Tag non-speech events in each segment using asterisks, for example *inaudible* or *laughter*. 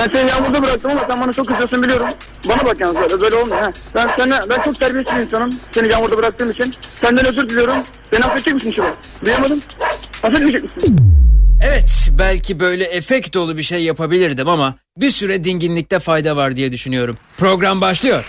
Ben seni yağmurda bıraktım ama sen bana çok kızıyorsun biliyorum. Bana bak yalnız böyle, böyle olmuyor ha. Ben, sana, ben çok terbiyesiz bir insanım. Seni yağmurda bıraktığım için. Senden özür diliyorum. Beni affedecek misin Şuba? Duyamadım. Affetmeyecek misin? Evet belki böyle efekt dolu bir şey yapabilirdim ama bir süre dinginlikte fayda var diye düşünüyorum. Program başlıyor.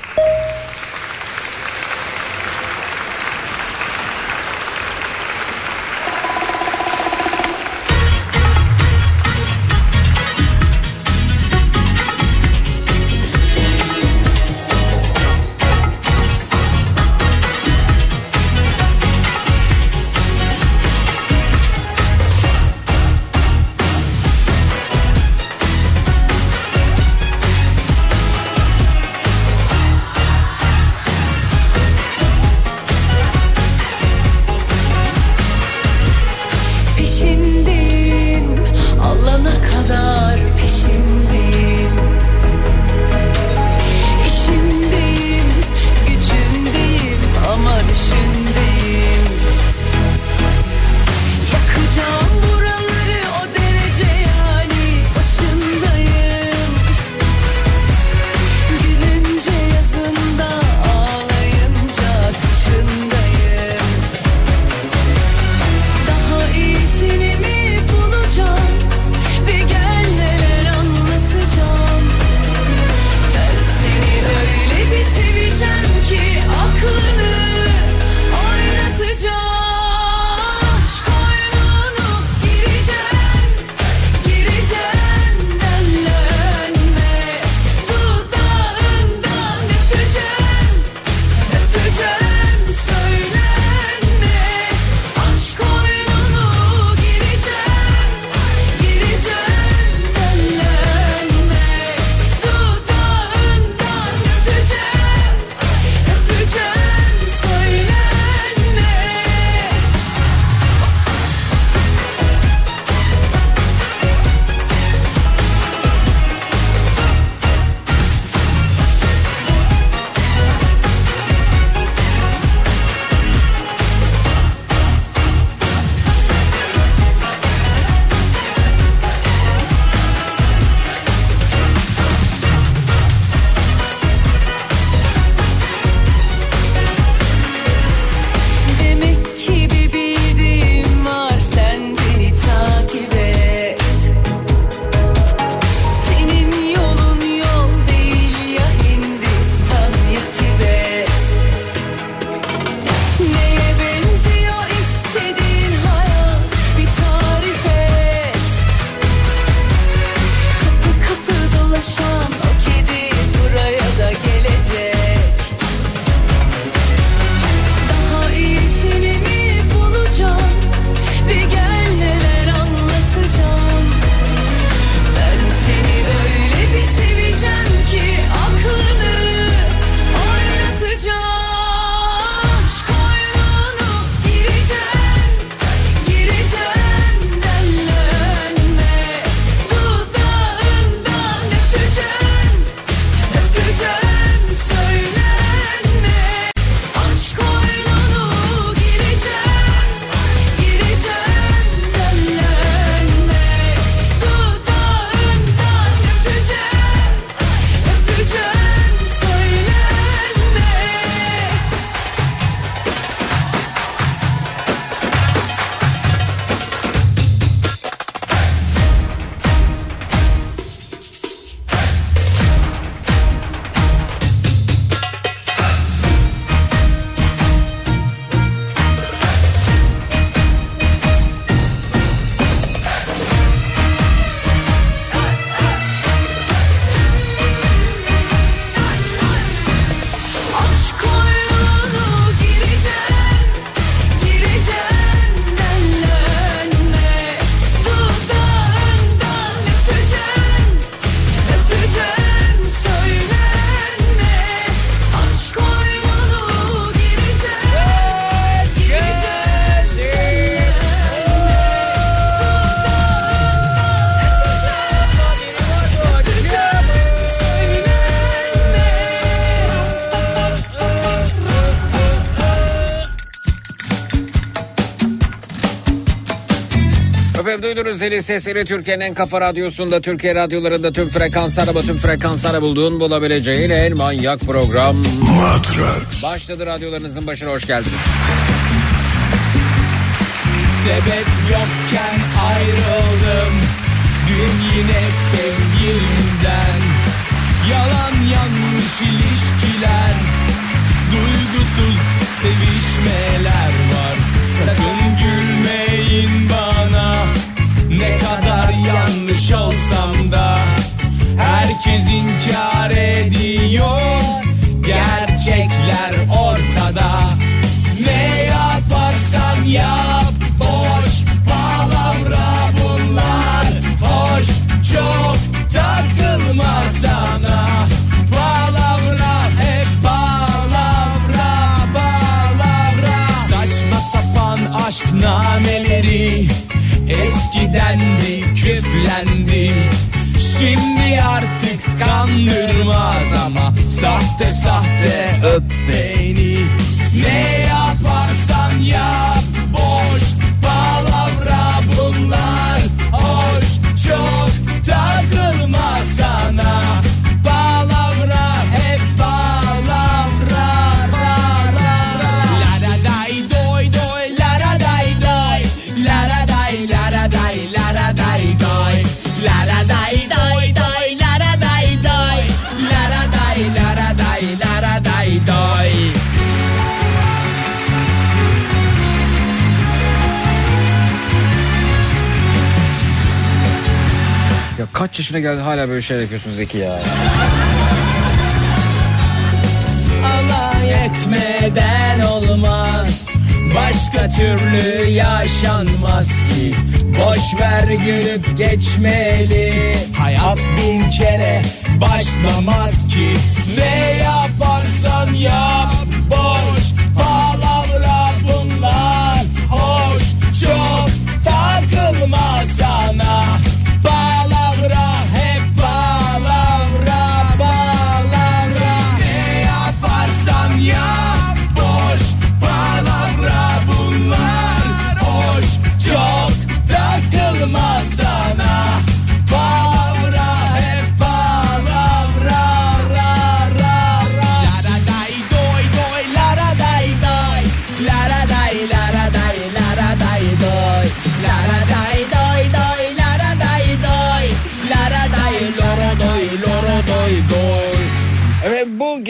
Zili sesini Türkiye'nin en kafa radyosunda Türkiye radyolarında tüm frekanslara tüm frekanslara bulduğun bulabileceğin en manyak program. Matrax. Başladı radyolarınızın başına hoş geldiniz. Sebep yokken ayrıldım. Dün yine sevgilimden. Yalan yanlış ilişkiler Duygusuz sevişmeler var. Sakın gülmeyin bana Ne kadar yanlış olsam da Herkes inkar ediyor. Gerçekler ortada. Ne yaparsan yap Boş palavra bunlar. Hoş çok takılma sana. Palavra hep palavra palavra. Saçma sapan aşk nameleri Bir küflendi. Şimdi artık kandırmaz ama Sahte sahte öp geldin hala böyle şeyler yapıyorsun Zeki ya. alay etmeden olmaz. Başka türlü yaşanmaz ki. Boş ver gülüp geçmeli. Hayat bin kere başlamaz ki. Ne yaparsan yap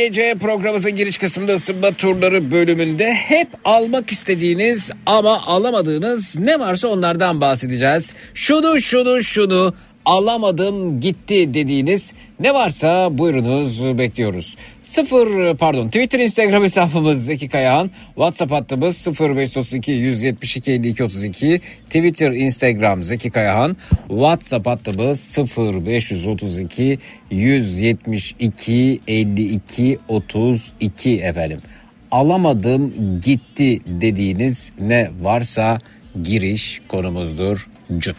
gece programımızın giriş kısmında ısınma turları bölümünde hep almak istediğiniz ama alamadığınız ne varsa onlardan bahsedeceğiz. Şunu şunu şunu alamadım gitti dediğiniz ne varsa buyurunuz bekliyoruz. Sıfır pardon Twitter Instagram hesabımız Zeki Kayağan WhatsApp hattımız 0532 172 52 32 Twitter Instagram Zeki Kayağan WhatsApp hattımız 0532 172 52 32 efendim. Alamadım gitti dediğiniz ne varsa giriş konumuzdur. Cut.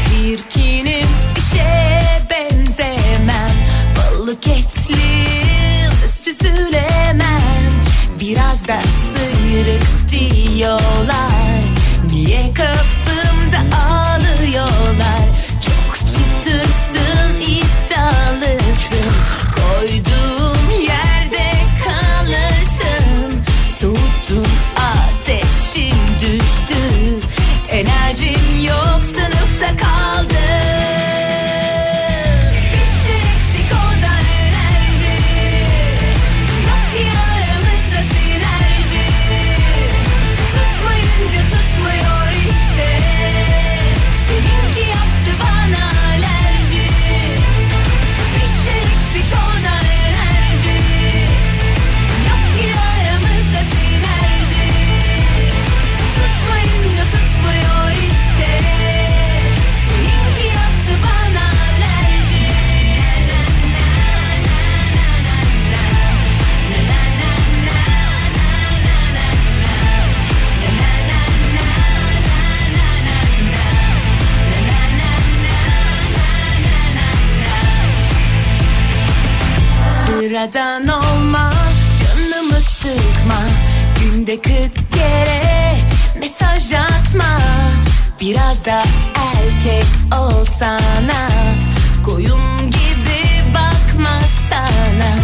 Çirkinim şeye benzemem. Balık etlim süzülemem. Biraz da sıyrık diyorlar. Niye kapımda Sıradan olma canımı sıkma. Günde kırk kere mesaj atma. Biraz da erkek olsana. Koyun gibi bakma sana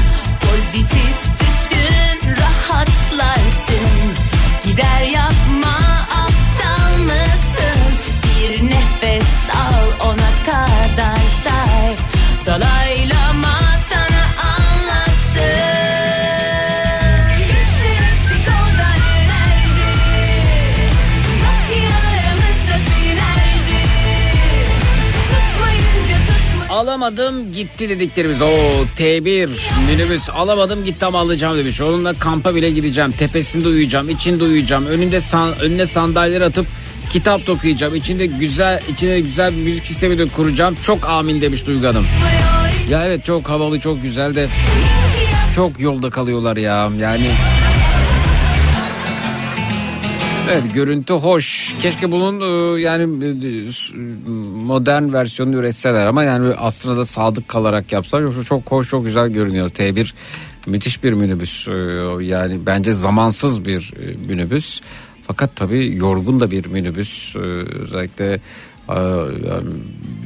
Alamadım gitti dediklerimiz. O T1 minibüs alamadım gitti ama alacağım demiş. Onunla kampa bile gideceğim. Tepesinde uyuyacağım, içinde uyuyacağım. Önünde san, önüne sandalyeler atıp kitap da okuyacağım. İçinde güzel, içine güzel bir müzik sistemi de kuracağım. Çok amin demiş Duygu Hanım. Ya evet çok havalı, çok güzel de çok yolda kalıyorlar ya. Yani Evet görüntü hoş. Keşke bunun e, yani e, s- modern versiyonunu üretseler ama yani aslında da sadık kalarak yapsalar yoksa çok hoş çok güzel görünüyor. T1 müthiş bir minibüs E, yani bence zamansız bir e, minibüs. Fakat tabii yorgun da bir minibüs. E, Özellikle e,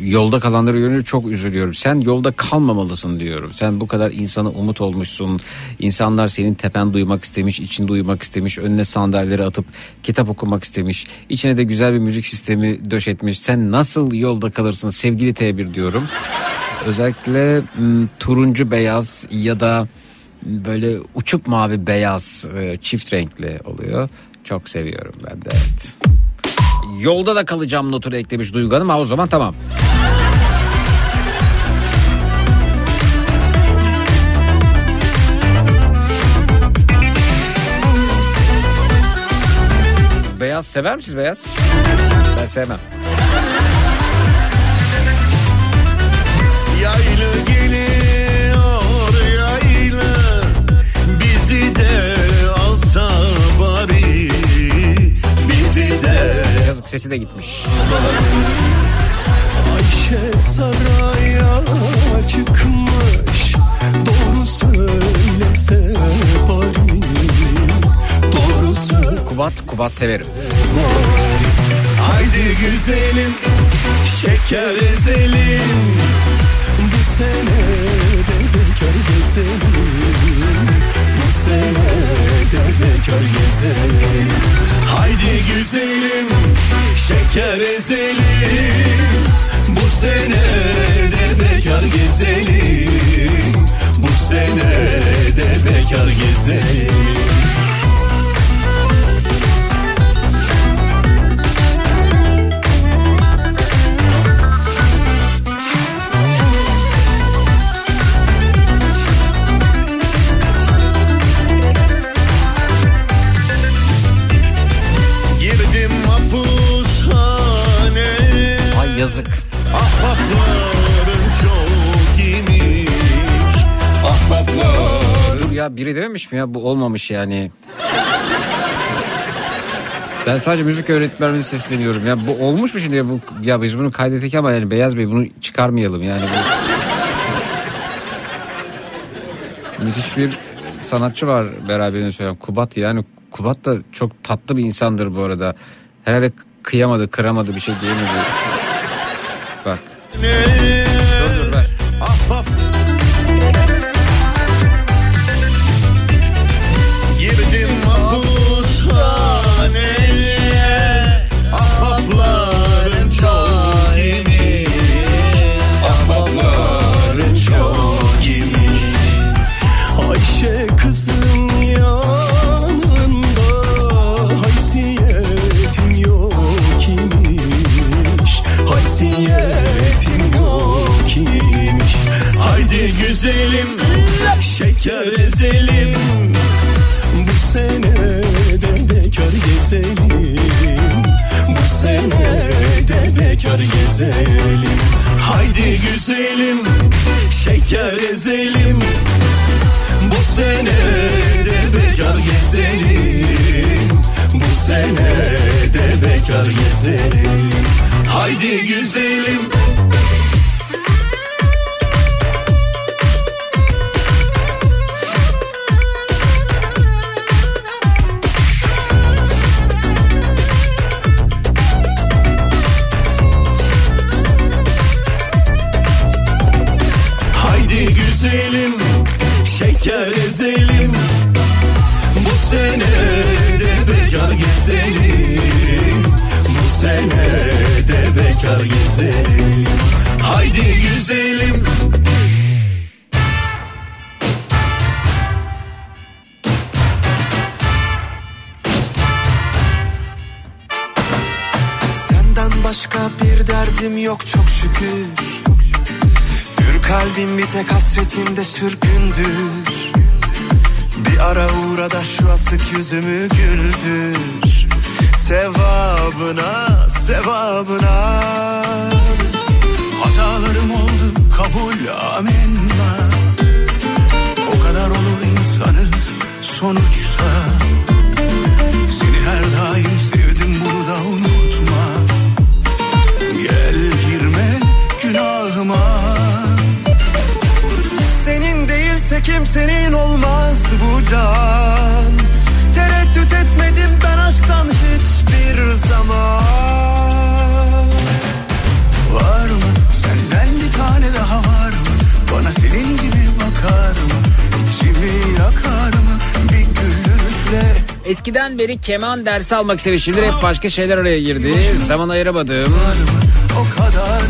yolda kalanları görünce çok üzülüyorum. Sen yolda kalmamalısın diyorum. Sen bu kadar insana umut olmuşsun. İnsanlar senin tepen duymak istemiş, içinde uyumak istemiş, önüne sandalyeleri atıp kitap okumak istemiş. İçine de güzel bir müzik sistemi döşetmiş. Sen nasıl yolda kalırsın sevgili T1 diyorum. Özellikle turuncu beyaz ya da böyle uçuk mavi beyaz e, çift renkli oluyor. Çok seviyorum ben de evet. Yolda da kalacağım notunu eklemiş Duygu Hanım. Ha o zaman tamam. Beyaz sever misiniz beyaz? Ben sevmem. Yaylı Yazık sesi de gitmiş. Ayşe saraya çıkmış. Doğru söylese bari. Doğru söyle Kubat, Kubat severim. Haydi güzelim şeker ezelim. Bu sene de bekar gezelim. Bu sene bekar gezelim. Haydi güzelim şeker ezelim. Bu sene de bekar gezelim. Bu sene de bekar gezelim ya biri dememiş mi ya bu olmamış yani. Ben sadece müzik öğretmenine sesleniyorum ya bu olmuş mu şimdi ya bu ya biz bunu kaydettik ama yani Beyaz Bey bunu çıkarmayalım yani bu. Müthiş bir sanatçı var beraberinde söyleyen Kubat yani Kubat da çok tatlı bir insandır bu arada. Herhalde kıyamadı, kıramadı bir şey diyemedi. Bak. Bekar gezelim Haydi güzelim şeker ezelim. Bu sene de bekar gezelim. Bu sene de bekar gezelim. Haydi güzelim derdim yok çok şükür. Hür kalbim bir tek hasretinde sürgündür. Bir ara uğra da şu asık yüzümü güldür. Sevabına, sevabına. Hatalarım oldu kabul amenna. O kadar olur insanız sonuçta. Seni her daim kimsenin olmaz bu can. Tereddüt etmedim ben aşktan hiçbir zaman. Var mı? Senden bir tane daha var mı? Bana senin gibi bakar mı? İçimi yakar mı? Bir gülüşle. Eskiden beri keman dersi almak istemiş. Şimdi hep başka şeyler araya girdi. Zaman ayıramadım. Var mı? O kadar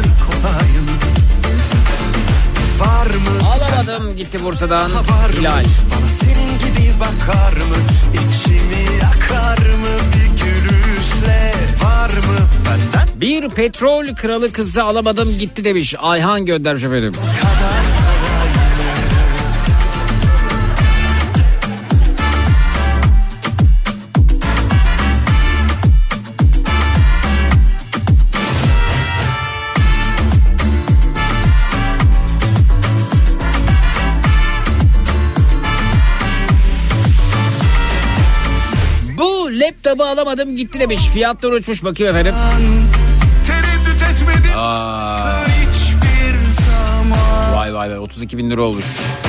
mı Alamadım gitti Bursa'dan. Hilal. Bana senin gibi bakar mı İçimi yakar mı bir gülüşle Var mı benden Bir petrol kralı kızı alamadım gitti demiş. Ayhan göndermiş efendim. kadar Laptopu alamadım gitti demiş. Fiyatlar uçmuş bakayım efendim. Aa, vay vay vay. 32 bin lira olmuş.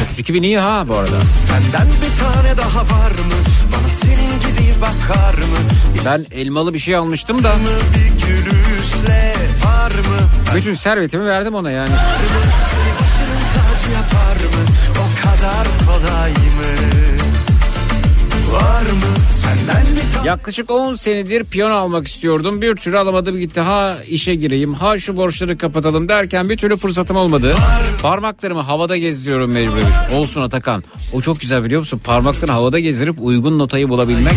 32 bin iyi ha bu arada. Senden bir tane daha var mı? Bana senin gibi bakar mı? Ben elmalı bir şey almıştım da. Bütün servetimi verdim ona yani. Seni başının tacı yapar mı? O kadar kolay Yaklaşık 10 senedir piyano almak istiyordum. Bir türlü alamadım gitti. Ha işe gireyim, ha şu borçları kapatalım derken bir türlü fırsatım olmadı. Parmaklarımı havada gezdiriyorum mecbur. Olsun Atakan. O çok güzel biliyor musun? Parmaklarını havada gezdirip uygun notayı bulabilmek.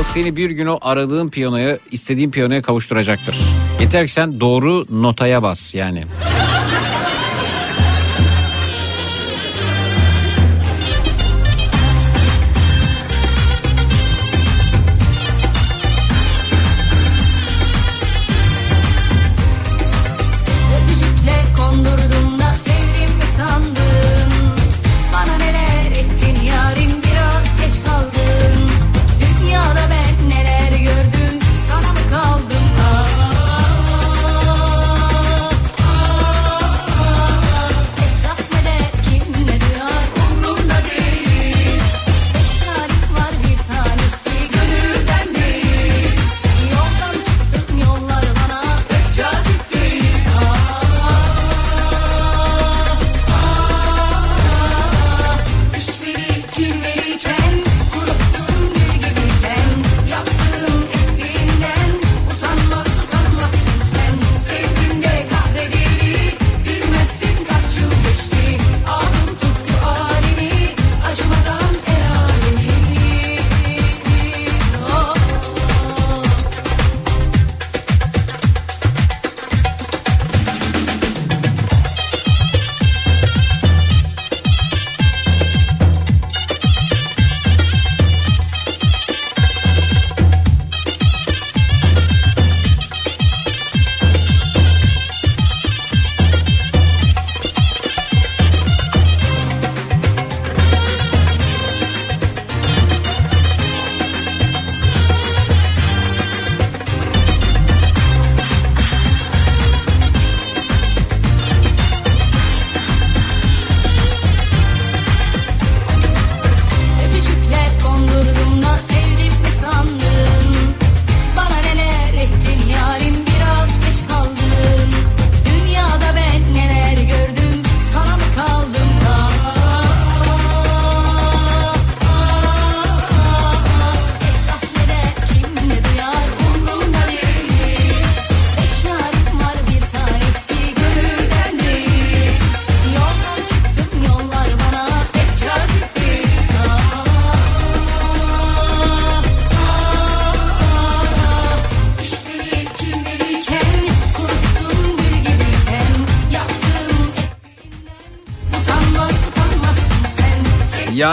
O seni bir gün o aradığın piyanoya, istediğin piyanoya kavuşturacaktır. Yeter ki sen doğru notaya bas yani.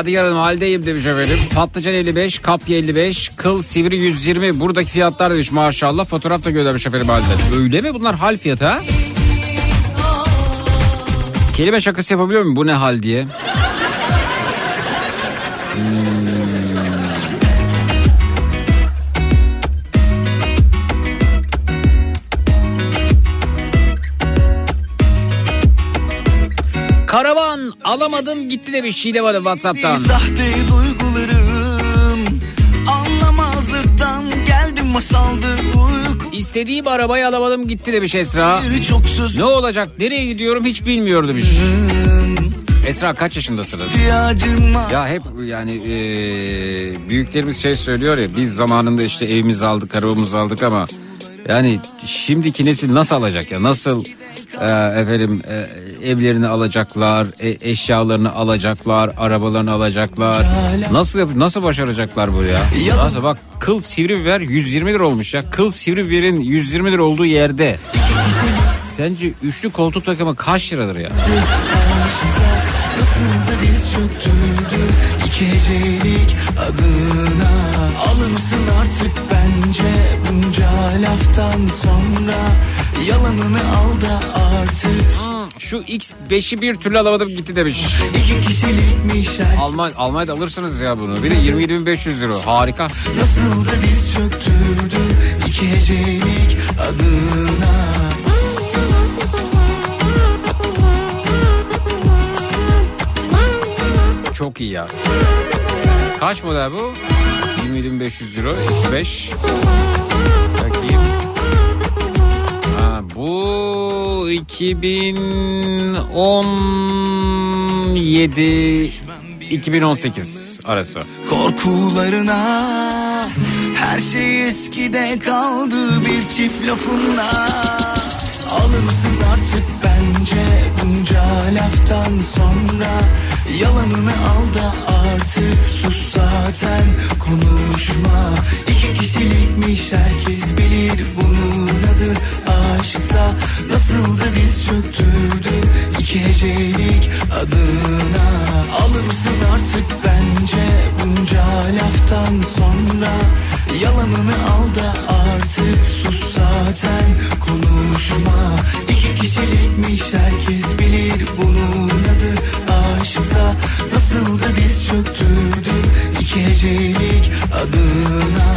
Yadigar Hanım haldeyim demiş efendim. Patlıcan 55, kapya 55, kıl sivri 120. Buradaki fiyatlar demiş maşallah. Fotoğraf da göndermiş efendim halde. Öyle mi bunlar hal fiyatı ha? Kelime şakası yapabiliyor muyum bu ne hal diye? Karavan alamadım gitti demiş Şile bana Whatsapp'tan. Sahte duygularım Anlamazlıktan geldim masaldı uyku İstediğim arabayı alamadım gitti demiş Esra. Ne olacak nereye gidiyorum hiç bilmiyor demiş. Esra kaç yaşındasınız? var Ya hep yani e, büyüklerimiz şey söylüyor ya biz zamanında işte evimizi aldık arabamızı aldık ama yani şimdiki nesil nasıl alacak ya nasıl e, efendim e, evlerini alacaklar e, eşyalarını alacaklar arabalarını alacaklar. Nasıl nasıl başaracaklar bu ya? Nasıl bak kıl sivri biber 120 lira olmuş ya. Kıl sivri biberin 120 lira olduğu yerde. Sence üçlü koltuk takımı kaç liradır ya? Adına Alınsın artık bence bunca laftan sonra Yalanını al da artık Şu X5'i bir türlü alamadım gitti demiş. iki kişilikmiş her Alman, Almanya'da alırsınız ya bunu. Bir de 27.500 euro. Harika. Nasıl da diz çöktürdü iki hecelik adına Çok iyi ya. Kaç model bu? 27.500 euro. X5. Bakayım. Ha, bu 2017 2018 arası. Korkularına her şey eskide kaldı bir çift lafınla Alırsın artık bence bunca laftan sonra Yalanını al da artık sus zaten. Konuşma. İki kişilikmiş herkes bilir bunun adı. Aşksa Nasıl da diz çöktürdüm iki hecelik adına. Alırsın artık bence bunca laftan sonra? Yalanını al da artık sus zaten. Konuşma. İki kişilikmiş herkes bilir bunun adı. Aşksa Nasıl da diz çöktürdüm iki hecelik adına.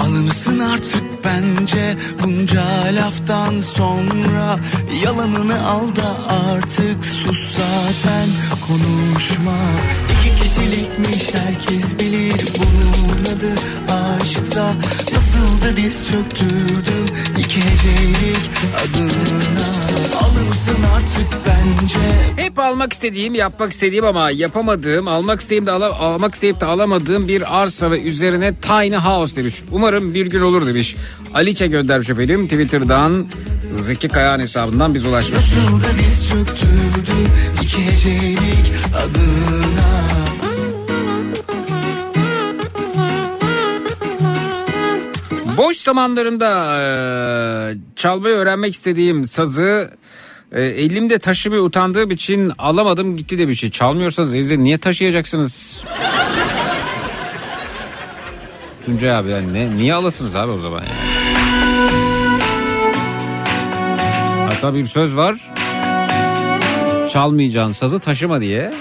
Alınırsın artık bence bunca laftan sonra. Yalanını al da artık sus zaten konuşma kişilikmiş herkes bilir bunun adı aşksa Nasıl da diz çöktürdüm iki hecelik adına Alırsın artık bence Hep almak istediğim, yapmak istediğim ama yapamadığım, almak isteyip de ala- almak isteyip de alamadığım bir arsa ve üzerine tiny house demiş. Umarım bir gün olur demiş. Aliçe göndermiş efendim Twitter'dan Zeki Kayağan hesabından biz ulaşmış. Nasıl da diz çöktürdüm iki hecelik adına Boş zamanlarında eee, çalmayı öğrenmek istediğim sazı e, elimde taşımaya utandığım için alamadım gitti demiş. Çalmıyorsanız elinizde niye taşıyacaksınız? *laughs* Tuncay abi yani ne, niye alasınız abi o zaman yani? Hatta bir söz var. Çalmayacağın sazı taşıma diye.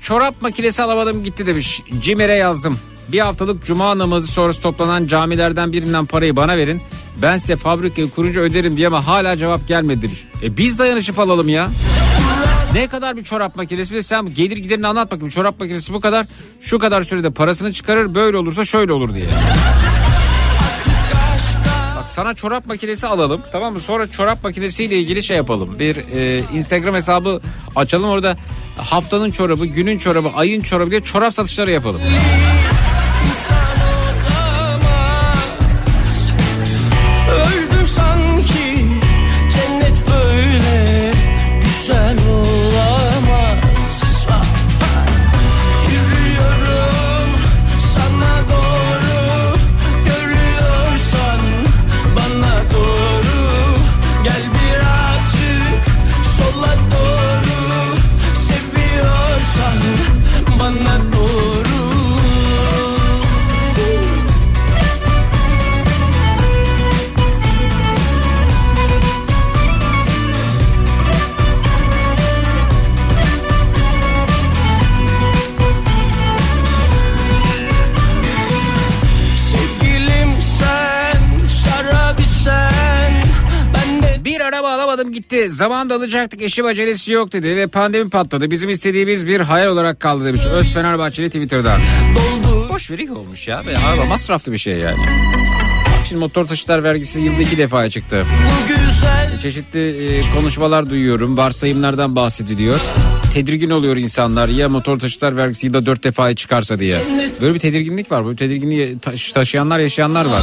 Çorap makinesi alamadım gitti demiş. Cimer'e yazdım. Bir haftalık cuma namazı sonrası toplanan camilerden birinden parayı bana verin. Ben size fabrikayı kurunca öderim diye ama hala cevap gelmedi demiş. E biz dayanışıp alalım ya. Ne kadar bir çorap makinesi? Sen gelir giderini anlat bakayım. Çorap makinesi bu kadar. Şu kadar sürede parasını çıkarır. Böyle olursa şöyle olur diye. Bak sana çorap makinesi alalım. Tamam mı? Sonra çorap makinesiyle ilgili şey yapalım. Bir e, Instagram hesabı açalım. Orada haftanın çorabı, günün çorabı, ayın çorabı diye çorap satışları yapalım. Öldüm sanki cennet böyle güzel alamadım gitti. Zamanında alacaktık eşim acelesi yok dedi ve pandemi patladı. Bizim istediğimiz bir hayal olarak kaldı demiş. Öz Fenerbahçeli Twitter'dan. doldu Boş verik olmuş ya. Araba masraflı bir şey yani. Şimdi motor taşıtlar vergisi yılda iki defaya çıktı. güzel Çeşitli e, konuşmalar duyuyorum. Varsayımlardan bahsediliyor. Tedirgin oluyor insanlar ya motor taşıtlar vergisi yılda dört defaya çıkarsa diye. Böyle bir tedirginlik var. Böyle tedirginliği taş- taşıyanlar yaşayanlar var.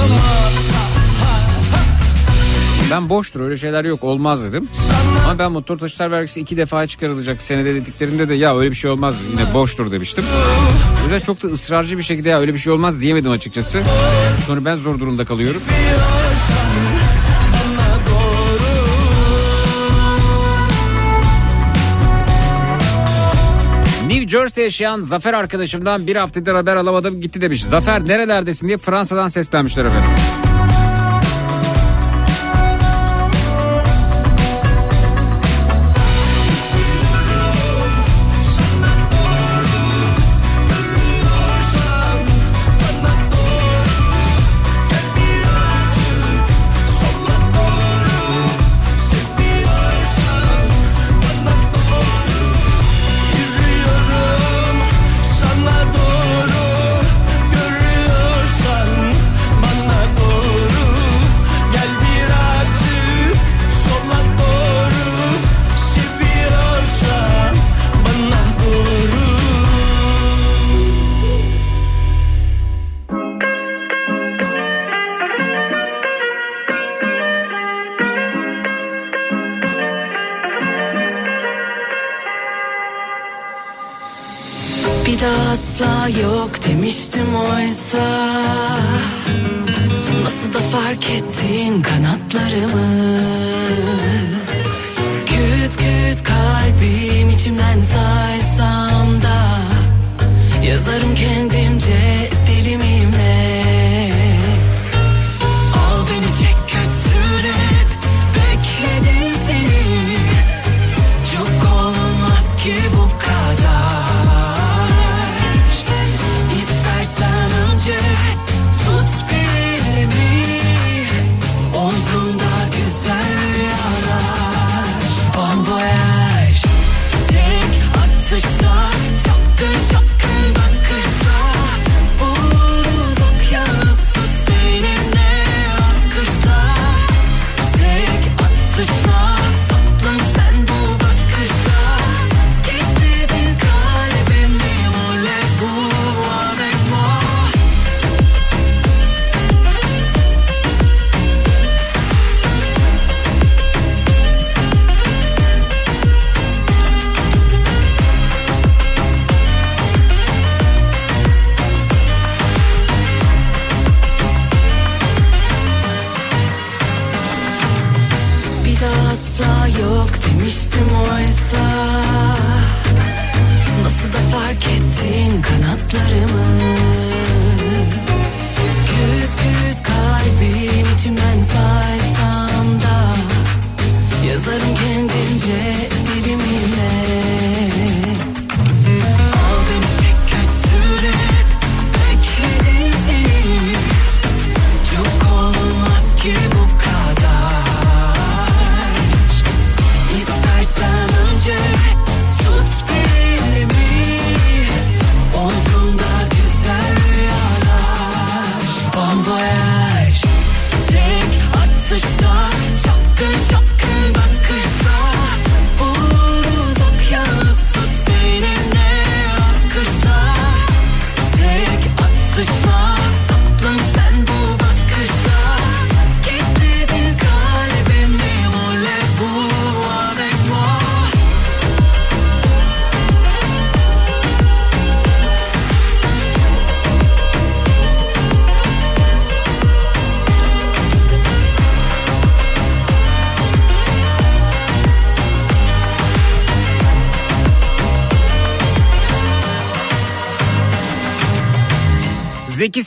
Ben boştur öyle şeyler yok olmaz dedim. Ama ben motor taşıtlar vergisi iki defaya çıkarılacak senede dediklerinde de ya öyle bir şey olmaz yine boştur demiştim. O yüzden çok da ısrarcı bir şekilde ya öyle bir şey olmaz diyemedim açıkçası. Sonra ben zor durumda kalıyorum. New Jersey'de yaşayan Zafer arkadaşımdan bir haftadır haber alamadım gitti demiş. Zafer nerelerdesin diye Fransa'dan seslenmişler efendim.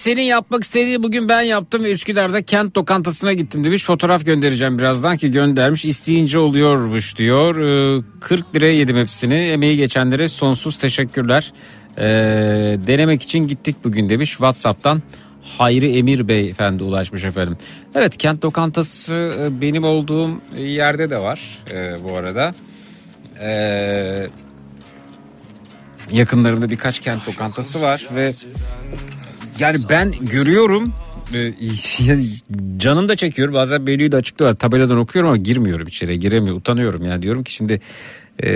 Senin yapmak istediği bugün ben yaptım ve Üsküdar'da kent lokantasına gittim demiş. Fotoğraf göndereceğim birazdan ki göndermiş. İsteyince oluyormuş diyor. Ee, 40 liraya yedim hepsini. Emeği geçenlere sonsuz teşekkürler. Ee, denemek için gittik bugün demiş WhatsApp'tan. Hayri Emir Bey efendi ulaşmış efendim. Evet kent lokantası e, benim olduğum yerde de var e, bu arada. Eee yakınlarımda birkaç kent lokantası var ve yani ben görüyorum e, *laughs* canım da çekiyor. Bazen menüyü de açıklıyorlar tabeladan okuyorum ama girmiyorum içeriye giremiyorum utanıyorum. Yani diyorum ki şimdi e,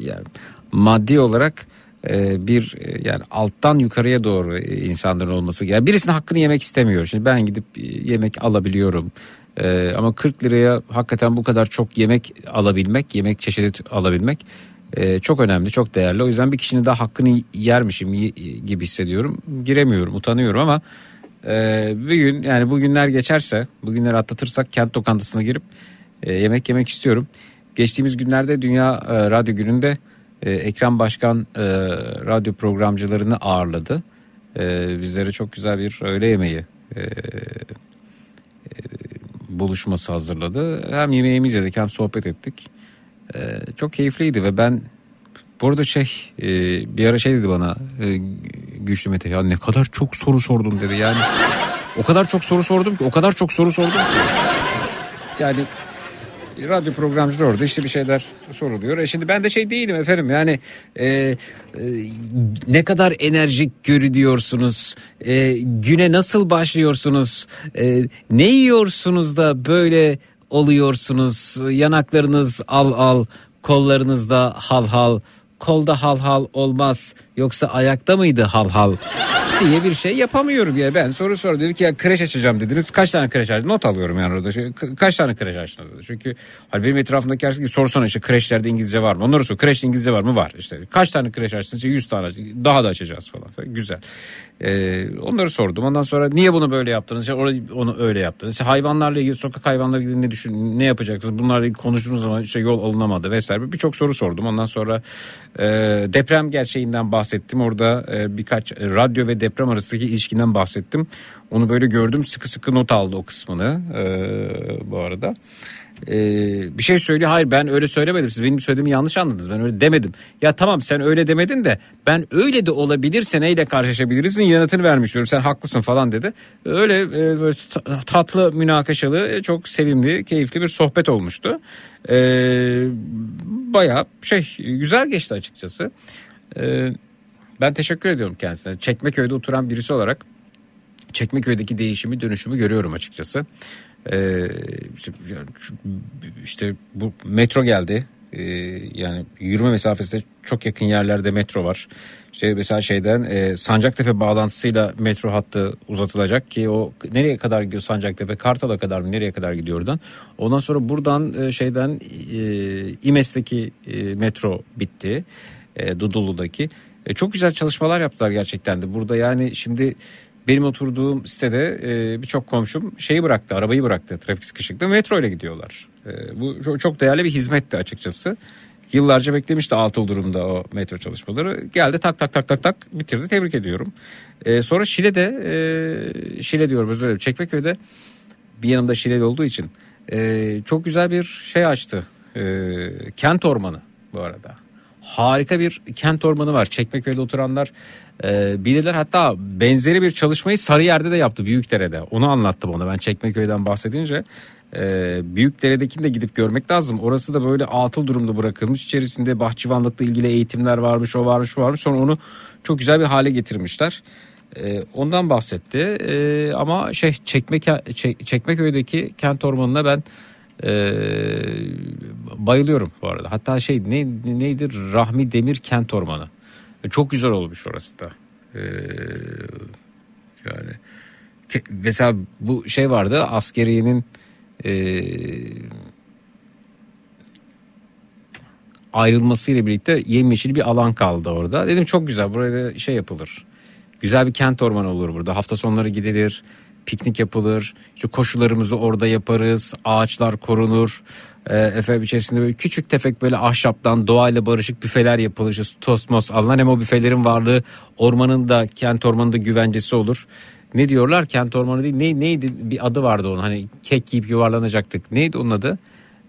yani maddi olarak e, bir yani alttan yukarıya doğru insanların olması yani birisinin hakkını yemek istemiyor şimdi ben gidip e, yemek alabiliyorum. E, ama 40 liraya hakikaten bu kadar çok yemek alabilmek yemek çeşidi alabilmek e, çok önemli, çok değerli. O yüzden bir kişinin daha hakkını yermişim gibi hissediyorum. Giremiyorum, utanıyorum ama e, bir gün yani bugünler geçerse, bugünleri atlatırsak kent lokantasına girip e, yemek yemek istiyorum. Geçtiğimiz günlerde Dünya e, Radyo Günü'nde e, Ekrem Başkan e, radyo programcılarını ağırladı. E, bizlere çok güzel bir öğle yemeği e, buluşması hazırladı. Hem yemeğimizi yedik hem sohbet ettik. Ee, çok keyifliydi ve ben bu arada şey e, bir ara şey dedi bana e, Güçlü Mete ya ne kadar çok soru sordun dedi yani o kadar çok soru sordum ki o kadar çok soru sordum ki yani radyo programcılar orada işte bir şeyler soruluyor. E şimdi ben de şey değilim efendim yani e, e, ne kadar enerjik görünüyorsunuz, e, güne nasıl başlıyorsunuz, e, ne yiyorsunuz da böyle oluyorsunuz, yanaklarınız al al, kollarınızda hal hal, kolda hal hal olmaz yoksa ayakta mıydı hal hal diye bir şey yapamıyorum. Ya ben soru sor dedim ki ya kreş açacağım dediniz. Kaç tane kreş açtınız? Not alıyorum yani orada. Şey, ka- kaç tane kreş açtınız dedi. çünkü hani benim etrafımdaki herkes sorsana işte kreşlerde İngilizce var mı? Onları sor. Kreşte İngilizce var mı? Var. İşte kaç tane kreş açtınız? İşte 100 tane daha da açacağız falan, falan. güzel. Ee, onları sordum. Ondan sonra niye bunu böyle yaptınız? İşte orayı- onu öyle yaptınız. İşte hayvanlarla ilgili sokak hayvanlarla ilgili ne düşün ne yapacaksınız? Bunlarla ilgili konuştuğumuz zaman işte yol alınamadı vesaire. Birçok soru sordum. Ondan sonra e, deprem gerçeğinden bahsettim orada e, birkaç e, radyo ve deprem arasındaki ilişkinden bahsettim. Onu böyle gördüm sıkı sıkı not aldı o kısmını e, bu arada. E, bir şey söylüyor hayır ben öyle söylemedim. Siz benim söylediğimi yanlış anladınız. Ben öyle demedim. Ya tamam sen öyle demedin de ben öyle de olabilirse neyle karşılaşabilirizin yanıtını vermiş sen haklısın falan dedi. Öyle e, böyle ta- tatlı münakaşalı çok sevimli keyifli bir sohbet olmuştu. E, baya şey güzel geçti açıkçası. E, ben teşekkür ediyorum kendisine Çekmeköy'de oturan birisi olarak Çekmeköy'deki değişimi dönüşümü görüyorum açıkçası. Ee, işte, bu metro geldi. Ee, yani yürüme mesafesinde çok yakın yerlerde metro var. İşte mesela şeyden e, Sancaktepe bağlantısıyla metro hattı uzatılacak ki o nereye kadar gidiyor Sancaktepe Kartal'a kadar mı nereye kadar gidiyor oradan. Ondan sonra buradan e, şeyden e, İMES'teki e, metro bitti. E, Dudullu'daki. E, çok güzel çalışmalar yaptılar gerçekten de. Burada yani şimdi benim oturduğum sitede e, birçok komşum şeyi bıraktı, arabayı bıraktı trafik sıkışıklığı metro ile gidiyorlar. E, bu çok, çok değerli bir hizmetti açıkçası. Yıllarca beklemişti atıl durumda o metro çalışmaları. Geldi tak tak tak tak tak bitirdi. Tebrik ediyorum. E, sonra Şile'de, e, Şile diyorum özür dilerim Çekmeköy'de bir yanımda Şileli olduğu için e, çok güzel bir şey açtı. E, kent ormanı bu arada. Harika bir kent ormanı var. Çekmeköy'de oturanlar e, bilirler. Hatta benzeri bir çalışmayı Sarıyer'de de yaptı Büyükdere'de. Onu anlattı bana ben Çekmeköy'den bahsedince. E, Büyükdere'dekini de gidip görmek lazım. Orası da böyle atıl durumda bırakılmış. İçerisinde bahçıvanlıkla ilgili eğitimler varmış, o varmış, şu varmış. Sonra onu çok güzel bir hale getirmişler. E, ondan bahsetti. E, ama şey Çekmek Çek- Çekmeköy'deki kent ormanına ben e, bayılıyorum bu arada. Hatta şey ne neydi Rahmi Demir Kent Ormanı. E, çok güzel olmuş orası da. E, yani mesela bu şey vardı askeriyenin e, ayrılmasıyla birlikte yemyeşil bir alan kaldı orada. Dedim çok güzel buraya şey yapılır. Güzel bir kent ormanı olur burada. Hafta sonları gidilir. Piknik yapılır. İşte koşularımızı orada yaparız. Ağaçlar korunur. E, efendim içerisinde böyle küçük tefek böyle ahşaptan doğayla barışık büfeler yapılır. İşte tosmos alınan hem o büfelerin varlığı ormanın da kent ormanında güvencesi olur. Ne diyorlar kent ormanı değil ne, neydi bir adı vardı onun hani kek yiyip yuvarlanacaktık neydi onun adı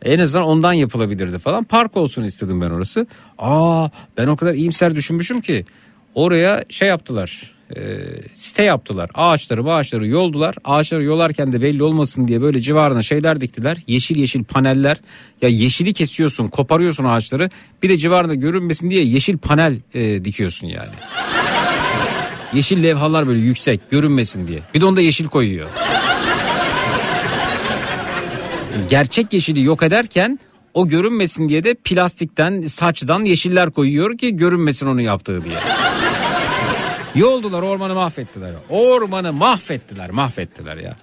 en azından ondan yapılabilirdi falan park olsun istedim ben orası aa ben o kadar iyimser düşünmüşüm ki oraya şey yaptılar e, site yaptılar ağaçları ağaçları yoldular ağaçları yolarken de belli olmasın diye böyle civarına şeyler diktiler yeşil yeşil paneller ya yeşili kesiyorsun koparıyorsun ağaçları bir de civarında görünmesin diye yeşil panel e, dikiyorsun yani Yeşil levhalar böyle yüksek görünmesin diye. Bir de onda yeşil koyuyor. Gerçek yeşili yok ederken o görünmesin diye de plastikten saçtan yeşiller koyuyor ki görünmesin onu yaptığı diye. Yoldular ormanı mahvettiler. Ormanı mahvettiler mahvettiler ya.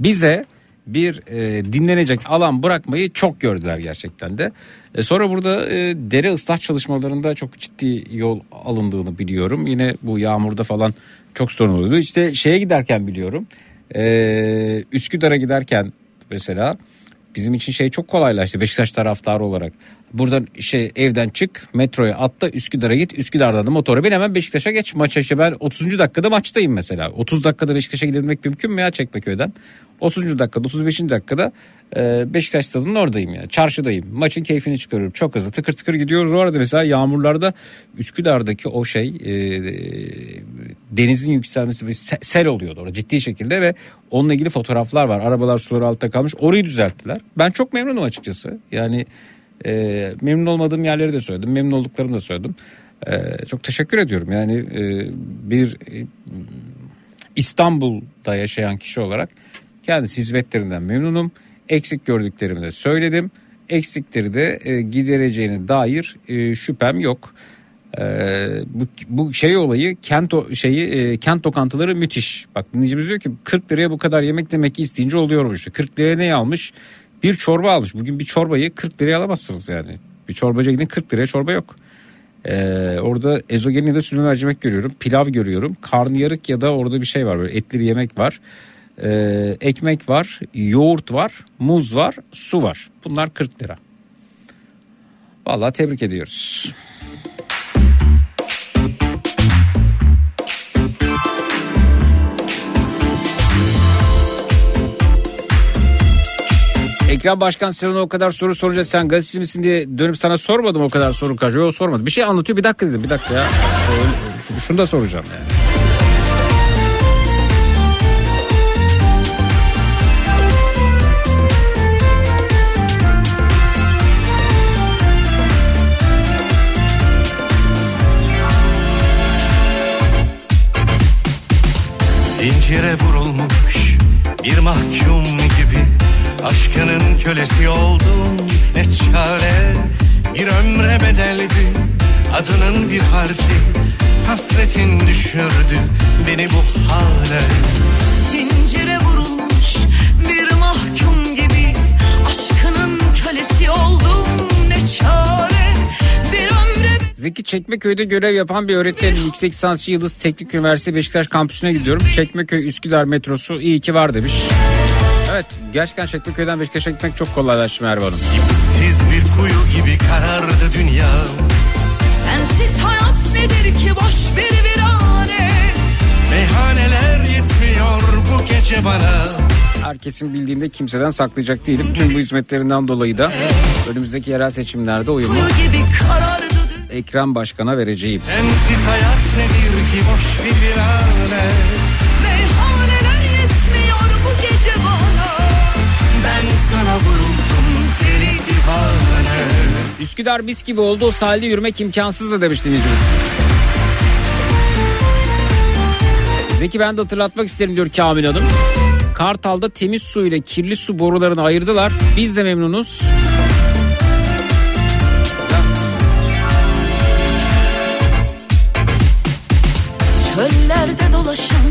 Bize bir e, dinlenecek alan bırakmayı çok gördüler gerçekten de. E, sonra burada e, dere ıslah çalışmalarında çok ciddi yol alındığını biliyorum. Yine bu yağmurda falan çok sorun oluyordu. İşte şeye giderken biliyorum. E, Üsküdar'a giderken mesela bizim için şey çok kolaylaştı Beşiktaş taraftarı olarak. Buradan şey evden çık metroya atla Üsküdar'a git. Üsküdar'dan da motora bin hemen Beşiktaş'a geç. Maça işte ben 30. dakikada maçtayım mesela. 30 dakikada Beşiktaş'a gidebilmek mümkün mü ya Çekmeköy'den? 30. dakikada 35. dakikada e, Beşiktaş stadının oradayım yani. Çarşıdayım. Maçın keyfini çıkarıyorum. Çok hızlı tıkır tıkır gidiyoruz. O arada mesela yağmurlarda Üsküdar'daki o şey e, denizin yükselmesi bir se- sel oluyordu orada ciddi şekilde ve onunla ilgili fotoğraflar var. Arabalar suları altta kalmış. Orayı düzelttiler. Ben çok memnunum açıkçası. Yani e, memnun olmadığım yerleri de söyledim. Memnun olduklarımı da söyledim. E, çok teşekkür ediyorum. Yani e, bir e, İstanbul'da yaşayan kişi olarak kendisi hizmetlerinden memnunum. Eksik gördüklerimi de söyledim. Eksikleri de e, gidereceğine dair e, şüphem yok. E, bu, bu şey olayı kent şeyi e, kent lokantaları müthiş. Bak dinleyicimiz diyor ki 40 liraya bu kadar yemek demek ki isteyince oluyormuş. 40 liraya ne almış? Bir çorba almış. Bugün bir çorbayı 40 liraya alamazsınız yani. Bir çorbacıya gidin 40 liraya çorba yok. Ee, orada ezogelin ya da mercimek görüyorum. Pilav görüyorum. Karnıyarık ya da orada bir şey var böyle etli bir yemek var. Ee, ekmek var, yoğurt var, muz var, su var. Bunlar 40 lira. Vallahi tebrik ediyoruz. Ekrem Başkan sen ona o kadar soru sorunca sen gazeteci misin diye dönüp sana sormadım o kadar soru karşı. Yok sormadım. Bir şey anlatıyor bir dakika dedim bir dakika ya. Şunu, şunu da soracağım yani. Zincire vurulmuş bir mahkum gibi Aşkının kölesi oldum ne çare? Bir ömre bedeldi adının bir harfi. Hasretin düşürdü beni bu hale. Zincire vurulmuş bir mahkum gibi Aşkının kölesi oldum ne çare? Bir ömre Zeki Çekmeköy'de görev yapan bir öğretmenin yüksek lisansçı Yıldız Teknik Üniversitesi Beşiktaş kampüsüne gidiyorum. Çekmeköy Üsküdar metrosu iyi ki var demiş. Evet gerçekten Çekmeköy'den Beşiktaş'a gitmek çok kolaylaştı Merve Hanım. Siz bir kuyu gibi karardı dünya. Sensiz hayat nedir ki? Boş bir virane. Meyhaneler yetmiyor bu gece bana. Herkesin bildiğinde kimseden saklayacak değilim. Tüm bu hizmetlerinden dolayı da önümüzdeki yerel seçimlerde oyumu Ekrem Başkan'a vereceğim. Sensiz hayat nedir ki? Boş bir virane Üsküdar mis gibi oldu o sahilde yürümek imkansız da demiş dinleyicimiz. Zeki ben de hatırlatmak isterim diyor Kamil Hanım. Kartal'da temiz su ile kirli su borularını ayırdılar. Biz de memnunuz. Çöllerde dolaşan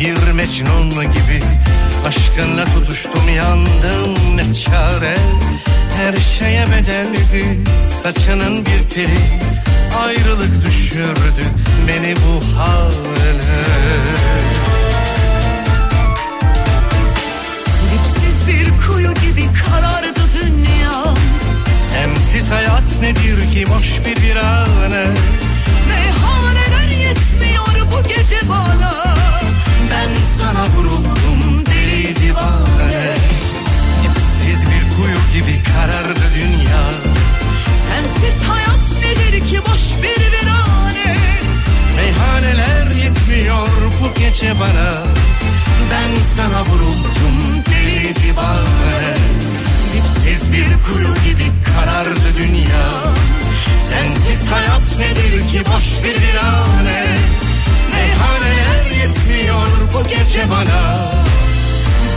bir mecnun gibi Aşkınla tutuştum yandım ne çare? Her şeye bedeldi saçının bir teli. Ayrılık düşürdü beni bu hale. Dipsiz bir kuyu gibi karardı dünya. Sensiz hayat nedir ki? Boş bir virane Meyhaneler yetmiyor bu gece bana sana vuruldum deli divane. Dipsiz bir kuyu gibi karardı dünya. Sensiz hayat nedir ki boş bir virane Meyhaneler yetmiyor bu gece bana. Ben sana vuruldum deli divane. Dipsiz bir kuyu gibi karardı dünya. Sensiz hayat nedir ki boş bir virane Meyhaneler yetmiyor bu gece bana.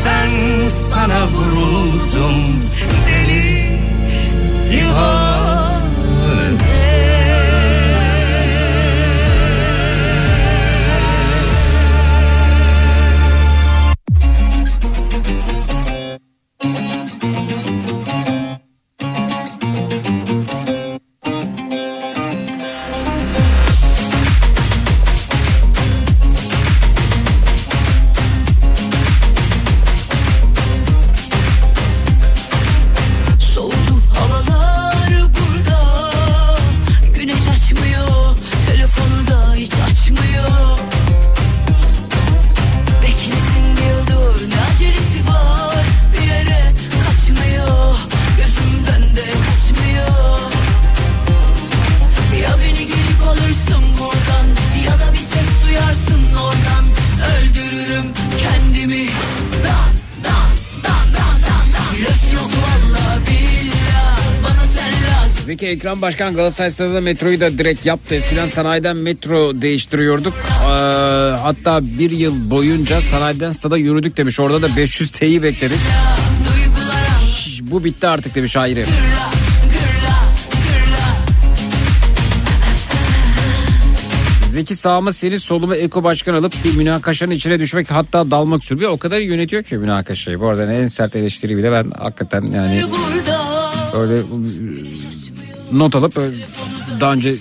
Ben sana vuruldum deli Soğudu Ekran Başkan Galatasaray Stadı'nda metroyu da direkt yaptı. Eskiden sanayiden metro değiştiriyorduk. Ee, hatta bir yıl boyunca sanayiden stada yürüdük demiş. Orada da 500 T'yi bekledik. Şş, Bu bitti artık demiş ayrı. Zeki sağıma seni soluma Eko Başkan alıp bir münakaşanın içine düşmek hatta dalmak sürüyor. O kadar yönetiyor ki münakaşayı. Bu arada en sert eleştiri bile ben hakikaten yani burada öyle not alıp böyle daha önce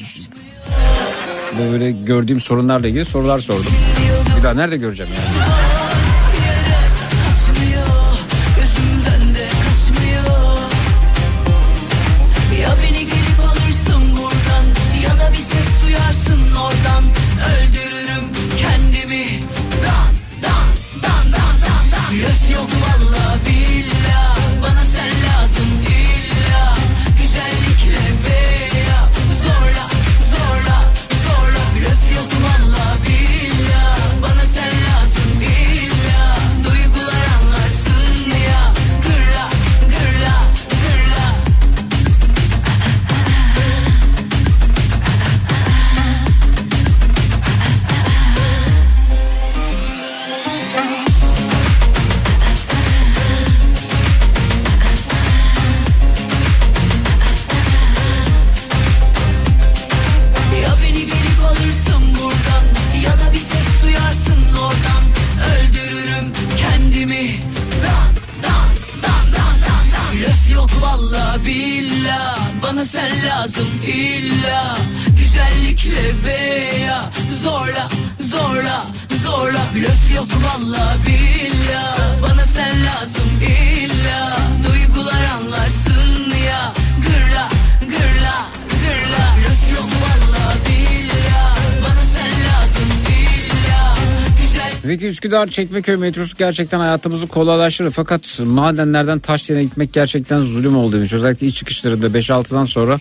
böyle gördüğüm sorunlarla ilgili sorular sordum. Bir daha nerede göreceğim yani? Üsküdar Çekmeköy metrosu gerçekten hayatımızı kolaylaştırır. Fakat madenlerden taş yerine gitmek gerçekten zulüm oldu demiş. Özellikle iç çıkışlarında 5-6'dan sonra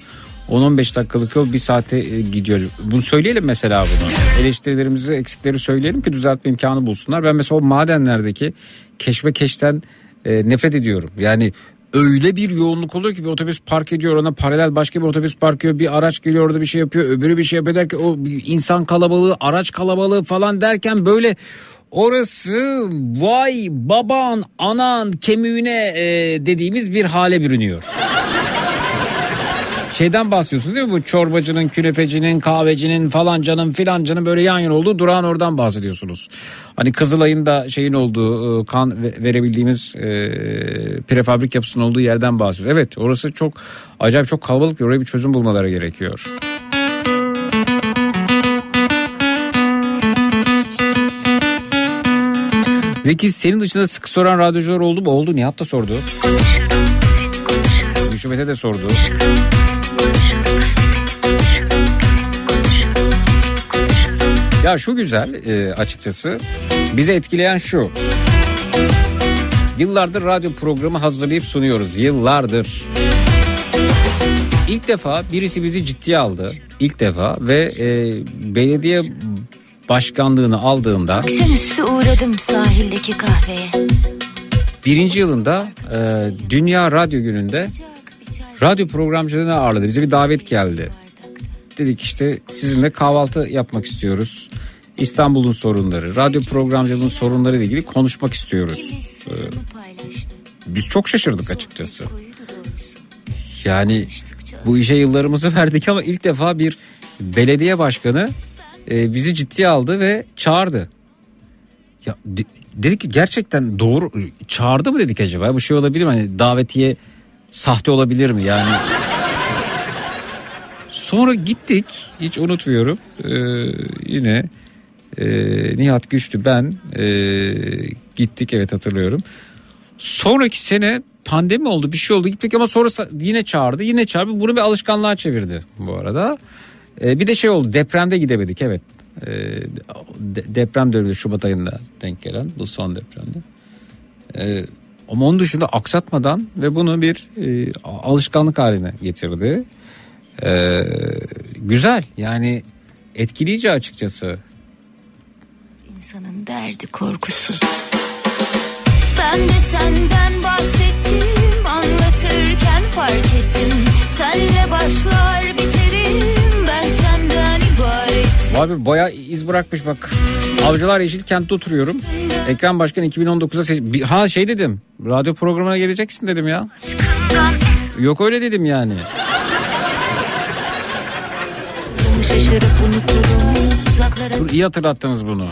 10-15 dakikalık yol bir saate e, gidiyor. Bunu söyleyelim mesela bunu. Eleştirilerimizi, eksikleri söyleyelim ki düzeltme imkanı bulsunlar. Ben mesela o madenlerdeki keşmekeşten e, nefret ediyorum. Yani öyle bir yoğunluk oluyor ki bir otobüs park ediyor ona paralel başka bir otobüs park ediyor bir araç geliyor orada bir şey yapıyor öbürü bir şey yapıyor derken o insan kalabalığı araç kalabalığı falan derken böyle orası vay baban anan kemiğine e, dediğimiz bir hale bürünüyor. *laughs* şeyden bahsediyorsunuz değil mi? Bu çorbacının, künefecinin, kahvecinin falancanın filancanın böyle yan yana olduğu durağın oradan bahsediyorsunuz. Hani Kızılay'ın da şeyin olduğu e, kan ve- verebildiğimiz e, prefabrik yapısının olduğu yerden bahsediyoruz. Evet orası çok acayip çok kalabalık bir oraya bir çözüm bulmaları gerekiyor. Zeki senin dışında sık soran radyocular oldu mu? Oldu. Nihat da sordu. Gülşümet'e de sordu. Ya şu güzel e, açıkçası. Bizi etkileyen şu. Yıllardır radyo programı hazırlayıp sunuyoruz. Yıllardır. İlk defa birisi bizi ciddiye aldı. İlk defa ve e, belediye başkanlığını aldığında Akşamüstü uğradım sahildeki kahveye. birinci yılında e, Dünya Radyo Günü'nde radyo programcılığına ağırladı. Bize bir davet geldi. Dedik işte sizinle kahvaltı yapmak istiyoruz. İstanbul'un sorunları, radyo programcılığının sorunları ile ilgili konuşmak istiyoruz. E, biz çok şaşırdık açıkçası. Yani bu işe yıllarımızı *laughs* verdik ama ilk defa bir belediye başkanı e, bizi ciddiye aldı ve çağırdı. Ya de- dedik ki gerçekten doğru çağırdı mı dedik acaba? Bu şey olabilir mi? Hani davetiye sahte olabilir mi? Yani sonra gittik hiç unutmuyorum. Ee, yine e, Nihat Güçlü ben e, gittik evet hatırlıyorum. Sonraki sene pandemi oldu bir şey oldu gittik ama sonra yine çağırdı yine çağırdı bunu bir alışkanlığa çevirdi bu arada. Ee, bir de şey oldu depremde gidemedik evet. De- deprem dönemi Şubat ayında denk gelen bu son depremde. Ee, ama onun dışında aksatmadan ve bunu bir e, alışkanlık haline getirdi. Ee, güzel yani etkileyici açıkçası. İnsanın derdi korkusu. Ben de senden bahsettim anlatırken fark ettim. Senle başlar ibaretim. Abi baya iz bırakmış bak. Avcılar Yeşilkent'te oturuyorum. Ekran Başkan 2019'da seç... Ha şey dedim. Radyo programına geleceksin dedim ya. Yok öyle dedim yani. Dur iyi hatırlattınız bunu.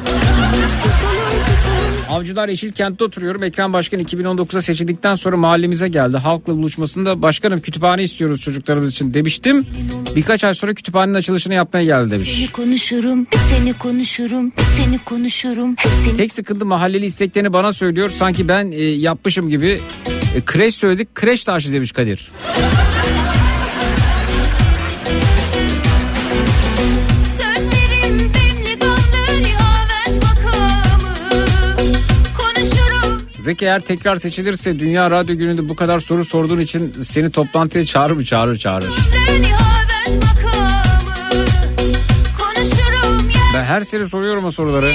Avcılar Yeşilkent'te oturuyorum. Ekran Başkan 2019'da seçildikten sonra mahallemize geldi. Halkla buluşmasında başkanım kütüphane istiyoruz çocuklarımız için demiştim. Birkaç ay sonra kütüphanenin açılışını yapmaya geldi demiş. Seni konuşurum, seni konuşurum, seni konuşurum. Hepsini Tek sıkıntı mahalleli isteklerini bana söylüyor. Sanki ben e, yapmışım gibi. E, kreş söyledik. Kreş taşı demiş Kadir. Zeki eğer tekrar seçilirse Dünya Radyo Günü'nde bu kadar soru sorduğun için seni toplantıya çağırır mı? Çağırır çağırır. Ben her sene soruyorum o soruları.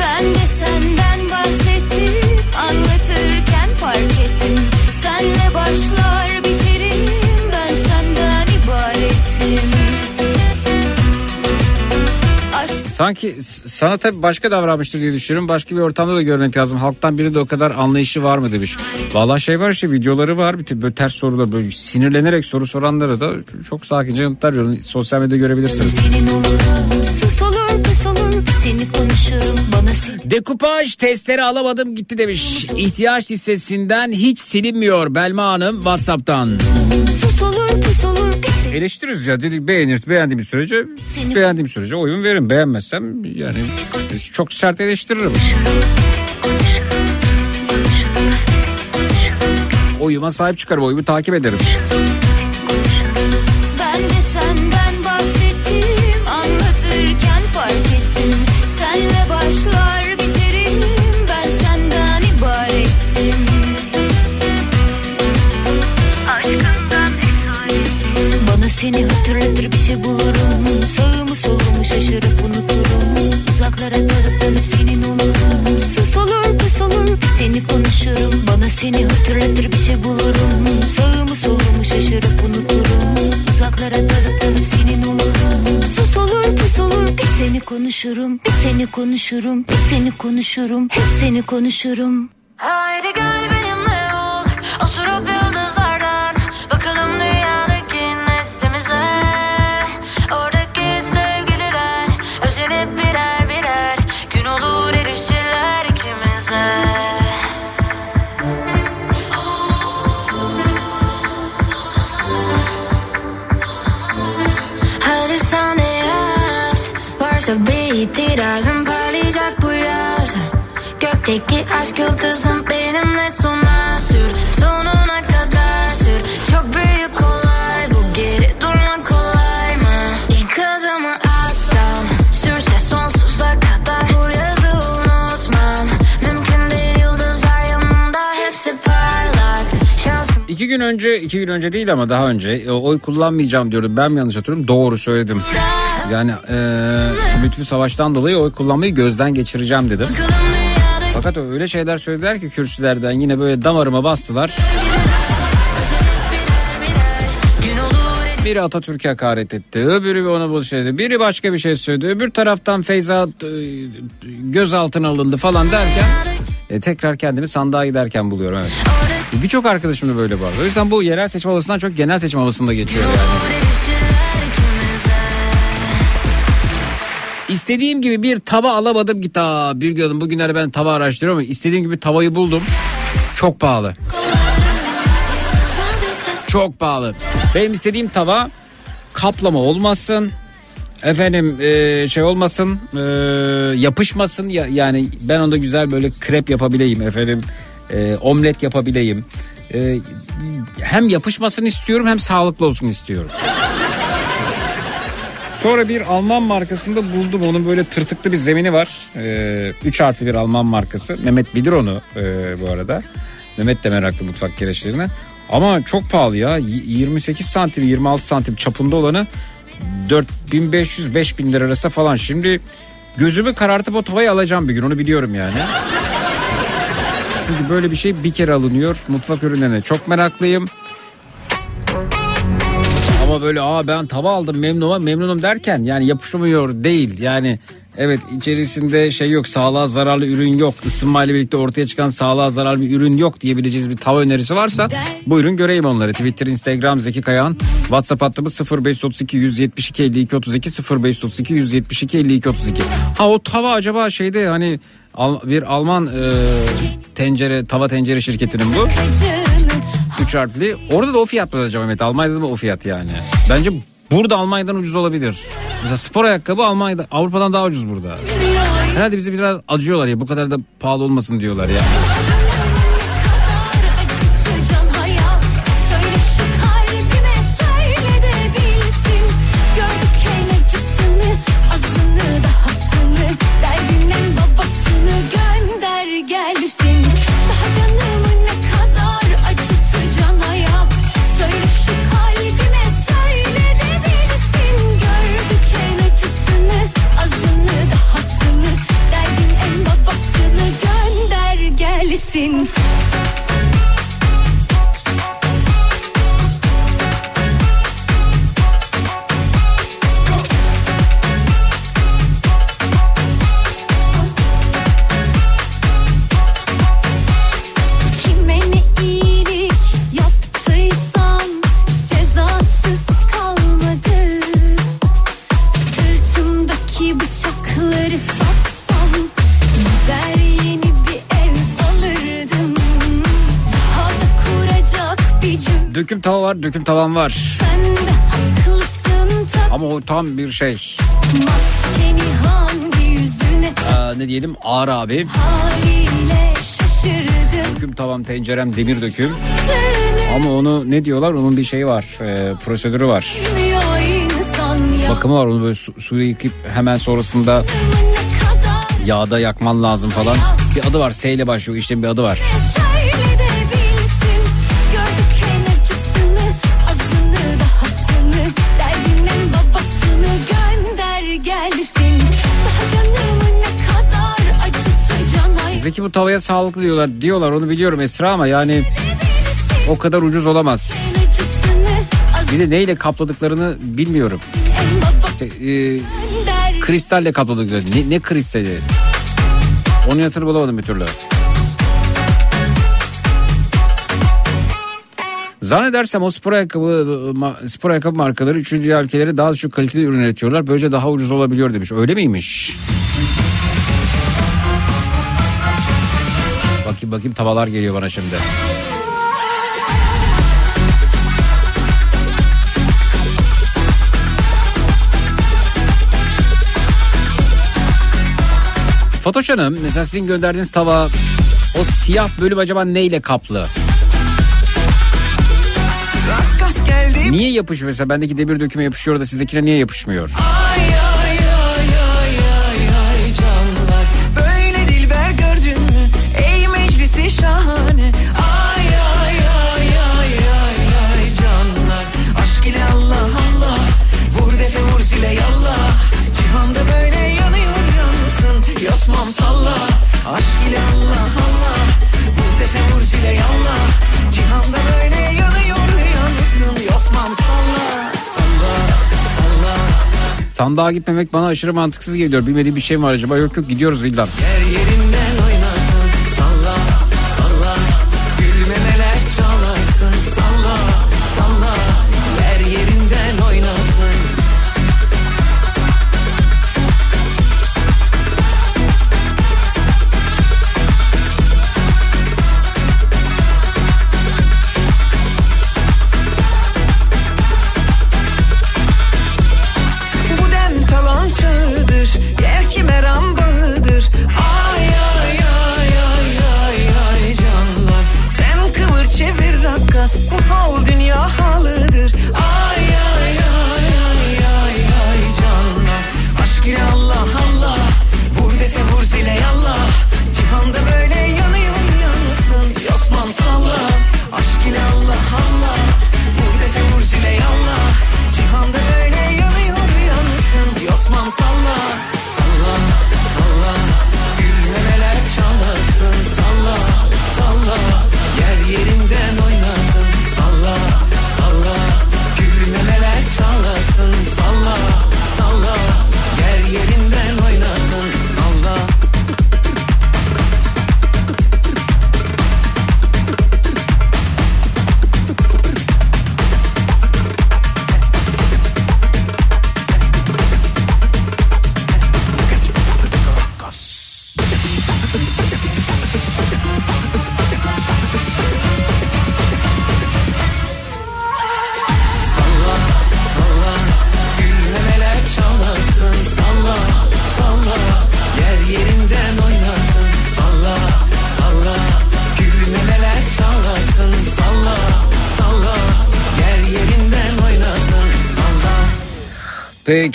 Ben de senden bahsettim Anlatırken fark ettim Senle başlar Sanki sana tabii başka davranmıştır diye düşünüyorum. Başka bir ortamda da görmek lazım. Halktan biri de o kadar anlayışı var mı demiş. Vallahi şey var işte videoları var. Bir tip böyle ters sorular böyle sinirlenerek soru soranlara da çok sakince yanıtlar veriyor. Sosyal medyada görebilirsiniz. Dekupaj testleri alamadım gitti demiş. İhtiyaç listesinden hiç silinmiyor Belma Hanım Whatsapp'tan. Sus olur pus olur seni Eleştiriyoruz. Ya dedik beğeniriz. Beğendiğim sürece Seni- beğendiğim sürece oyun verin beğenmezsem yani çok sert eleştiririm. Oyuma sahip çıkarım. Oyumu takip ederim. Seni hatırlatır bir şey bulurum. Sağımı solumu şaşırıp unuturum. Uzaklara dalıp dalıp senin olurum. Sus olur pus olur seni konuşurum. Bana seni hatırlatır bir şey bulurum. Sağımı solumu şaşırıp unuturum. Uzaklara dalıp dalıp senin olurum. Sus olur pus olur bir seni konuşurum. Bir seni konuşurum bir seni konuşurum. Hep seni konuşurum. Haydi gel benimle ol. Oturup yıldızlardan aşk yıldızım benimle sona sür Sonuna kadar sür Çok büyük olay bu geri durmak kolay mı? İlk adımı atsam Sürse sonsuza kadar Bu yazı unutmam Mümkün değil yıldızlar yanımda hepsi parlak Şansım İki gün önce, iki gün önce değil ama daha önce e, oy kullanmayacağım diyordum. Ben mi yanlış hatırlıyorum? Doğru söyledim. Yani e, Lütfü Savaş'tan dolayı oy kullanmayı gözden geçireceğim dedim. Fakat öyle şeyler söylediler ki kürsülerden yine böyle damarıma bastılar. Biri Atatürk'e hakaret etti. Öbürü ona bu şey. Biri başka bir şey söyledi. Öbür taraftan Feyza e, gözaltına alındı falan derken e, tekrar kendimi sandığa giderken buluyorum evet. Birçok arkadaşım da böyle var. O yüzden bu yerel seçim havasından çok genel seçim havasında geçiyor yani. İstediğim gibi bir tava alamadım git aa bir gün bugünlerde ben tava araştırıyorum ama istediğim gibi tavayı buldum. Çok pahalı. Çok pahalı. Benim istediğim tava kaplama olmasın. Efendim e, şey olmasın e, yapışmasın ya, yani ben onda güzel böyle krep yapabileyim efendim e, omlet yapabileyim. E, hem yapışmasını istiyorum hem sağlıklı olsun istiyorum. Sonra bir Alman markasında buldum. Onun böyle tırtıklı bir zemini var. 3 artı bir Alman markası. Mehmet bilir onu e, bu arada. Mehmet de meraklı mutfak gereçlerine. Ama çok pahalı ya. Y- 28 santim 26 santim çapında olanı 4500-5000 lira arasında falan. Şimdi gözümü karartıp o tavayı alacağım bir gün onu biliyorum yani. Çünkü böyle bir şey bir kere alınıyor mutfak ürünlerine. Çok meraklıyım. Ama böyle aa ben tava aldım memnunum memnunum derken yani yapışmıyor değil. Yani evet içerisinde şey yok sağlığa zararlı ürün yok. Isınmayla birlikte ortaya çıkan sağlığa zararlı bir ürün yok diyebileceğiz bir tava önerisi varsa buyurun göreyim onları. Twitter, Instagram Zeki Kayağan. WhatsApp hattımız 0532 172 52 32 0532 172 52 32. Ha o tava acaba şeyde hani bir Alman e, tencere tava tencere şirketinin bu. 3 harfli. Orada da o fiyat mı acaba Mehmet? Almanya'da da o fiyat yani. Bence burada Almanya'dan ucuz olabilir. Mesela spor ayakkabı Almanya'da Avrupa'dan daha ucuz burada. Herhalde bizi biraz acıyorlar ya bu kadar da pahalı olmasın diyorlar ya. Acıtacağım gelsin Döküm tava var döküm tavan var. Ama o tam bir şey. Aa, ne diyelim ağır abi. Döküm tavam tencerem demir döküm. Ama onu ne diyorlar onun bir şeyi var. e, prosedürü var. Bakımı var onu böyle su, suyu yıkayıp hemen sonrasında yağda yakman lazım falan. Bir adı var S ile başlıyor işlemin bir adı var. Zeki bu tavaya sağlıklı diyorlar. Diyorlar onu biliyorum Esra ama yani o kadar ucuz olamaz. Bir de neyle kapladıklarını bilmiyorum. babası E, kristalle kapladıkları. Ne, ne kristali? Onu yatırı bulamadım bir türlü. Zannedersem o spor ayakkabı spor ayakkabı markaları 3. dünya ülkeleri daha düşük kaliteli ürün üretiyorlar. Böylece daha ucuz olabiliyor demiş. Öyle miymiş? Bakayım bakayım tavalar geliyor bana şimdi. Fatoş Hanım mesela sizin gönderdiğiniz tava o siyah bölüm acaba neyle kaplı? Niye yapışmıyor mesela bendeki demir döküme yapışıyor da sizdekine niye yapışmıyor? Ay ay Sandığa gitmemek bana aşırı mantıksız geliyor. Bilmediğim bir şey mi var acaba? Yok yok gidiyoruz Vildan. Yer yerinden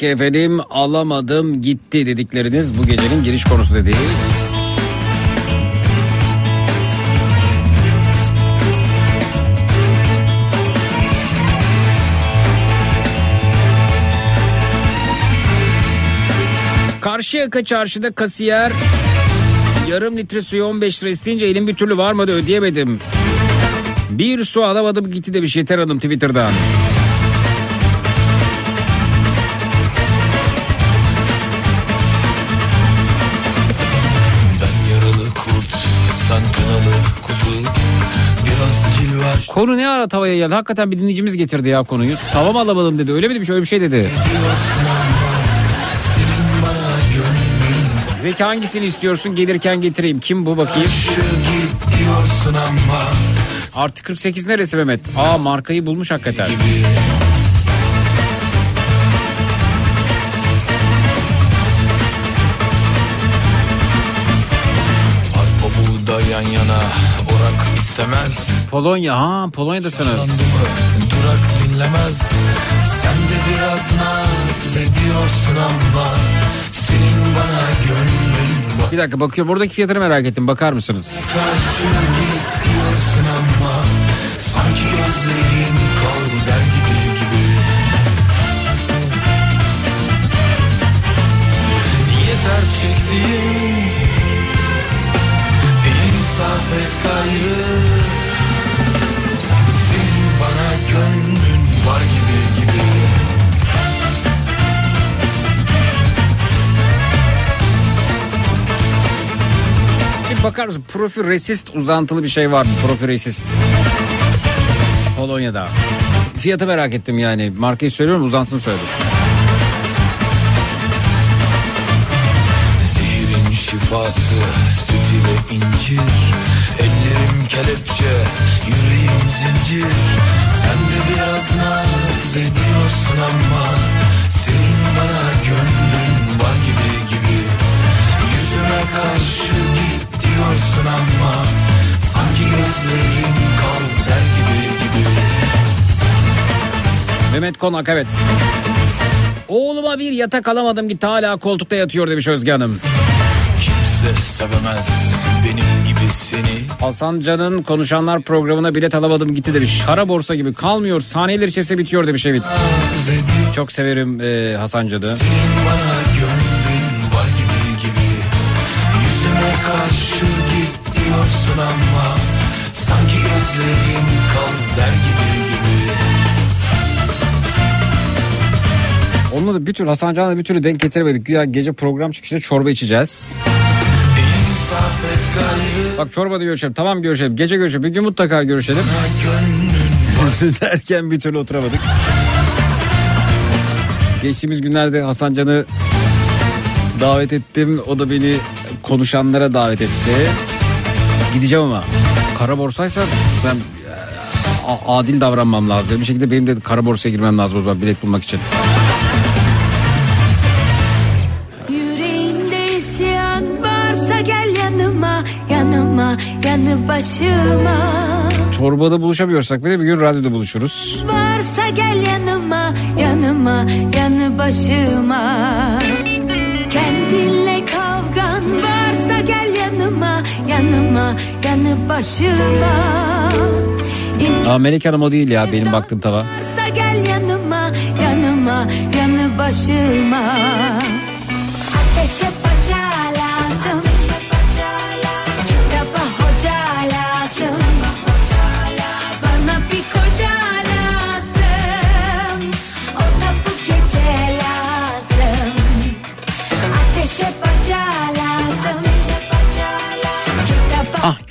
Peki efendim alamadım gitti dedikleriniz bu gecenin giriş konusu dediği. Karşıyaka çarşıda kasiyer yarım litre suyu 15 lira isteyince elim bir türlü varmadı ödeyemedim. Bir su alamadım gitti demiş Yeter Hanım Twitter'dan. Konu ne ara tavaya geldi? Hakikaten bir dinleyicimiz getirdi ya konuyu. Savam alamadım dedi. Öyle mi demiş? Öyle bir şey dedi. Zeki hangisini istiyorsun? Gelirken getireyim. Kim bu bakayım? Artı 48 neresi Mehmet? Aa markayı bulmuş hakikaten. Arpa istemez Polonya. Ha Polonya'da sanırım. Durak dinlemez Sen de biraz naz ediyorsun ama Senin bana gönlün var Bir dakika bakıyorum. Buradaki fiyatını merak ettim. Bakar mısınız? Karşı git diyorsun ama Sanki gözlerin kal der gibi gibi Yeter çektiğim İnsaf et gayrı Senin bana gönlün var gibi gibi Bir bakar mısın? Profi resist uzantılı bir şey var mı? Profi resist. Polonya'da. Fiyatı merak ettim yani. Markayı söylüyorum uzansın söyledim. Şifası süt ile incir kelepçe Yüreğim zincir. Sen de biraz naz ediyorsun ama Senin bana gönlün var gibi gibi. Yüzüme karşı git diyorsun ama Sanki gözlerin kal der gibi gibi. Mehmet Konak evet. Oğluma bir yatak alamadım gitti hala koltukta yatıyor demiş Özge Hanım. Kimse sevemez benim seni Hasan Can'ın konuşanlar programına bilet alamadım gitti demiş. Kara borsa gibi kalmıyor saniyeler içerisinde bitiyor demiş ediyor Çok severim e, Hasan Can'ı. Senin bana gönlün var gibi gibi Yüzüme karşı git diyorsun ama Sanki gözlerin kal der gibi gibi Onunla da bir türlü Hasan Can'la bir türlü denk getiremedik. Güya gece program çıkışında çorba içeceğiz. Bak çorbada görüşelim tamam görüşelim gece görüşelim bir gün mutlaka görüşelim. *laughs* derken bir türlü oturamadık. Geçtiğimiz günlerde Hasan Can'ı davet ettim. O da beni konuşanlara davet etti. Gideceğim ama kara borsaysa ben e, adil davranmam lazım. Bir şekilde benim de kara borsaya girmem lazım o zaman bilet bulmak için. Başıma Çorbada buluşamıyorsak bile bir gün radyoda buluşuruz. Varsa gel yanıma Yanıma yanı başıma Kendinle kavgan varsa gel yanıma Yanıma yanı başıma İmkan Aa, Melek Hanım o değil ya benim baktığım tava. varsa gel yanıma Yanıma yanı başıma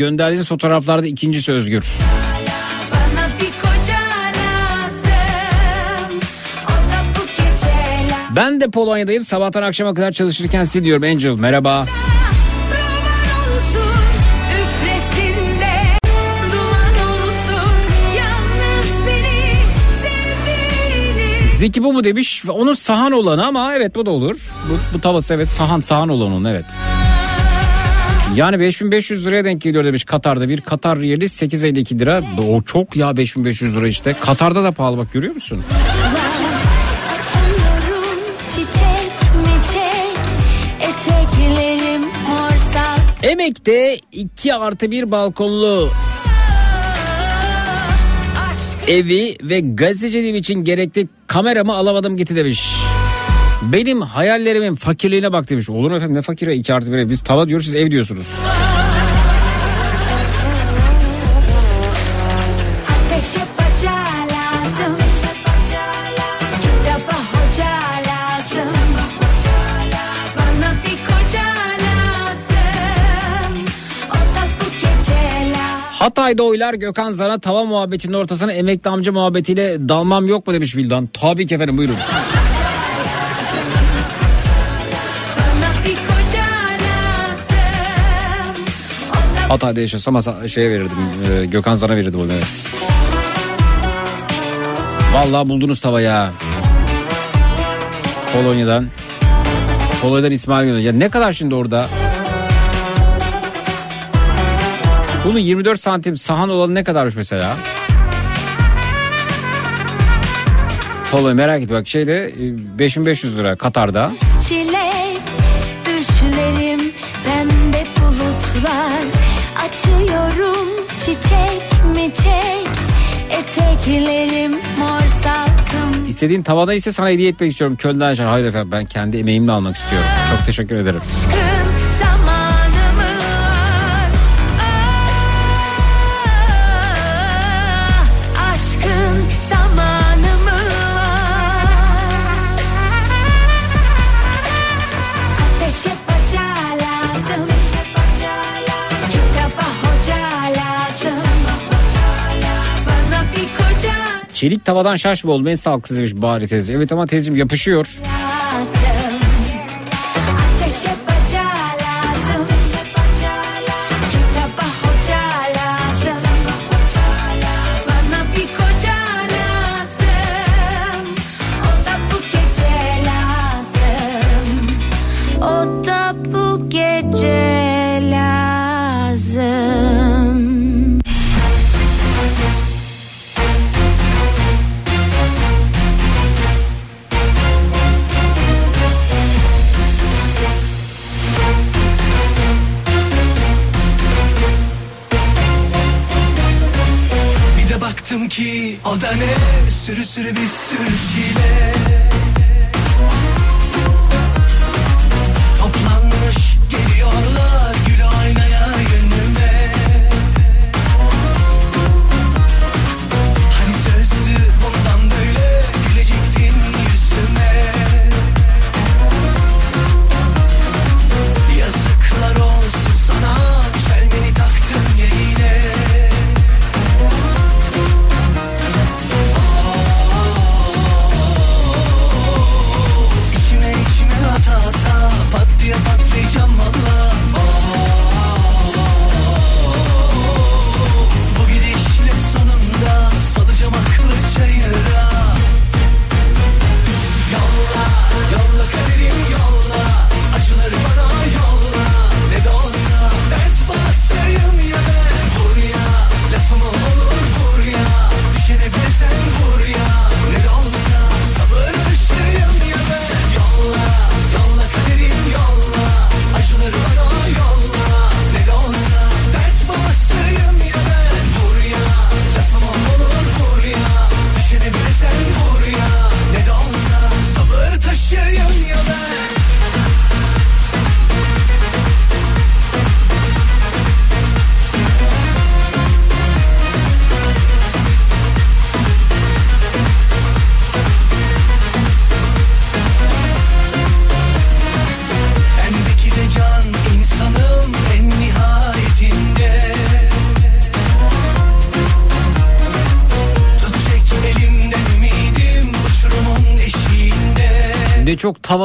gönderdiğiniz fotoğraflarda ikincisi Özgür. Ben de Polonya'dayım sabahtan akşama kadar çalışırken sizi diyorum Angel merhaba. Zeki bu mu demiş. Onun sahan olanı ama evet bu da olur. Bu, bu tavası evet sahan sahan olan onun evet. Yani 5500 liraya denk geliyor demiş Katar'da bir Katar riyali 852 lira. O çok ya 5500 lira işte. Katar'da da pahalı bak görüyor musun? Emek'te 2 artı 1 balkonlu evi ve gazeteciliğim için gerekli kameramı alamadım gitti demiş. Benim hayallerimin fakirliğine bak demiş. Olur efendim ne fakire 2 artı 1 ev? Biz tava diyoruz siz ev diyorsunuz. bir. Hatay'da oylar Gökhan Zan'a tava muhabbetinin ortasına emekli amca muhabbetiyle dalmam yok mu demiş Vildan. Tabii ki efendim buyurun. Hatay'da yaşasam asa- şeye verirdim. e, Gökhan Zan'a verirdim onu evet. Vallahi buldunuz tava ya. Polonya'dan. Polonya'dan İsmail Gönül. Ya ne kadar şimdi orada? Bunun 24 santim sahan olanı ne kadarmış mesela? Polonya merak et bak şeyde e, 5500 lira Katar'da. çilek Açıyorum çiçek miçek Eteklerim mor salkım İstediğin tavada ise sana hediye etmek istiyorum. Köln'den. Hayır efendim ben kendi emeğimle almak istiyorum. Çok teşekkür ederim. Aşkın Çelik tavadan şaşma oldu. En sağlıksız demiş Bahri teyze. Evet ama teyzeciğim yapışıyor. Sürü bir sürü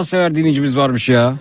sever dinleyicimiz varmış ya.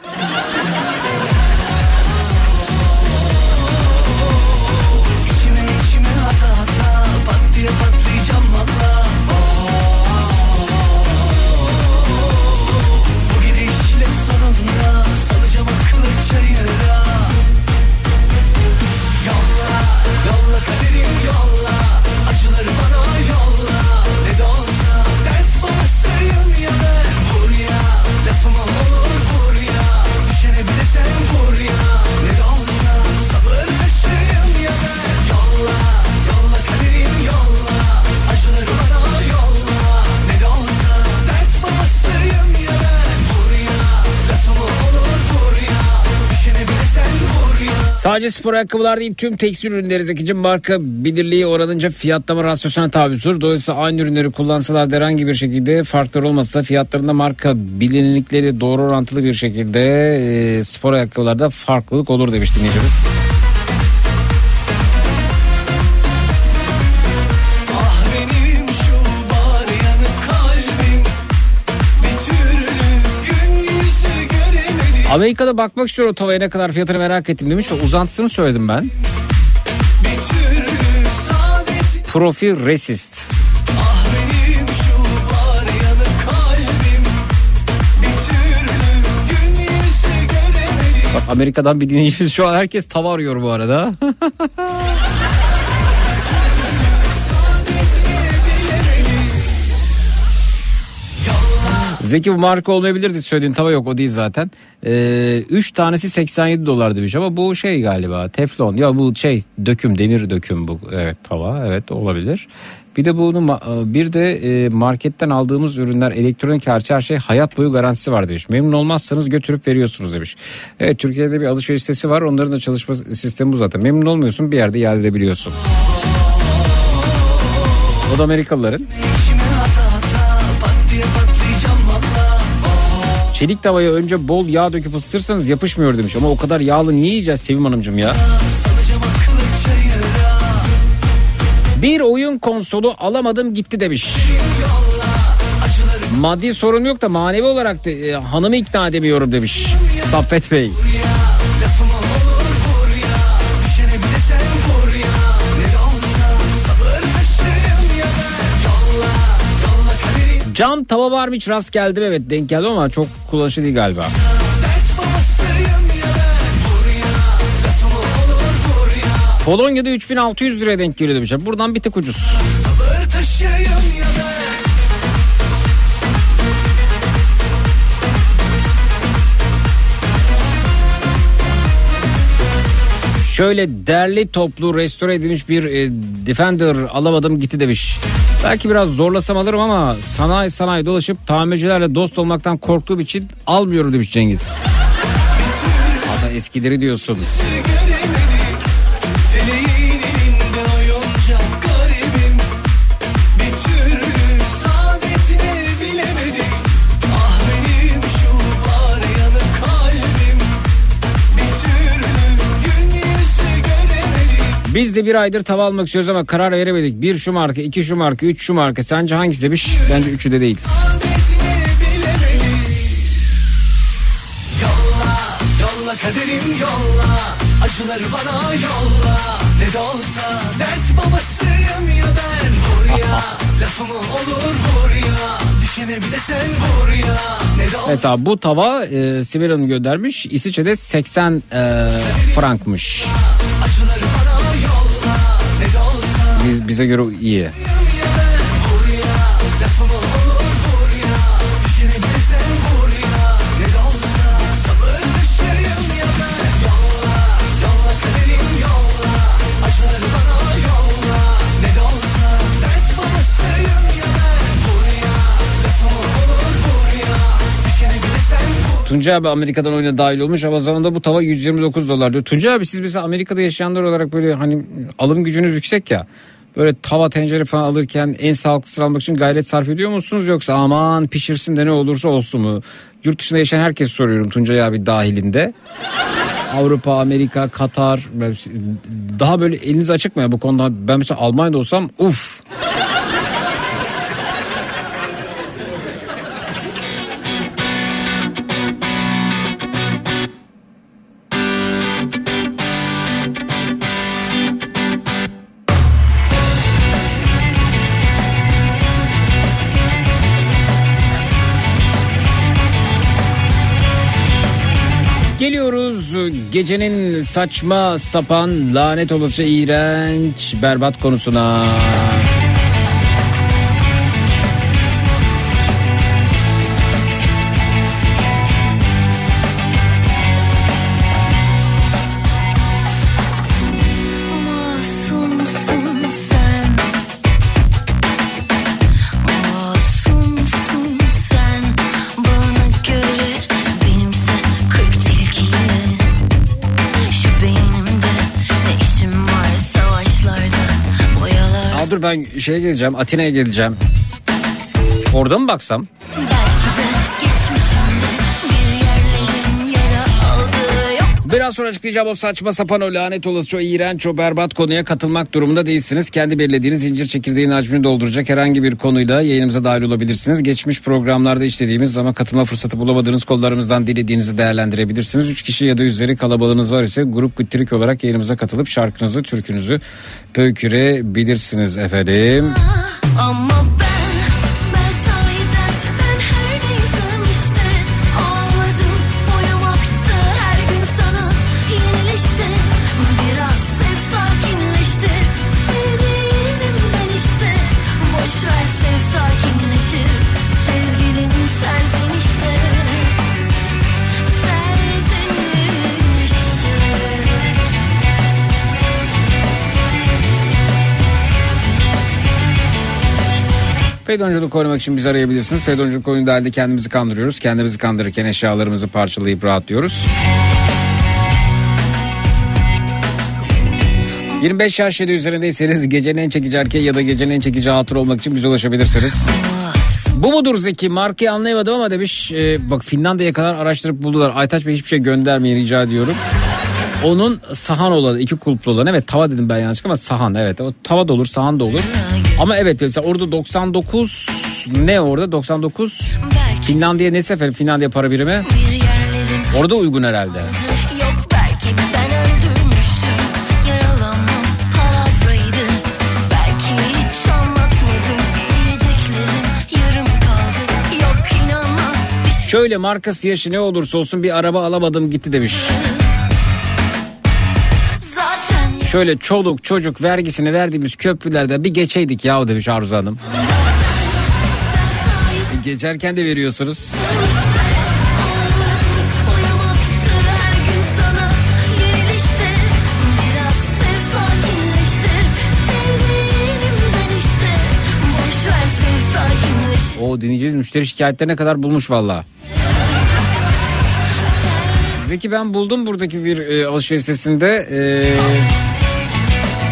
Sadece spor ayakkabılar değil tüm tekstil ürünleri Zeki'cim marka bilirliği oranınca fiyatlama rasyosuna tabi tutur. Dolayısıyla aynı ürünleri kullansalar da herhangi bir şekilde farklar olmasa da fiyatlarında marka bilinirlikleri doğru orantılı bir şekilde e, spor ayakkabılarda farklılık olur demiş dinleyicimiz. Amerika'da bakmak istiyor o tavaya ne kadar fiyatını merak ettim demiş uzantısını söyledim ben. Bir türlü saadet Profi Resist. Bak Amerika'dan bir dinleyicimiz şu an herkes tava arıyor bu arada. *laughs* Zeki bu marka olmayabilirdi söylediğin tava yok o değil zaten. Ee, üç tanesi 87 dolar demiş ama bu şey galiba teflon ya bu şey döküm demir döküm bu evet tava evet olabilir. Bir de bunu ma- bir de e, marketten aldığımız ürünler elektronik her şey hayat boyu garantisi var demiş. Memnun olmazsanız götürüp veriyorsunuz demiş. Evet Türkiye'de bir alışveriş sitesi var onların da çalışma sistemi bu zaten. Memnun olmuyorsun bir yerde iade edebiliyorsun. O da Amerikalıların. Çelik tavaya önce bol yağ döküp ısıtırsanız yapışmıyor demiş. Ama o kadar yağlı niye yiyeceğiz Sevim Hanımcığım ya? Bir oyun konsolu alamadım gitti demiş. Maddi sorun yok da manevi olarak da, e, hanımı ikna edemiyorum demiş. Saffet Bey. Lafım Cam tava var mı hiç rast geldim evet denk geldim ama çok kullanışlı değil galiba. Polonya'da 3600 liraya denk geliyor demiş. Buradan bir tık ucuz. Sabır taşıyım Şöyle derli toplu restore edilmiş bir e, Defender alamadım gitti demiş. Belki biraz zorlasam alırım ama sanayi sanayi dolaşıp tamircilerle dost olmaktan korktuğum için almıyorum demiş Cengiz. Hatta eskileri diyorsun. Biz de bir aydır tava almak istiyoruz ama karar veremedik. Bir şu marka, iki şu marka, üç şu marka. Sence hangisi demiş? Bence üçü de değil. Yolla, yolla kaderim yolla Acıları bana yolla Ne de olsa dert babasıyım ya ben Vur ya, lafımı olur vur ya Mesela bu tava e, Sibel Hanım göndermiş. İsviçre'de 80 e, frankmış. acıları Biz, bize göre iyi. Tuncay abi Amerika'dan oyuna dahil olmuş ama zamanında bu tava 129 dolar diyor. Tuncay abi siz mesela Amerika'da yaşayanlar olarak böyle hani alım gücünüz yüksek ya. Böyle tava tencere falan alırken en sağlıklısı almak için gayret sarf ediyor musunuz yoksa aman pişirsin de ne olursa olsun mu? Yurt dışında yaşayan herkes soruyorum Tuncay abi dahilinde. Avrupa, Amerika, Katar daha böyle eliniz açık mı ya bu konuda? Ben mesela Almanya'da olsam uf Gecenin saçma sapan lanet olası iğrenç berbat konusuna. Ben şeye geleceğim Atina'ya geleceğim. Orada mı baksam? Biraz sonra açıklayacağım o saçma sapan o lanet olası o iğrenç o berbat konuya katılmak durumunda değilsiniz. Kendi belirlediğiniz incir çekirdeğin hacmini dolduracak herhangi bir konuyla yayınımıza dahil olabilirsiniz. Geçmiş programlarda işlediğimiz ama katılma fırsatı bulamadığınız kollarımızdan dilediğinizi değerlendirebilirsiniz. Üç kişi ya da üzeri kalabalığınız var ise grup güttirik olarak yayınımıza katılıp şarkınızı, türkünüzü pöykürebilirsiniz efendim. Ama Fedonculuk oynamak için bizi arayabilirsiniz. Fedonculuk oyunu halde kendimizi kandırıyoruz. Kendimizi kandırırken eşyalarımızı parçalayıp rahatlıyoruz. 25 yaş ya da üzerindeyseniz gecenin en çekici erkeği ya da gecenin en çekici hatır olmak için bize ulaşabilirsiniz. Bu mudur Zeki? Markayı anlayamadım ama demiş. e, bak Finlandiya'ya kadar araştırıp buldular. Aytaç Bey hiçbir şey göndermeyin rica ediyorum. Onun sahan olanı iki kulplu olan evet tava dedim ben yanlışlıkla ama sahan evet. O tava da olur sahan da olur. Ama evet mesela orada 99 ne orada? 99 Belki Finlandiya ne sefer Finlandiya para birimi. Orada uygun herhalde. Şöyle markası yaşı ne olursa olsun bir araba alamadım gitti demiş. Şöyle çoluk çocuk vergisini verdiğimiz köprülerde bir geçeydik yahu demiş Arzu Hanım. E, geçerken de veriyorsunuz. O dinleyeceğiz müşteri şikayetlerine kadar bulmuş valla. Zeki ben buldum buradaki bir e, alışveriş sitesinde. E,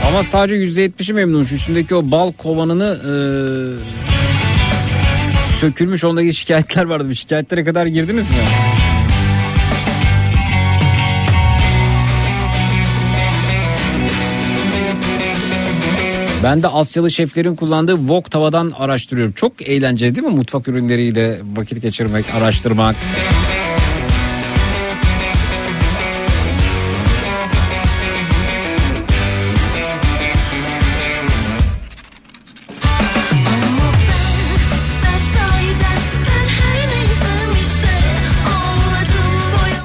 ama sadece %70'i memnunmuş. Üstündeki o bal kovanını e, sökülmüş. Ondaki şikayetler vardı. Şikayetlere kadar girdiniz mi? Ben de Asyalı şeflerin kullandığı wok tavadan araştırıyorum. Çok eğlenceli değil mi mutfak ürünleriyle vakit geçirmek, araştırmak.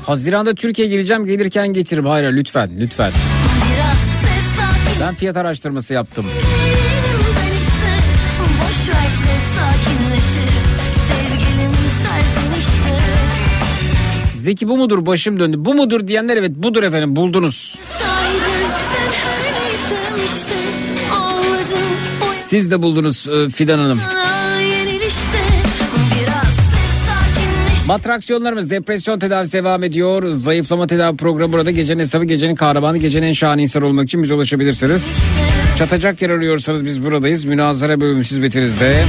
Haziranda Türkiye geleceğim gelirken getiririm. Hayır lütfen lütfen. Ben fiyat araştırması yaptım. Zeki bu mudur başım döndü. Bu mudur diyenler evet budur efendim buldunuz. Siz de buldunuz e, Fidan Hanım. sana Matraksiyonlarımız depresyon tedavisi devam ediyor. Zayıflama tedavi programı burada. Gecenin hesabı, gecenin kahramanı, gecenin en şahane insan olmak için bize ulaşabilirsiniz. Çatacak yer arıyorsanız biz buradayız. Münazara bölümü hizmetinizde.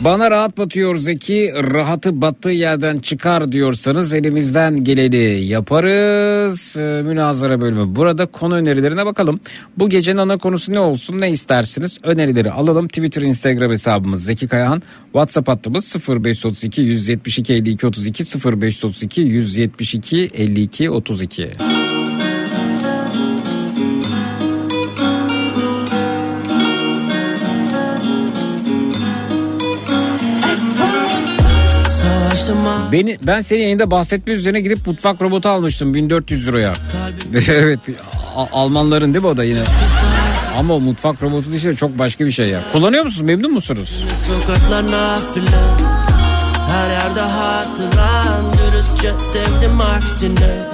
Bana rahat batıyor Zeki. Rahatı battığı yerden çıkar diyorsanız elimizden geleni yaparız. Ee, münazara bölümü. Burada konu önerilerine bakalım. Bu gecenin ana konusu ne olsun ne istersiniz? Önerileri alalım. Twitter, Instagram hesabımız Zeki Kayahan. WhatsApp hattımız 0532 172 52 32 0532 172 52 32. Beni, ben senin yayında bahsetme üzerine gidip mutfak robotu almıştım 1400 liraya. *laughs* evet Almanların değil mi o da yine? Ama o mutfak robotu işte çok başka bir şey ya. Kullanıyor musunuz? Memnun musunuz? Sokaklar nafile Her yerde hatıran Dürüstçe sevdim aksine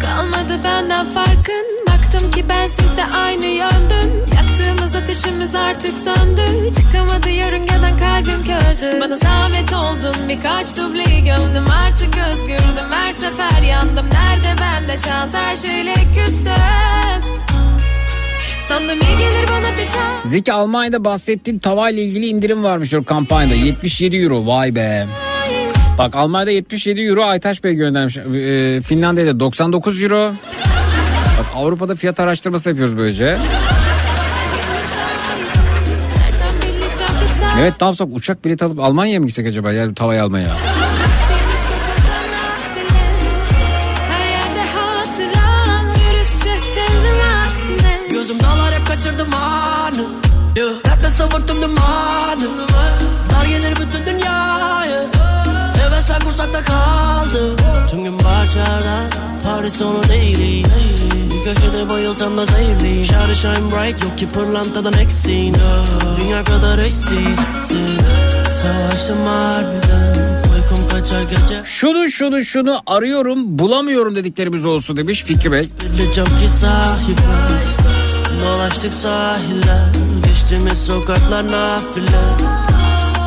Kalmadı benden farkın Baktım ki ben sizde aynı yöndüm Yaktığımız ateşimiz artık söndü Çıkamadı yörüngeden kalbim kördü Bana zahmet oldun birkaç dubleyi gömdüm Artık özgürdüm her sefer yandım Nerede bende şans her şeyle küstüm Zeki Almanya'da bahsettiğin tavayla ilgili indirim varmış diyor kampanyada. 77 euro vay be. Bak Almanya'da 77 euro Aytaş Bey göndermiş. Ee, Finlandiya'da 99 euro. Bak Avrupa'da fiyat araştırması yapıyoruz böylece. Evet ne yapsak? Uçak bileti alıp Almanya'ya mı gitsek acaba? Yani tavayı almaya? Gözüm dağlara kaçırdım anı. Rapte savurttum dumanı Dar gelir bütün dünyayı. Hevesler kursakta kaldı. Tüm gün bahçede Paris sonu değil Bir köşede bayılsam da zevkli Shine shine bright yok ki pırlantadan eksin. Dünya kadar eşsiz. Savaştım harbiden. Şunu şunu şunu arıyorum bulamıyorum dediklerimiz olsun demiş Fikri Bey. Dolaştık sahiller. Geçtiğimiz sokaklar nafile.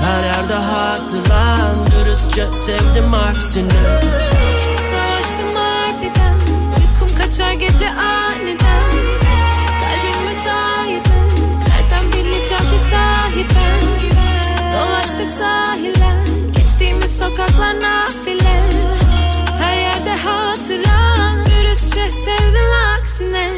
Her yerde hatıran Dürüstçe sevdim aksine gece aniden Kalbim müsaitim Nereden bileceğim ki sahiben Dolaştık sahiller Geçtiğimiz sokaklar nafile. Her yerde hatıra Dürüstçe sevdim aksine.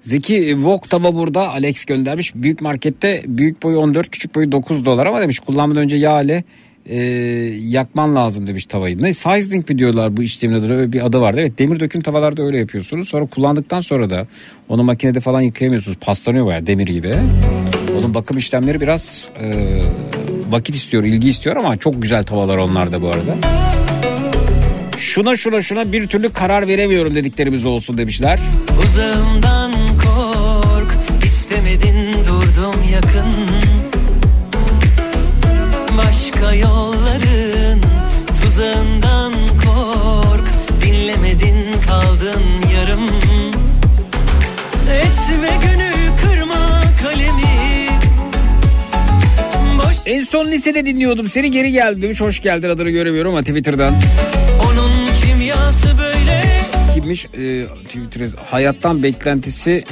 Zeki Vok tava burada. Alex göndermiş. Büyük markette büyük boyu 14 küçük boyu 9 dolar ama demiş kullanmadan önce yağ ile e, yakman lazım demiş tavayı. Ne sizing mi diyorlar bu işlemin adına öyle bir adı vardı. Evet demir döküm tavalarda öyle yapıyorsunuz. Sonra kullandıktan sonra da onu makinede falan yıkayamıyorsunuz. Paslanıyor bayağı demir gibi. Onun bakım işlemleri biraz e, vakit istiyor, ilgi istiyor ama çok güzel tavalar onlar da bu arada. Şuna şuna şuna bir türlü karar veremiyorum dediklerimiz olsun demişler. Uzağımdan Kara yolların tuzağından kork Dinlemedin kaldın yarım Etme gönül kırma kalemi Boş... En son lisede dinliyordum seni geri geldim demiş. Hoş geldin adını göremiyorum ama Twitter'dan. Onun kimyası böyle kimmiş? Ee, Twitter hayattan beklentisi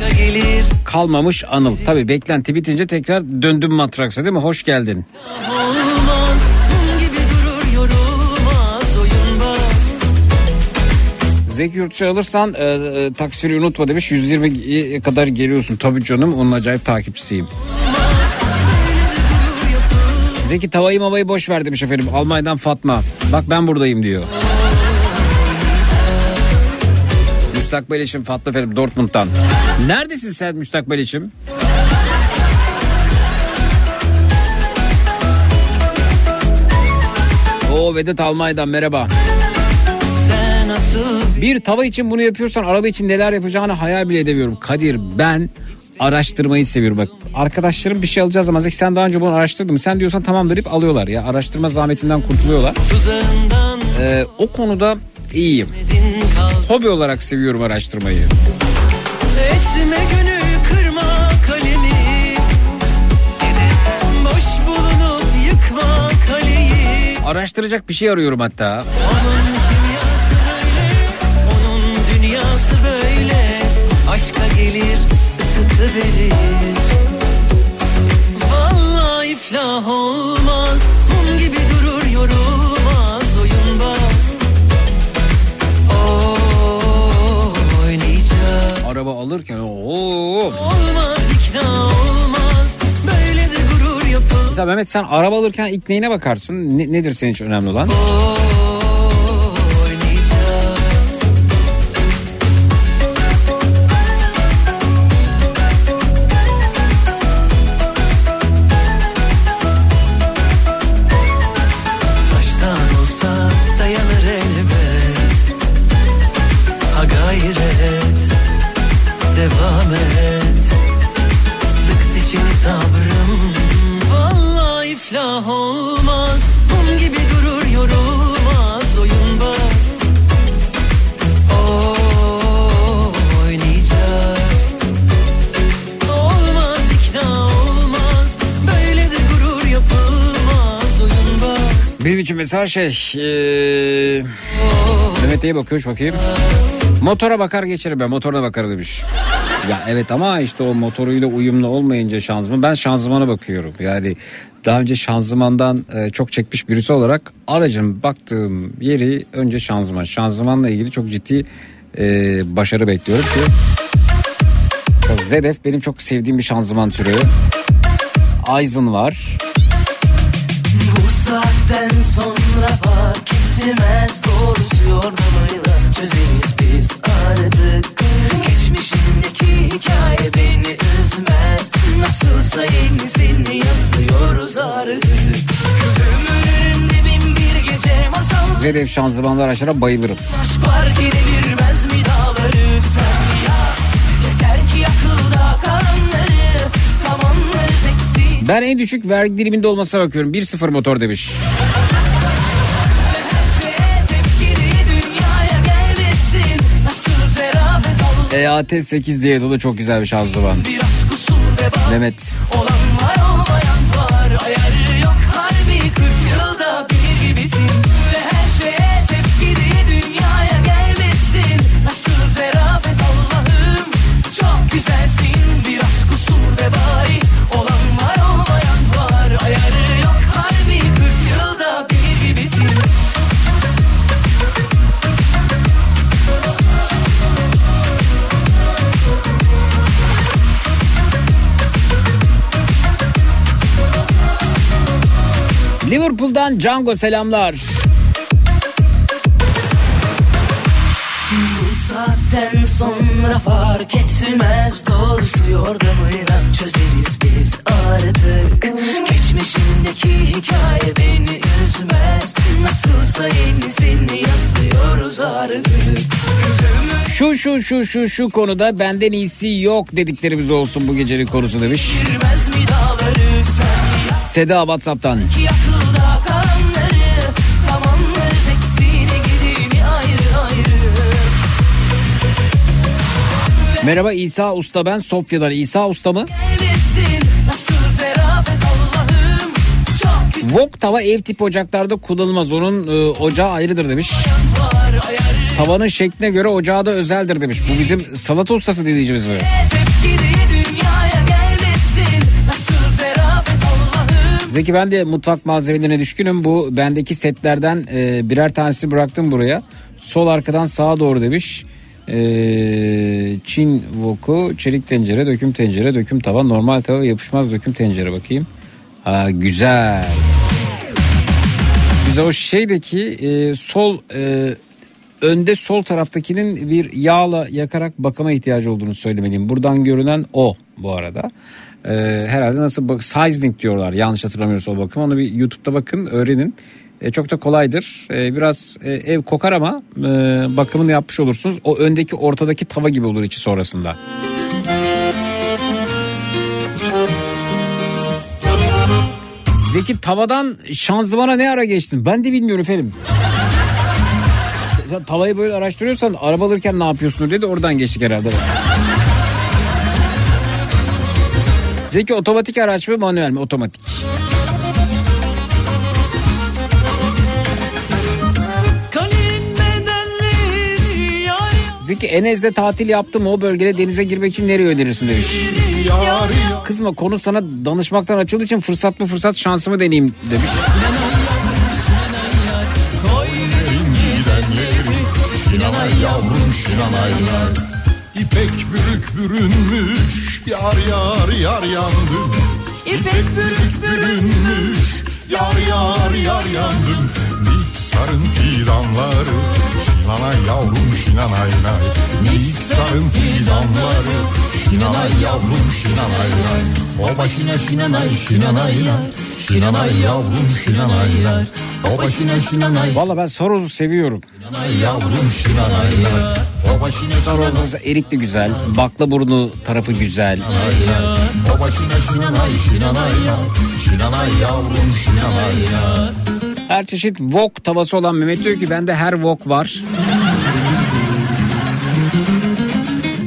kalmamış Anıl. Tabi beklenti bitince tekrar döndüm matraksa değil mi? Hoş geldin. Zeki Yurtçı alırsan e, e, taksiri unutma demiş. 120'ye kadar geliyorsun. Tabii canım onun acayip takipçisiyim. Zeki tavayı mavayı boş ver demiş efendim. Almanya'dan Fatma. Bak ben buradayım diyor. Müstakbel eşim Fatma efendim Dortmund'dan. Neredesin sen müstakbel eşim? Oo Vedat Almanya'dan merhaba. Nasıl Bir tava için bunu yapıyorsan araba için neler yapacağını hayal bile edemiyorum. Kadir ben araştırmayı seviyorum. Bak arkadaşlarım bir şey alacağı zaman Zeki sen daha önce bunu araştırdın? Sen diyorsan tamam deyip alıyorlar ya. Araştırma zahmetinden kurtuluyorlar. Ee, o konuda iyiyim. Hobi olarak seviyorum araştırmayı. Etme gönül kırma kalemi Boş bulunup yıkma kaleyi Araştıracak bir şey arıyorum hatta. Onun Aşka gelir ısıtı verir Vallahi iflah olmaz Mum gibi durur yorulmaz oyunbaz Oo, oynayacak Araba alırken ooo. Olmaz ikna olmaz Böyle de gurur yapılmaz Mesela Mehmet sen araba alırken ilk neyine bakarsın? Ne- nedir senin için önemli olan? oynayacağız mesela şey... Ee... Mehmet iyi bakıyor bakayım. Motora bakar geçerim ben motoruna bakar demiş. Ya evet ama işte o motoruyla uyumlu olmayınca şanzıman ben şanzımana bakıyorum. Yani daha önce şanzımandan e, çok çekmiş birisi olarak aracın baktığım yeri önce şanzıman. Şanzımanla ilgili çok ciddi e, başarı bekliyorum ki ZF benim çok sevdiğim bir şanzıman türü. Aizen var. Saatten sonra fark etmez. Doğrusu yordamıyla çözeriz biz artık. Geçmişindeki hikaye beni üzmez. Nasılsa yenisini yazıyoruz artık. Ömrümün dibim bir gece masal. ZF şanzımanlı araçlara bayılırım. Aşklar gidebilmez mi dağları sen yaz. Yeter ki akılda eksik Ben en düşük vergi diliminde olmasına bakıyorum. 1.0 motor demiş. EAT 8 diye da çok güzel bir şanzıman. Mehmet. Olan Liverpool'dan Django selamlar. Saatten sonra fark etmez Doğrusu yordamıyla çözeriz biz artık Geçmişindeki hikaye beni üzmez Nasılsa yenisini yazıyoruz artık Şu şu şu şu şu konuda benden iyisi yok dediklerimiz olsun bu gecenin konusu demiş. Girmez mi ayrı ayrı Merhaba İsa Usta ben Sofya'dan. İsa Usta mı? Wok tava ev tipi ocaklarda kullanılmaz. Onun e, ocağı ayrıdır demiş. Tavanın şekline göre ocağı da özeldir demiş. Bu bizim salata ustası dinleyicimiz mi? Tepkili Zeki ben de mutfak malzemelerine düşkünüm. Bu bendeki setlerden e, birer tanesi bıraktım buraya. Sol arkadan sağa doğru demiş. E, Çin voku, çelik tencere, döküm tencere, döküm tava, normal tava, yapışmaz döküm tencere bakayım. Ha, güzel. Güzel o şeydeki e, sol e, önde sol taraftakinin bir yağla yakarak bakıma ihtiyacı olduğunu söylemeliyim. Buradan görünen o bu arada. Ee, herhalde nasıl bak seasoning diyorlar yanlış hatırlamıyorsam o bakım. Onu bir YouTube'da bakın öğrenin. E, çok da kolaydır. E, biraz e, ev kokar ama e, bakımını yapmış olursunuz. O öndeki ortadaki tava gibi olur içi sonrasında. Zeki tavadan şanzımana ne ara geçtin? Ben de bilmiyorum efendim. Sen tavayı böyle araştırıyorsan araba alırken ne yapıyorsun dedi oradan geçtik herhalde. Zeki otomatik araç mı manuel mi? Otomatik. Zeki Enez'de tatil yaptım o bölgede denize girmek için nereye önerirsin demiş. Kızma konu sana danışmaktan açıldığı için fırsat mı fırsat şansımı deneyeyim demiş. Şinanay yavrum şinanaylar İpek bürük bürünmüş yar yar yar yandım. İpek bürük bürünmüş yar yar yar yandım. Niksarın fidanları şinanay yavrum şinanay nay Niksarın fidanları şinanay yavrum şinanay nay O başına şinanay şinanaylar Şinanay yavrum şinanaylar O başına şinanay Valla ben Saroz'u seviyorum. şinanay yavrum şinanay Saroz'un erik de güzel. Bakla burnu tarafı güzel. Başına şinanay şinanaylar Şinanay yavrum şinanaylar Her çeşit wok tavası olan Mehmet diyor ki bende her wok var.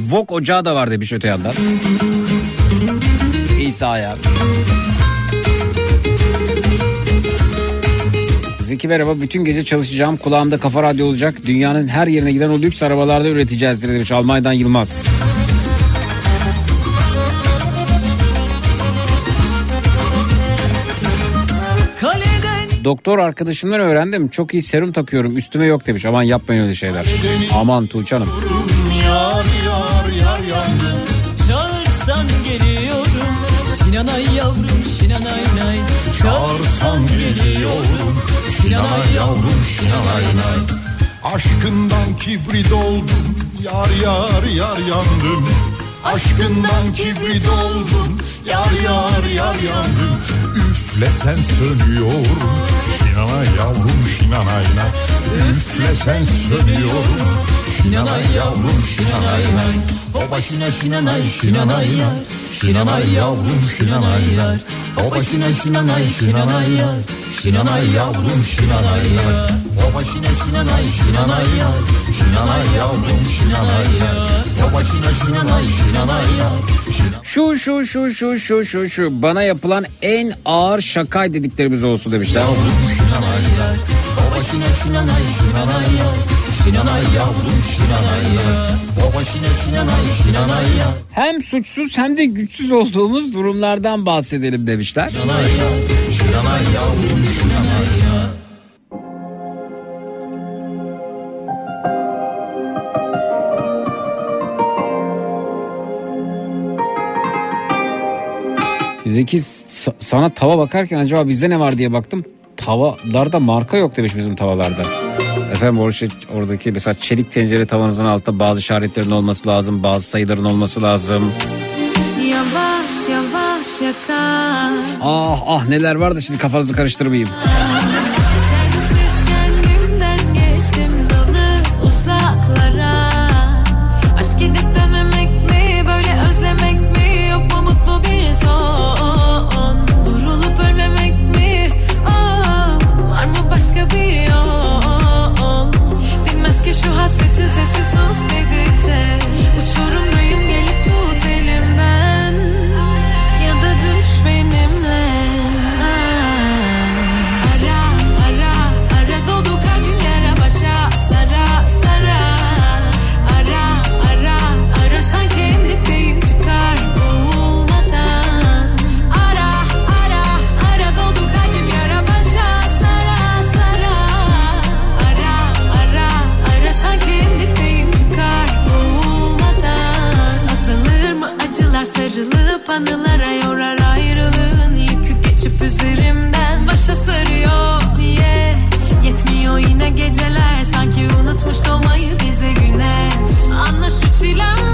Wok ocağı da var demiş öte yandan. İsa ya. Zeki merhaba bütün gece çalışacağım kulağımda kafa radyo olacak dünyanın her yerine giden o lüks arabalarda üreteceğiz demiş Almanya'dan Yılmaz. Kaleden Doktor arkadaşımdan öğrendim. Çok iyi serum takıyorum. Üstüme yok demiş. Aman yapmayın öyle şeyler. Aman Tuğçe Hanım. Yar yar yar yandım Çağırsan geliyorum. Şinanay yavrum şinanay nay Çağırsan geliyorum Şinanay yavrum şinanay nay. Aşkından kibrit oldum. Yar yar yar yandım. Aşkından kibrit oldum. Yar yar yar yandım Üflesen sönüyorum Şinanay yavrum şinanay nay Üflesen sönüyorum Şinanay yavrum şinanay nay O başına şinanay şinanaylar Şinanay yavrum şinanaylar O başına şinanay şinanaylar Şinanay yavrum şinanaylar O başına şinanay şinanaylar Şinanay yavrum şinanaylar O başına şinanay şinanaylar Şinanay Şu şu şu şu şu şu şu. Bana yapılan en ağır şakay dediklerimiz olsun demişler. şinanaylar O başına şinanay şinanaylar Şinanay yavrum şinanaylar O başına şinanay şinanaylar Hem suçsuz hem de güçsüz olduğumuz durumlardan bahsedelim demişler. Şinanaylar Şinanay yavrum şinanaylar Zeki sa- sana tava bakarken acaba bizde ne var diye baktım. Tavalarda marka yok demiş bizim tavalarda. Efendim orası, oradaki mesela çelik tencere tavanızın altında bazı işaretlerin olması lazım. Bazı sayıların olması lazım. Yavaş yavaş yakar Ah ah neler var da şimdi kafanızı karıştırmayayım. Anılara yorar ayrılığın yükü geçip üzerimden. Başa sarıyor niye yetmiyor yine geceler sanki unutmuş doğmayı bize güneş. Anla şu çilemden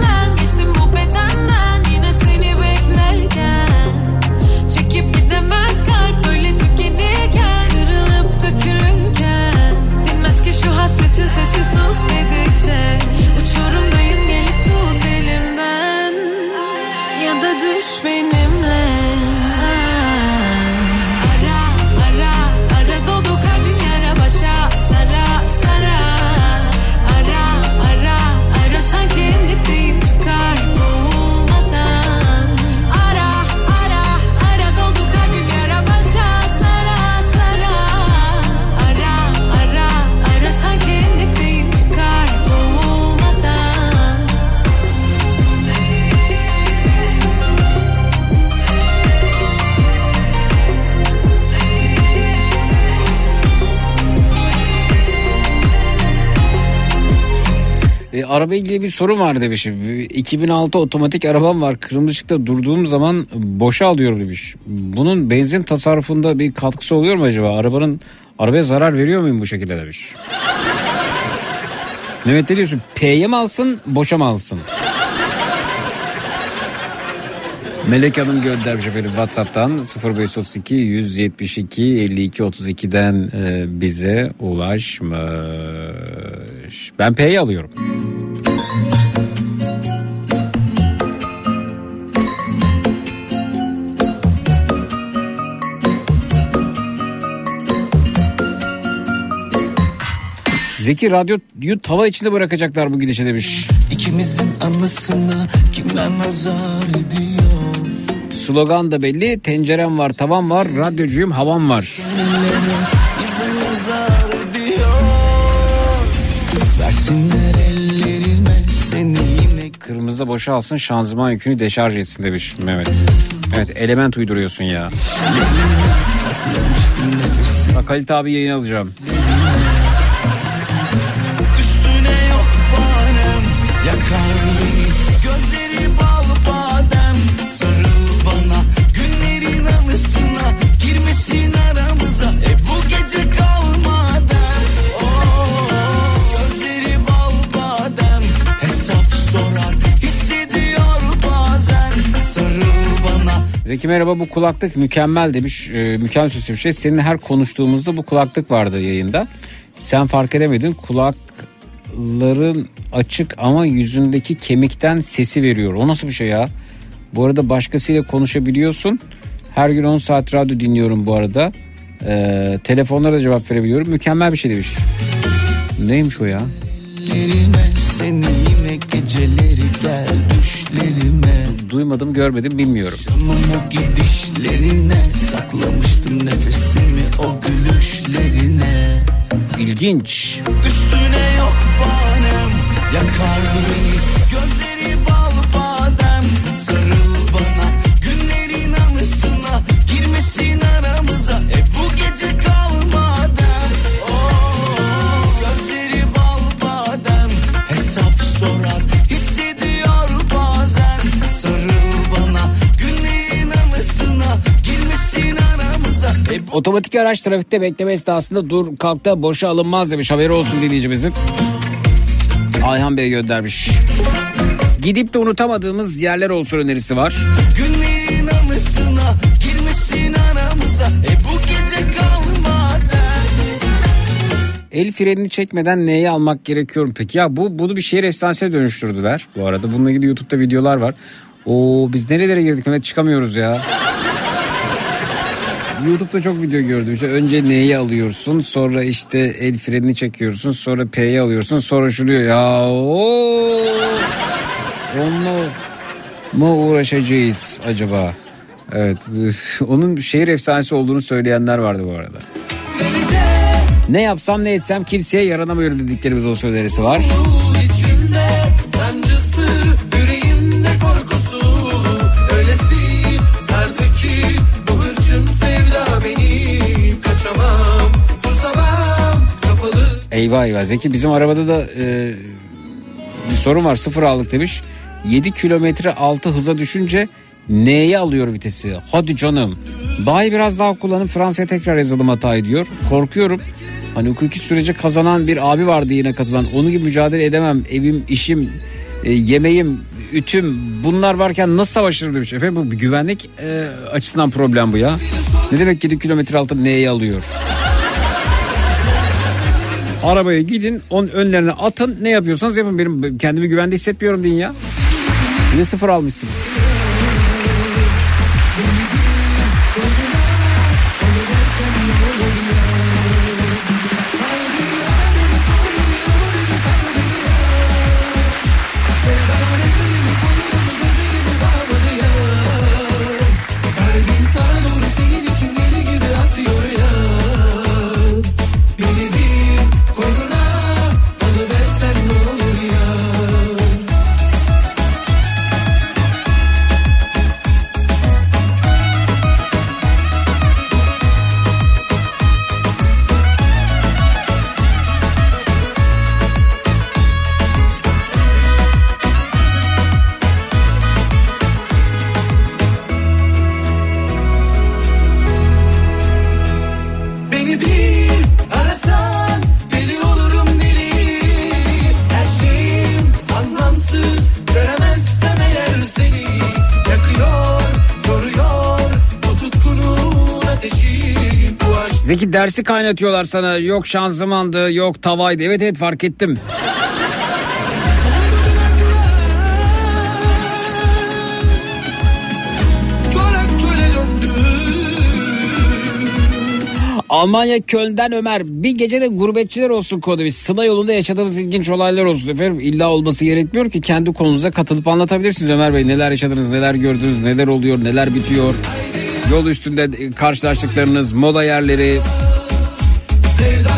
araba ilgili bir sorun var demişim. 2006 otomatik arabam var. Kırmızı ışıkta durduğum zaman boşa alıyorum demiş. Bunun benzin tasarrufunda bir katkısı oluyor mu acaba? Arabanın arabaya zarar veriyor muyum bu şekilde demiş. *laughs* Mehmet ne diyorsun? P'ye mi alsın, boşa mı alsın? Melek Hanım göndermiş efendim WhatsApp'tan 0532 172 52 32'den e, bize ulaşmış. Ben P'yi alıyorum. Zeki radyoyu tava içinde bırakacaklar bu gidişe demiş. İkimizin anısına kimler nazar ediyor Slogan da belli. Tencerem var, tavam var, radyocuyum, havam var. Bize nazar ediyor Versinler ellerime seni yine Kırmızıda boşa alsın şanzıman yükünü deşarj etsin demiş Mehmet. Evet element uyduruyorsun ya. Bak Halit abi yayın alacağım. Zeki merhaba bu kulaklık mükemmel demiş. Ee, mükemmel sözlü bir şey. Senin her konuştuğumuzda bu kulaklık vardı yayında. Sen fark edemedin. Kulakların açık ama yüzündeki kemikten sesi veriyor. O nasıl bir şey ya? Bu arada başkasıyla konuşabiliyorsun. Her gün 10 saat radyo dinliyorum bu arada. Ee, telefonlara cevap verebiliyorum. Mükemmel bir şey demiş. Neymiş o ya? Ellerime seni yine geceleri gel düşlerime Duymadım görmedim bilmiyorum. O gidişlerine saklamıştım nefesimi o gülüşlerine İlginç. Üstüne yok banem yakar beni Gözleri Otomatik araç trafikte bekleme esnasında dur kalkta boşa alınmaz demiş. Haberi olsun dinleyicimizin. Ayhan Bey göndermiş. Gidip de unutamadığımız yerler olsun önerisi var. Günlerin anısına girmesin aramıza E bu gece kalmadan El frenini çekmeden neyi almak gerekiyor peki? Ya bu bunu bir şehir efsanesine dönüştürdüler bu arada. Bununla ilgili YouTube'da videolar var. Oo biz nerelere girdik Mehmet çıkamıyoruz ya. YouTube'da çok video gördüm. İşte önce neyi alıyorsun, sonra işte el frenini çekiyorsun, sonra P'yi alıyorsun, sonra şunu ya. Oo. Onunla mı uğraşacağız acaba? Evet. *laughs* Onun şehir efsanesi olduğunu söyleyenler vardı bu arada. Ne yapsam ne etsem kimseye yaranamıyorum dediklerimiz o önerisi var. içimde Eyvah eyvah Zeki bizim arabada da e, bir sorun var sıfır aldık demiş. 7 kilometre altı hıza düşünce N'ye alıyor vitesi. Hadi canım. Bayi biraz daha kullanıp Fransa'ya tekrar yazılım hata ediyor. Korkuyorum. Hani hukuki sürece kazanan bir abi vardı yine katılan. Onun gibi mücadele edemem. Evim, işim, e, yemeğim, ütüm bunlar varken nasıl savaşırım demiş. Efendim bu güvenlik e, açısından problem bu ya. Ne demek 7 kilometre altı N'ye alıyor? Arabaya gidin onun önlerine atın ne yapıyorsanız yapın benim kendimi güvende hissetmiyorum deyin ya. Yine sıfır almışsınız. Zeki dersi kaynatıyorlar sana. Yok şanzımandı, yok tavaydı. Evet evet fark ettim. Almanya Köln'den Ömer. Bir gece de gurbetçiler olsun kodu. Biz Sıla yolunda yaşadığımız ilginç olaylar olsun efendim. İlla olması gerekmiyor ki kendi konunuza katılıp anlatabilirsiniz Ömer Bey. Neler yaşadınız, neler gördünüz, neler oluyor, neler bitiyor. Yol üstünde karşılaştıklarınız, moda yerleri. Sevdan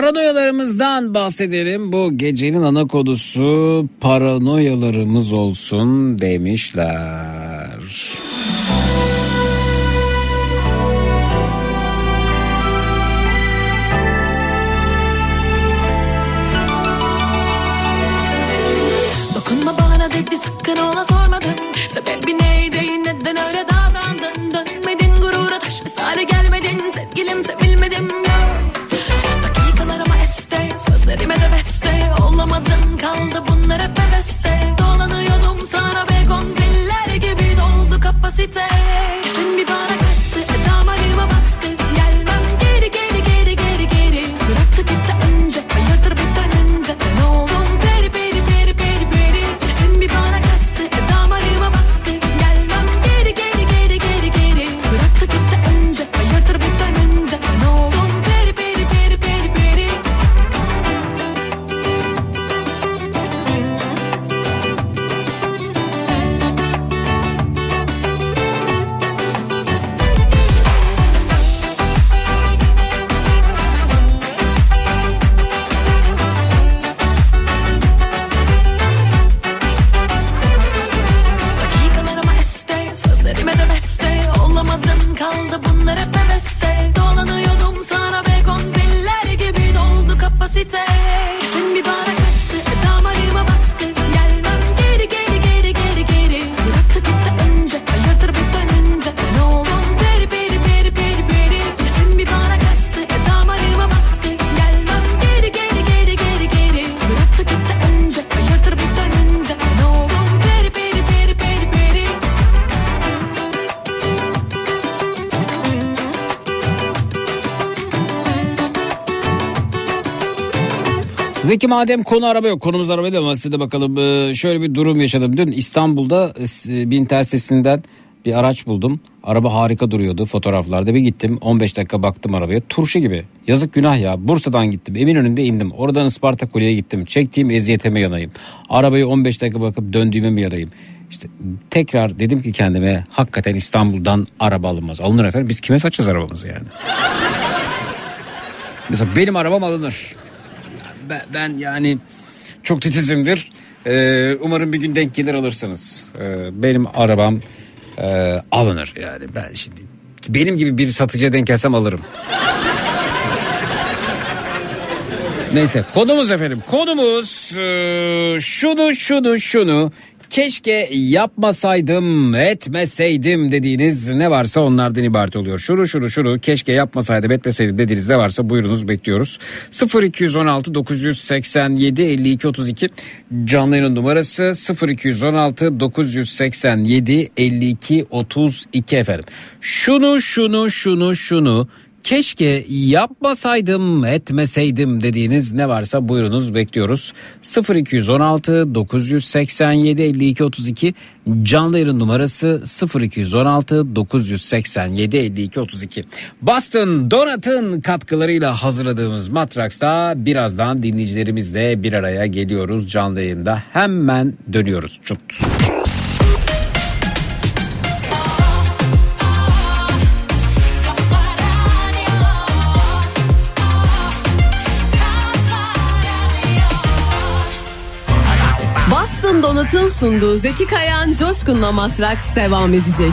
Paranoyalarımızdan bahsedelim. Bu gecenin ana kodusu paranoyalarımız olsun demişler. Dokunma bana dedi sakın ona sormadım Sebebi neydi neden öyle davrandın Dönmedin gurura taş misali gelmedin Sevgilim sevilmedim beste Olamadın kaldı bunlar hep Dolanıyordum sana begon filler gibi doldu kapasite Zeki madem konu araba yok konumuz araba değil ama size de bakalım Ee, şöyle bir durum yaşadım. Dün İstanbul'da e, Binter sesinden bir araç buldum. Araba harika duruyordu fotoğraflarda. Bir gittim 15 dakika baktım arabaya. Turşu gibi. Yazık günah ya. Bursa'dan gittim. Eminönü'nde indim. Oradan Isparta Kule'ye gittim. Çektiğim eziyeteme yanayım. Arabayı 15 dakika bakıp döndüğüme mi yanayım? İşte tekrar dedim ki kendime hakikaten İstanbul'dan araba alınmaz. Alınır efendim. Biz kime satacağız arabamızı yani? *laughs* Mesela benim arabam alınır. Ben, ben yani çok titizimdir. Ee, umarım bir gün denk gelir alırsınız. Ee, benim arabam e, alınır yani. Ben şimdi benim gibi bir satıcıya denk gelsem alırım. Neyse konumuz efendim konumuz e, şunu şunu şunu keşke yapmasaydım etmeseydim dediğiniz ne varsa onlardan ibaret oluyor. Şunu şunu şunu keşke yapmasaydım etmeseydim dediğiniz ne varsa buyurunuz bekliyoruz. 0216 987 52 32 canlı yayın numarası 0216 987 52 32 efendim. Şunu şunu şunu şunu keşke yapmasaydım etmeseydim dediğiniz ne varsa buyurunuz bekliyoruz. 0216 987 52 32 canlı yayın numarası 0216 987 52 32. Boston Donat'ın katkılarıyla hazırladığımız Matraks'ta birazdan dinleyicilerimizle bir araya geliyoruz canlı yayında. Hemen dönüyoruz. Çut. Donat'ın sunduğu Zeki Kayan Coşkun'la Matraks devam edecek.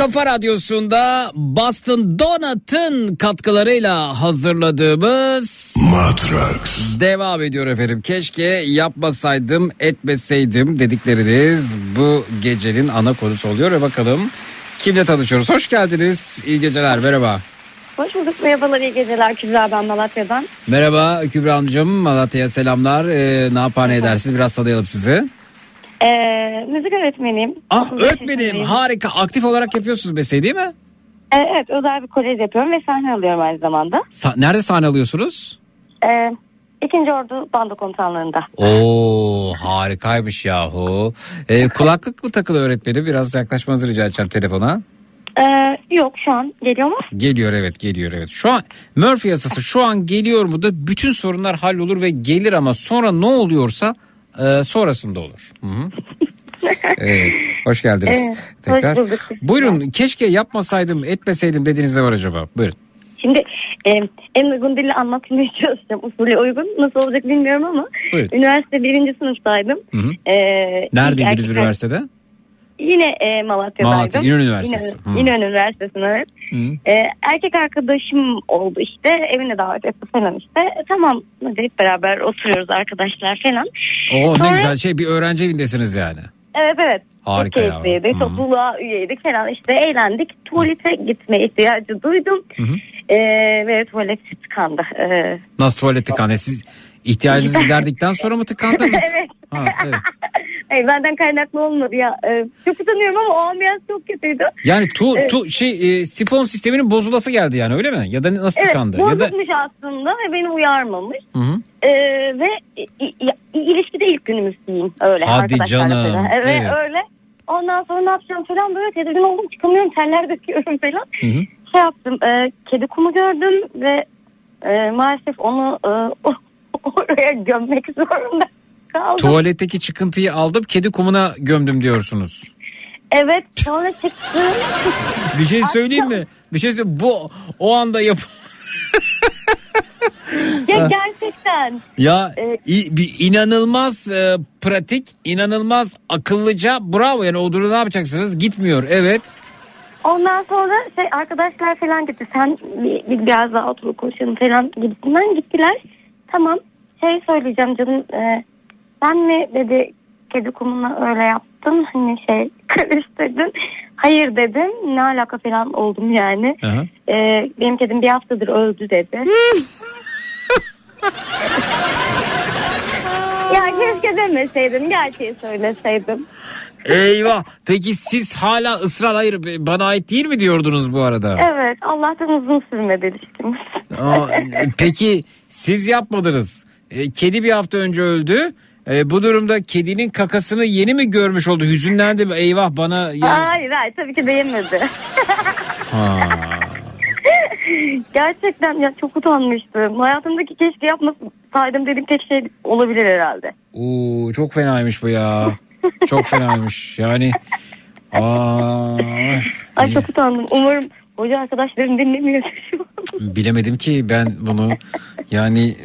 Kafa Radyosu'nda Boston Donut'ın katkılarıyla hazırladığımız Matrax devam ediyor efendim. Keşke yapmasaydım, etmeseydim dedikleriniz bu gecenin ana konusu oluyor ve bakalım kimle tanışıyoruz. Hoş geldiniz. İyi geceler. Merhaba. Hoş bulduk. Merhabalar, iyi geceler. Kübra ben Malatya'dan. Merhaba Kübra Hanımcığım. Malatya'ya selamlar. Ee, ne yapar ne edersiniz? Biraz tanıyalım sizi. Ee, müzik öğretmeniyim. Ah 35 öğretmenim harika. Aktif olarak yapıyorsunuz mesleği değil mi? Ee, evet, özel bir kolej yapıyorum ve sahne alıyorum aynı zamanda. Sa- Nerede sahne alıyorsunuz? Ee, İkinci Ordu Bando Komutanlığı'nda. Oo harikaymış yahu. Ee, kulaklık mı takılı öğretmenim? Biraz yaklaşmanızı rica edeceğim telefona. Ee, yok şu an geliyor mu? Geliyor evet geliyor evet. Şu an Murphy yasası şu an geliyor mu da bütün sorunlar hallolur ve gelir ama sonra ne oluyorsa e, sonrasında olur. Hı hı. *laughs* Evet, hoş geldiniz Evet, tekrar. hoş bulduk. Buyurun keşke yapmasaydım etmeseydim dediğiniz ne var acaba? Buyurun. Şimdi e, en uygun dille anlatmaya *laughs* çalışacağım. Usulü uygun. Nasıl olacak bilmiyorum ama. Buyurun. Üniversite birinci sınıftaydım. Hı hı. Ee, Neredeydiniz erkek- üniversitede? Yine e, Malatya'daydım. Malatya, İnönü Üniversitesi. İnönü. İnönü Üniversitesi'nde evet. E, erkek arkadaşım oldu işte evine davet etti falan işte. E, tamam hadi hep beraber oturuyoruz arkadaşlar falan. Oo ne Sonra- güzel şey bir öğrenci evindesiniz yani. Evet evet. Harika ya. Hı. Topluluğa üyeydik falan işte eğlendik. Tuvalete gitme ihtiyacı duydum. Hı. E, ve tuvalet tıkandı. E, Nasıl tuvalet tıkandı? Siz ihtiyacınızı *laughs* giderdikten sonra mı tıkandınız? evet. Ha, evet. *laughs* Ay, benden kaynaklı olmadı ya. E, çok utanıyorum ama o ambiyans çok kötüydü. Yani tu, Evet. tu şey e, sifon sisteminin bozulası geldi yani öyle mi? Ya da nasıl Evet tıkandı? Ya da bozulmuş aslında ve beni uyarmamış. Hı hı. Ee, ve i- i- ilişkide ilk günümüz diyeyim öyle Hadi canım. Evet, evet. öyle. Ondan sonra ne yapacağım falan böyle tedirgin oldum çıkamıyorum terler döküyorum falan. Hı hı. Şey yaptım e, kedi kumu gördüm ve e, maalesef onu e, *laughs* oraya gömmek zorunda kaldım. tuvaletteki çıkıntıyı aldım kedi kumuna gömdüm diyorsunuz. Evet sonra çıktım. *laughs* Bir şey söyleyeyim mi? Bir şey söyleyeyim. Bu o anda yap *laughs* ya gerçekten. ya Evet. i- bir inanılmaz e, pratik, inanılmaz akıllıca. Bravo yani o durumda ne yapacaksınız? Gitmiyor. Evet. Ondan sonra şey arkadaşlar falan gitti. Sen bir, bir biraz daha oturup konuşalım falan gibisinden gittiler. Tamam şey söyleyeceğim canım. E, sen mi dedi kedi kumuna öyle yaptın hani şey *laughs* karıştırdın. Hayır dedim. Ne alaka falan oldum yani. Aha. E, benim kedim bir haftadır öldü dedi. *laughs* ya keşke demeseydin. Gerçeği söyleseydim. Eyvah. Peki siz hala ısrar hayır bana ait değil mi diyordunuz bu arada? Evet Allah'tan uzun sürmedi ilişkimiz. Aa, peki siz yapmadınız. E, kedi bir hafta önce öldü. E, bu durumda kedinin kakasını yeni mi görmüş oldu? Hüzünlendi mi? Eyvah bana... Ya... Hayır hayır tabii ki değmedi. *laughs* Ha. Gerçekten ya çok utanmıştım. Hayatımdaki keşke yapmasaydım dediğim tek şey olabilir herhalde. Oo, çok fenaymış bu ya. Çok fenaymış. Yani... *laughs* Aa, Ay çok utandım. Umarım hoca arkadaşlarım dinlemiyor şu an. bilemedim ki ben bunu. Yani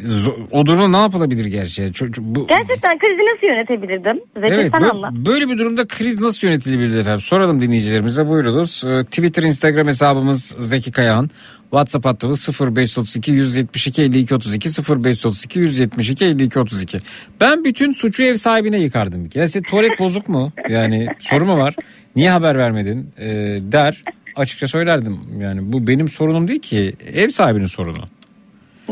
o durumda ne yapılabilir gerçi? Bu, Gerçekten krizi nasıl yönetebilirdim? Zeki Evet sen anlat. böyle bir durumda kriz nasıl yönetilebilir efendim? Soralım dinleyicilerimize buyurunuz. Ee, Twitter, Instagram hesabımız Zeki Kayağan. WhatsApp hattımız 0532 172 52 32 0532 172 52 32. Ben bütün suçu ev sahibine yıkardım. Ya senin tuvalet bozuk mu? Yani soru mu var? Niye haber vermedin? Ee, der. Açıkça söylerdim. Yani bu benim sorunum değil ki. Ev sahibinin sorunu.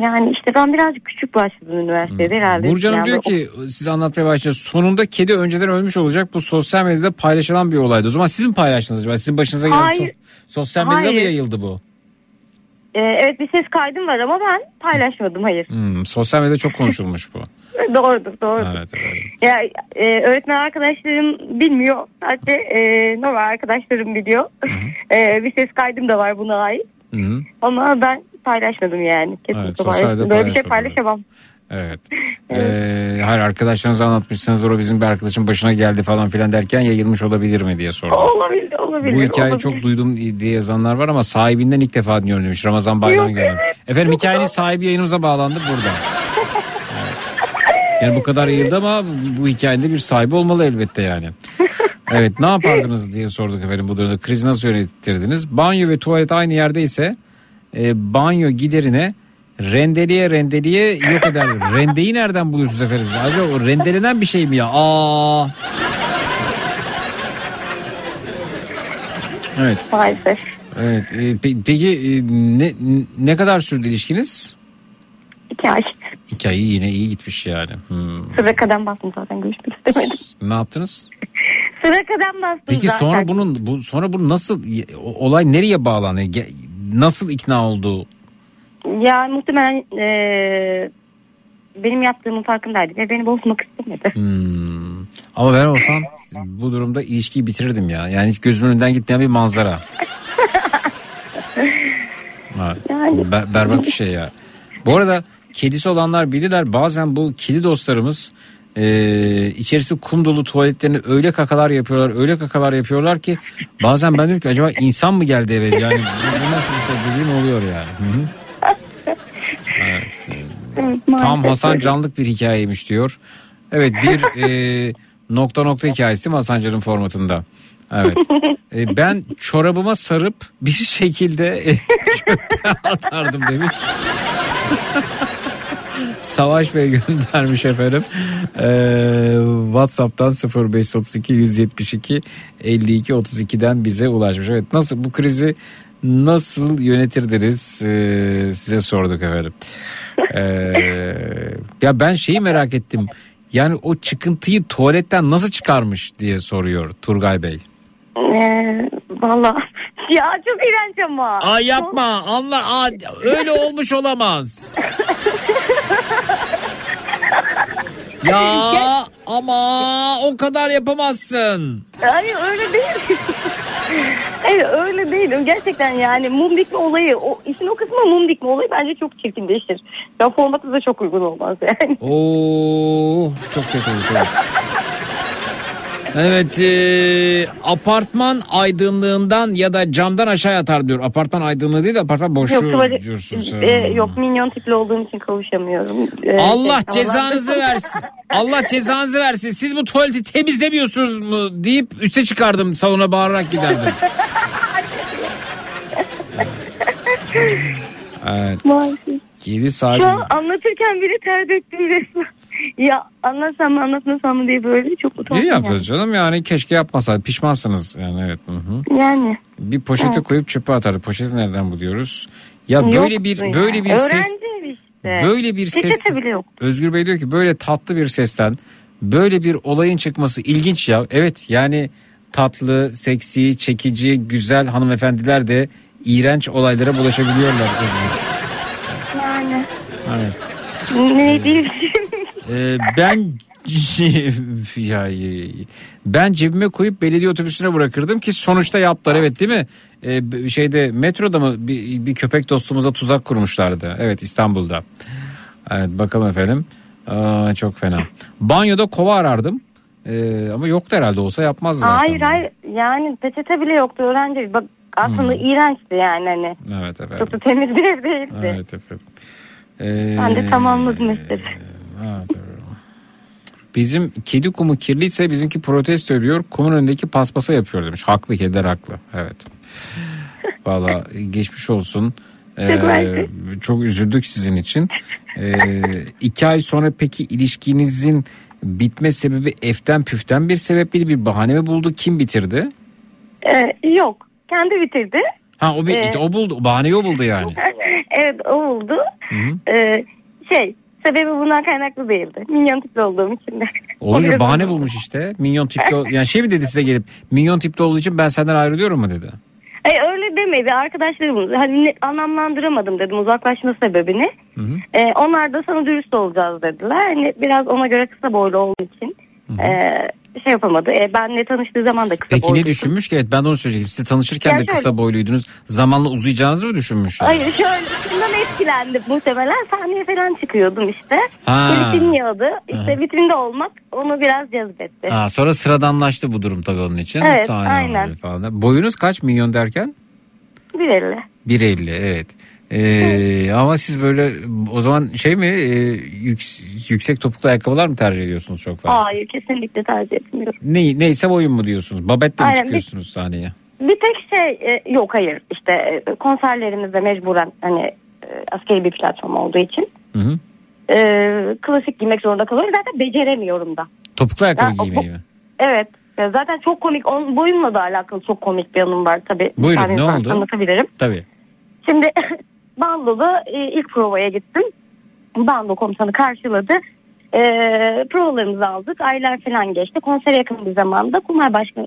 Yani işte ben birazcık küçük başladım üniversitede herhalde. Hmm. Burcu Hanım Yani diyor o- ki size anlatmaya başlayacağız. Sonunda kedi önceden ölmüş olacak. Bu sosyal medyada paylaşılan bir olaydı. O zaman siz mi paylaştınız acaba? Sizin başınıza gelen Hayır. so- sosyal medyada mı Hayır. yayıldı bu? Ee, evet bir ses kaydım var ama ben paylaşmadım hayır. Hmm, sosyal medyada çok konuşulmuş bu. *laughs* doğrudur doğrudur. Evet, evet. Ya e, öğretmen arkadaşlarım bilmiyor. Sadece e, normal arkadaşlarım biliyor. *laughs* E, bir ses kaydım da var buna ait. Hı hı. Ama ben paylaşmadım yani. Kesinlikle Evet, paylaşmadım. Böyle bir şey paylaşamam. Evet. *laughs* Ee, hayır arkadaşlarınıza anlatmışsınız o bizim bir arkadaşın başına geldi falan filan derken yayılmış olabilir mi diye sordum. Olabilir olabilir. Bu hikayeyi olabilir. çok duydum diye yazanlar var ama sahibinden ilk defa dinliyorum demiş. Ramazan Bayram Yok, evet. Efendim hikayenin sahibi yayınımıza bağlandı burada. Yani bu kadar yayıldı ama bu, bu hikayenin de bir sahibi olmalı elbette yani. *laughs* Evet ne yapardınız diye sorduk efendim bu durumda. Krizi nasıl yönetirdiniz? Banyo ve tuvalet aynı yerdeyse e, banyo giderine rendeliye rendeliye yok eder. Rendeyi nereden buluyorsunuz efendim? Acaba o rendelenen bir şey mi ya? Aa. Evet. Maalesef. Evet. E, pe- peki e, ne ne kadar sürdü ilişkiniz? İki ay. İki ay yine iyi gitmiş yani. Hmm. Sıra kadem bastım zaten görüşmek istemedim. Ne yaptınız? Sıra kadem bastım Peki zaten. sonra bunun bu sonra bu nasıl olay nereye bağlanıyor? Nasıl ikna oldu? Ya muhtemelen eee, benim yaptığımın farkındaydı ve beni bozmak istemedi. Hmm. Ama ben olsam bu durumda ilişkiyi bitirirdim ya. Yani hiç gözümün önünden gitmeyen bir manzara. *laughs* Ha, be- berbat bir şey ya. Bu arada kedisi olanlar bilirler bazen bu kedi dostlarımız e, içerisi kum dolu tuvaletlerini öyle kakalar yapıyorlar öyle kakalar yapıyorlar ki bazen ben diyorum ki acaba insan mı geldi eve yani bu, nasıl bir şey dediğim oluyor yani. Hı hı. Evet. Evet, Tam Hasan. Canlık bir hikayeymiş diyor. Evet bir e, nokta nokta hikayesi mi Hasan Can'ın formatında? Evet. E, ben çorabıma sarıp bir şekilde *laughs* e, atardım demiş. Savaş Bey göndermiş efendim. Ee, WhatsApp'tan 0532 172 52 32'den bize ulaşmış. Evet nasıl bu krizi nasıl yönetirdiniz Ee, size sorduk efendim. Ee, ya ben şeyi merak ettim. Yani o çıkıntıyı tuvaletten nasıl çıkarmış diye soruyor Turgay Bey. Eee, Valla *laughs* ya çok iğrenç ama. Aa yapma anla aa, öyle olmuş olamaz. *laughs* ya ama o kadar yapamazsın. Hayır öyle değil. Hayır öyle değil. Gerçekten yani mum dikme olayı, o işin o kısmı mum dikme olayı bence çok çirkinleşir. Ya formatı da çok uygun olmaz yani. Oo çok kötü olmuş. Evet. E, apartman aydınlığından ya da camdan aşağı atar diyor. Apartman aydınlığı değil de apartman boşluğu yok tuvalet, diyorsun sen. e, yok minyon tipli olduğum için kavuşamıyorum. E, Allah şey, cezanızı havalarda- versin. Allah cezanızı versin. Siz bu tuvaleti temizlemiyorsunuz mu deyip üste çıkardım salona bağırarak giderdim. *laughs* Evet. Maalesef. 7 saat. Şu an anlatırken bile ter döktüm resmen. Ya anlatsam mı anlatmasam mı diye böyle çok utandım. İyi yaptınız canım yani keşke yapmasaydı pişmansınız yani evet. Hı hı. Yani. yani. Bir poşete Evet. koyup çöpe atardı. Poşeti nereden buluyoruz? Ya Yoktu böyle bir ya. böyle bir ses Öğrenci evi işte. böyle bir ses bile yok. Özgür Bey diyor ki böyle tatlı bir sesten böyle bir olayın çıkması ilginç ya. Evet yani tatlı, seksi, çekici, güzel hanımefendiler de iğrenç olaylara bulaşabiliyorlar. Yani. Evet. Ne diyeyim Ee, ben *laughs* ya, ben cebime koyup belediye otobüsüne bırakırdım ki sonuçta yaptılar evet değil mi? Ee, şeyde metroda mı bir, bir köpek dostumuza tuzak kurmuşlardı. Evet İstanbul'da. Evet bakalım efendim. Aa, çok fena. Banyoda kova arardım. Ee, ama yoktu herhalde olsa yapmaz zaten. Hayır hayır yani peçete bile yoktu öğrenci. Bak aslında Hmm. iğrençti yani hani. Evet efendim. Çok da temiz bir ev değildi. Evet efendim. Ee, Ben de tamamladım eseri. *laughs* Evet. Bizim kedi kumu kirliyse bizimki protesto ediyor. Kumun önündeki paspasa yapıyor demiş. Haklı kediler haklı. Evet. Valla geçmiş olsun. Ee, çok üzüldük sizin için. Ee, iki ay sonra peki ilişkinizin bitme sebebi eften püften bir sebep miydi? Bir bahane mi buldu? Kim bitirdi? Ee, yok. Kendi bitirdi. Ha o, bir, Ee, o buldu. Bahaneyi o buldu yani. *laughs* evet o hı. Ee, şey sebebi bundan kaynaklı değildi. Minyon tipli olduğum için de. Olunca bahane *laughs* bulmuş işte. Minyon tipli yani şey mi dedi size gelip minyon tipli olduğu için ben senden ayrılıyorum mu dedi. Hayır öyle demedi arkadaşlarımız. Hani ne- anlamlandıramadım dedim uzaklaşma sebebini. Hı hı. Ee, onlar da sana dürüst olacağız dediler. Hani biraz ona göre kısa boylu olduğu için şey yapamadı. Ee, benle tanıştığı zaman da kısa Peki ne düşünmüş ki? Evet ben de onu söyleyecektim. Size tanışırken Ya de şöyle- kısa boyluydunuz. Zamanla uzayacağınızı mı düşünmüş? yani? Hayır şöyle şundan etkilendim muhtemelen. Sahneye falan çıkıyordum işte. Ha. Dinliyordu. İşte Aha. vitrinde olmak onu biraz cezbetti. Ha, sonra sıradanlaştı bu durum tabii onun için. Evet, Sahne aynen. Falan. Boyunuz kaç milyon derken? Bir elle. 1.50 evet. Ee, ama siz böyle o zaman şey mi e, yük- yüksek topuklu ayakkabılar mı tercih ediyorsunuz çok fazla? Hayır kesinlikle tercih etmiyorum. Ne, neyse oyun mu diyorsunuz? Babetle mi Aynen, çıkıyorsunuz sahneye? Bir tek şey e, yok hayır işte e, konserlerimizde mecburen hani e, askeri bir platform olduğu için Hı hı. e, klasik giymek zorunda kalıyorum. Zaten beceremiyorum da. Topuklu ayakkabı Ya, o- giymeyi mi? Evet. Ya zaten çok komik. Onun boyumla da alakalı çok komik bir yanım var tabii. Buyurun, ne oldu? Anlatabilirim. Tabii. Şimdi Bando'da e, ilk provaya gittim. Bando komutanı karşıladı. E, provalarımızı aldık. Aylar falan geçti. Konsere yakın bir zamanda Kurmay Başkanı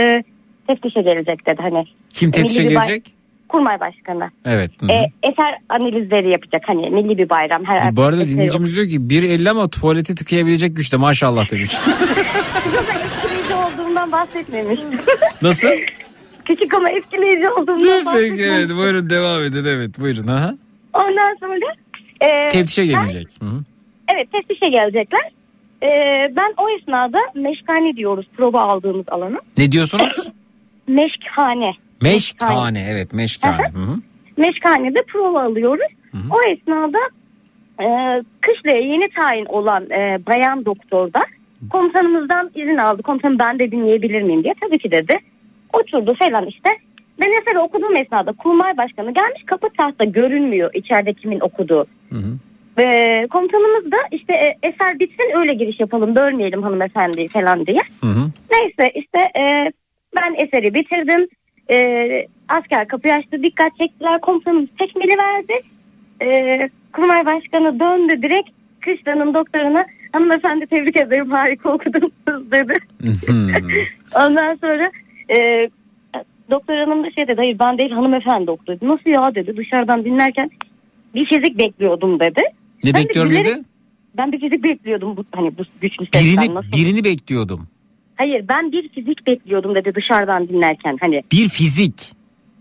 e, teftişe gelecek dedi. Hani, Kim teftişe bir gelecek? Kurmay Başkanı. Evet. E, eser analizleri yapacak. Hani milli bir bayram. Her Bu arada dinleyicimiz diyor ki 1.50 ama tuvaleti tıkayabilecek güçte maşallah *laughs* etkileyici olduğumdan bahsetmemiş. Nasıl? *laughs* Küçük ama etkileyici olduğumdan Peki evet buyurun devam edin evet buyurun. Aha. Ondan sonra e, Teftişe ben- gelecek. Hı. Evet teftişe gelecekler. E, ben o esnada meşkane diyoruz prova aldığımız alana. Ne diyorsunuz? *coughs* Meşkhane. Meşkane evet meşkane. Hı hı. Meşkhanede prova alıyoruz. O esnada e, kışlaya yeni tayin olan e, bayan doktor da komutanımızdan izin aldı. Komutanım ben de dinleyebilir miyim diye. Tabii ki dedi. Oturdu falan işte. Ben eseri okuduğum esnada kurmay başkanı gelmiş kapı tahta görünmüyor içeride kimin okuduğu. Ve komutanımız da işte e, eser bitsin öyle giriş yapalım bölmeyelim hanımefendi falan diye. Hı hı. Neyse işte e, ben eseri bitirdim. E, asker kapıyı açtı dikkat çektiler komutanımız tekmeli verdi. E, kurmay başkanı döndü direkt Kışlan'ın doktoruna hanımefendi tebrik ederim harika okudunuz dedi. *laughs* Ondan sonra e, doktor hanım da şey dedi hayır ben değil hanımefendi okudu. dedi. Nasıl ya dedi dışarıdan dinlerken bir fizik bekliyordum dedi. Ne Ben bilerek- dedi? Ben bir fizik bekliyordum bu hani bu güçlü sesten Birini, nasıl? birini bekliyordum. Hayır ben bir fizik bekliyordum dedi dışarıdan dinlerken hani. Bir fizik.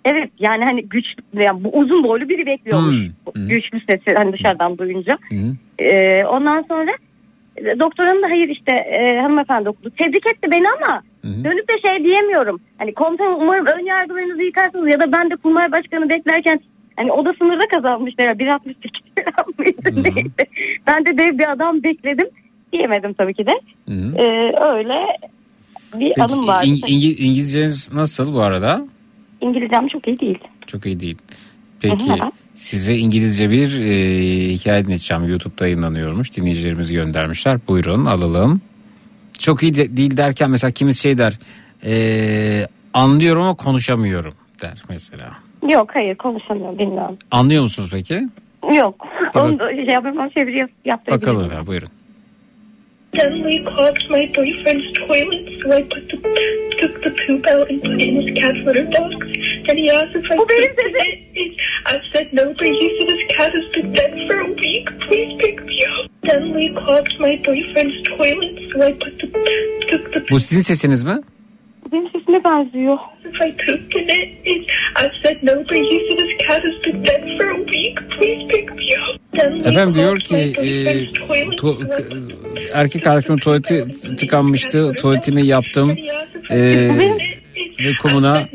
Evet yani hani güçlü yani bu uzun boylu biri bekliyormuş. Hmm, Güçlü sesi hani dışarıdan duyunca. Hı. Ee, ondan sonra e, doktorun da hayır işte e, hanımefendi okudu. Tebrik etti beni ama dönüp de şey diyemiyorum. Hani komutanım umarım ön yargılarınızı yıkarsınız ya da ben de kurmay başkanı beklerken hani o da sınırda kazanmışlar. *laughs* 1.68 falan mıydı neydi? Ben de dev bir adam bekledim. Diyemedim tabii ki de. Ee, öyle bir Peki, anım vardı. İng- İngi- İngilizceniz nasıl bu arada? İngilizcem çok iyi değil. Çok iyi değil. Peki Hı hı. Size İngilizce bir e, hikaye dinleteceğim. YouTube'da yayınlanıyormuş. Dinleyicilerimiz göndermişler. Buyurun alalım. Çok iyi de- değil derken mesela kimisi şey der. e, anlıyorum ama konuşamıyorum der mesela. Yok hayır konuşamıyorum bilmiyorum. Anlıyor musunuz peki? Yok. *laughs* Onu da şey yapayım ama çeviri yap- yaptırabilirim. Bakalım efendim buyurun. Suddenly clogged my boyfriend's toilet, so I put the, took the poop out and put it in his cat litter box. Then he asked if I could put it. I said no, but he said his cat has been dead for a week. Please pick me up. Suddenly clogged my boyfriend's toilet, so I put the, took the Bu sizin sesiniz mi? Benim sesime benziyor. if I pooped in it. And I said no, but he said his cat has been dead for a week. Please pick me up. Suddenly Efendim diyor clogged ki e, tu- erkek arkadaşımın tuvaleti tıkanmıştı. Tuvaletimi yaptım. E, ve kumuna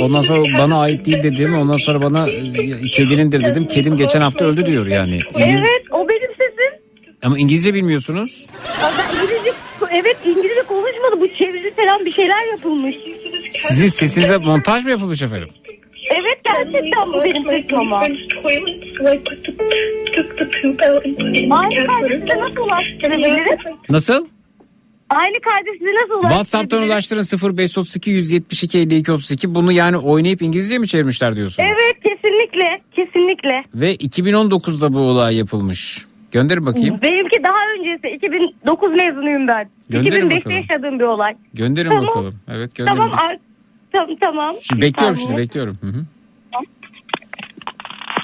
ondan sonra bana ait değil dedim. Ondan sonra bana e, kedinindir dedim. Kedim geçen hafta öldü diyor yani. İngiliz- Evet o benim sesim. Ama İngilizce bilmiyorsunuz. Ben İngilizce, evet İngilizce konuşmadı. Bu çeviri falan bir şeyler yapılmış. Sizin sesinize montaj mı yapılmış efendim? Evet gerçekten bu benim sesim ama. Aynı kardeşine nasıl ulaştırabilirim? Nasıl? Aynı kardeşine nasıl ulaştırabilirim? WhatsApp'tan ulaştırın 0532 172 52 32. Bunu yani oynayıp İngilizce mi çevirmişler diyorsunuz? Evet kesinlikle. Kesinlikle. Ve 2019'da bu olay yapılmış. Gönderin bakayım. Benimki daha öncesi. 2009 mezunuyum ben. Gönderin 2005'te bakalım. yaşadığım bir olay. Gönderin Tamam. bakalım. Evet gönderin. Tamam. ar- Tamam tamam. Şimdi bekliyorum Bir şimdi bekliyorum. Hı hı.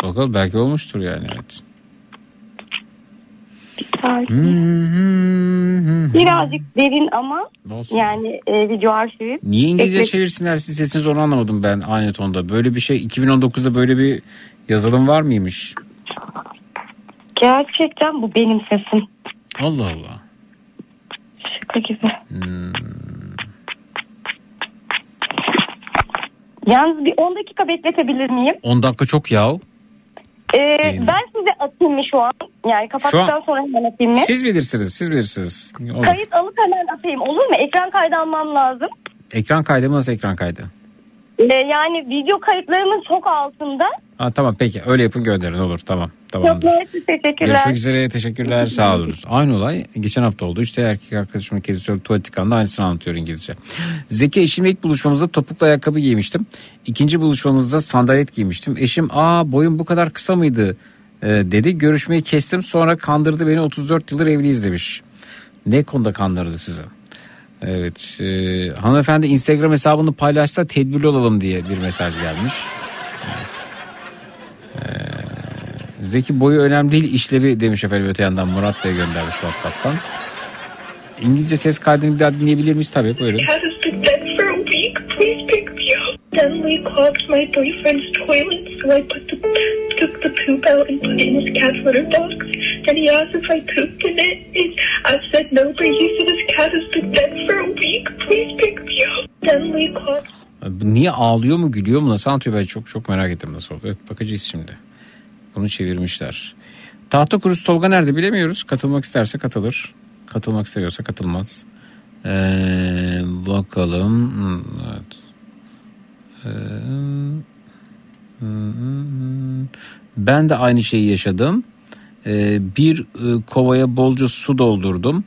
Bakalım belki olmuştur yani evet. Birazcık derin ama Olsun. yani e, video arşivi. Niye İngilizce Ekle- çevirsinler siz sesiniz onu anlamadım ben aynı tonda. Böyle bir şey 2019'da böyle bir yazılım var mıymış? Gerçekten bu benim sesim. Allah Allah. Şaka gibi. Hmm. Yalnız bir 10 dakika bekletebilir miyim? 10 dakika çok yav. Ee, ben size atayım mı şu an? Yani kapattıktan Şu an- sonra hemen atayım mı? Siz bilirsiniz, siz bilirsiniz. Olur. Kayıt alıp hemen atayım olur mu? Ekran kaydı almam lazım. Ekran kaydı mı nasıl ekran kaydı? Ee, yani video kayıtlarımın çok altında. Ha, tamam peki öyle yapın gönderin olur tamam. Çok Tamamdır. mersi teşekkürler. Görüşmek üzere teşekkürler sağ olunuz. Aynı olay geçen hafta oldu. İşte erkek arkadaşımın kedisi öldü tuvalet tıkandı aynısını anlatıyor İngilizce. Zeki eşimle ilk buluşmamızda topuklu ayakkabı giymiştim. İkinci buluşmamızda sandalet giymiştim. Eşim aa boyun bu kadar kısa mıydı e, dedi. Görüşmeyi kestim sonra kandırdı beni 34 yıldır evliyiz demiş. Ne konuda kandırdı sizi? Evet. E, hanımefendi Instagram hesabını paylaşsa tedbirli olalım diye bir mesaj gelmiş. Zeki boyu önemli değil işlevi demiş efendim öte yandan Murat Bey göndermiş Whatsapp'tan. İngilizce ses kaydını bir daha dinleyebilir miyiz? Tabii buyurun. we clogged my boyfriend's toilet, so I put the, took the poop out and put in his cat litter box. Then he asked if I pooped in it, and I said no, but he said his cat has been dead for a week. Please pick me up. Then we clogged Niye ağlıyor mu gülüyor mu nasıl anlatıyor ben çok çok merak ettim nasıl oldu. Evet bakacağız şimdi. Bunu çevirmişler. Tahta Kurusu Tolga nerede bilemiyoruz. Katılmak isterse katılır. Katılmak istemiyorsa katılmaz. Ee, bakalım. Hmm, Evet. Ee, hmm, ben de aynı şeyi yaşadım. Ee, bir e, kovaya bolca su doldurdum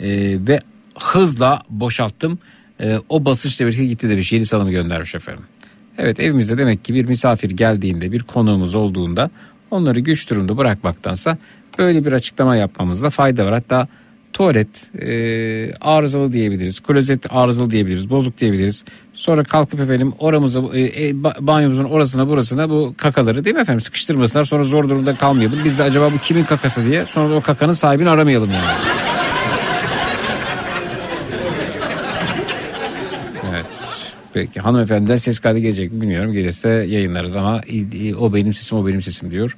Ee, ve hızla boşalttım. Ee, o basınçla birlikte gitti demiş. Yeni sanımı göndermiş efendim. Evet evimizde demek ki bir misafir geldiğinde bir konuğumuz olduğunda onları güç durumda bırakmaktansa böyle bir açıklama yapmamızda fayda var. Hatta tuvalet e, arızalı diyebiliriz, klozet arızalı diyebiliriz, bozuk diyebiliriz. Sonra kalkıp efendim oramıza, e, e, ba- banyomuzun orasına burasına bu kakaları değil mi efendim sıkıştırmasınlar sonra zor durumda kalmayalım. Biz de acaba bu kimin kakası diye sonra o kakanın sahibini aramayalım yani. Evet. Peki hanımefendiden ses kaydı gelecek mi bilmiyorum. Gelirse yayınlarız ama o benim sesim o benim sesim diyor.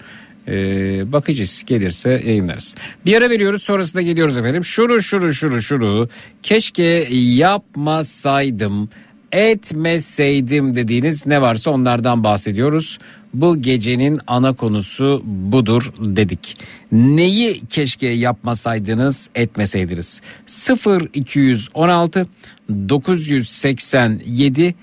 Ee, bakacağız gelirse yayınlarız. Bir ara veriyoruz sonrasında geliyoruz efendim. Şuru şuru şuru şuru keşke yapmasaydım etmeseydim dediğiniz ne varsa onlardan bahsediyoruz. Bu gecenin ana konusu budur dedik. Neyi keşke yapmasaydınız etmeseydiniz? 0 216 987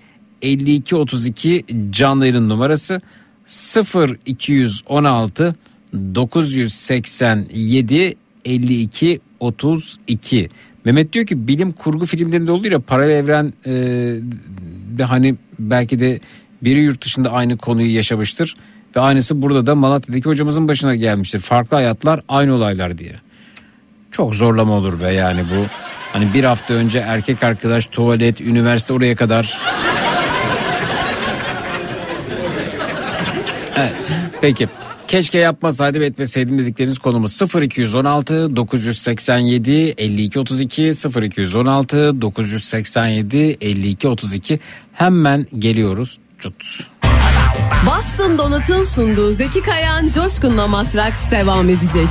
52 32 canlı numarası 0 216 987 52 32 Mehmet diyor ki bilim kurgu filmlerinde oluyor ya paralel evren e, de hani belki de biri yurt dışında aynı konuyu yaşamıştır ve aynısı burada da Malatya'daki hocamızın başına gelmiştir. Farklı hayatlar aynı olaylar diye. Çok zorlama olur be yani bu. Hani bir hafta önce erkek arkadaş tuvalet üniversite oraya kadar. Peki. Keşke yapmasaydım etmeseydim dedikleriniz konumuz 0216 987 52 32 0216 987 52 32 hemen geliyoruz. Cut. Boston Donat'ın sunduğu Zeki Kayan Coşkun'la Matraks devam edecek.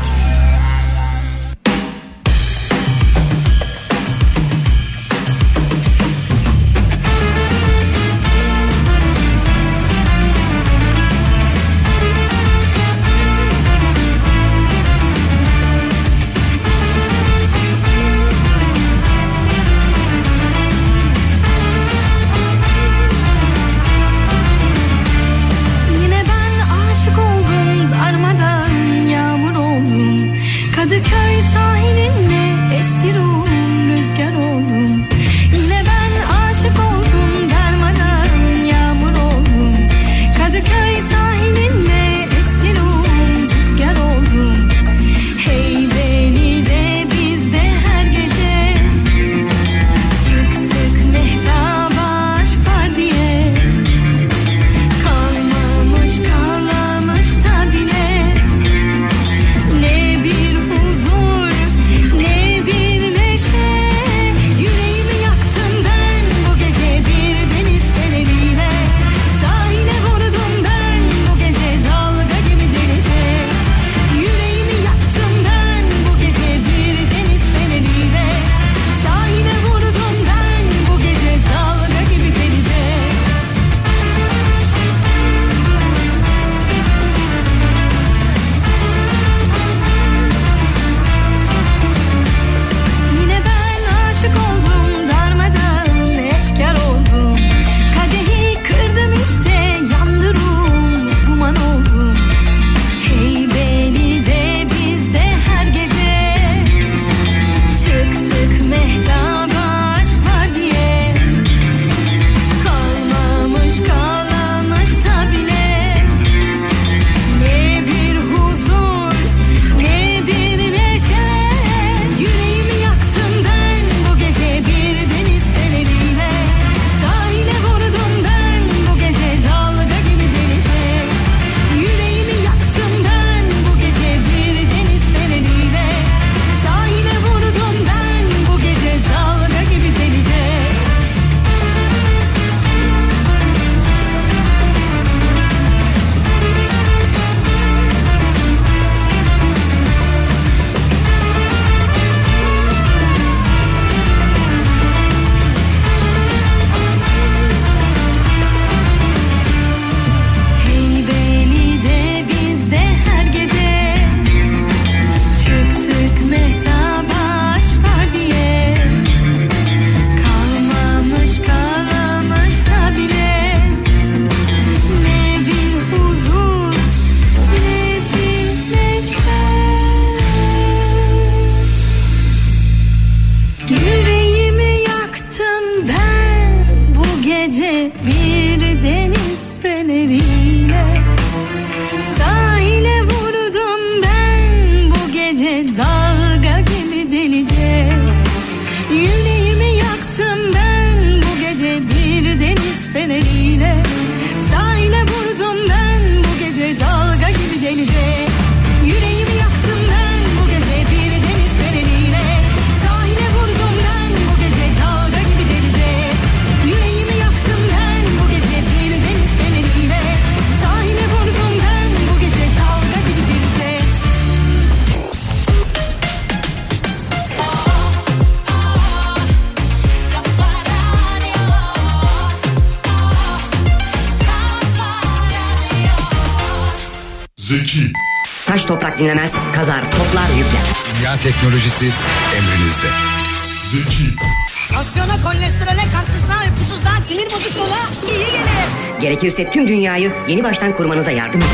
Yeni baştan kurmanıza yardım eder.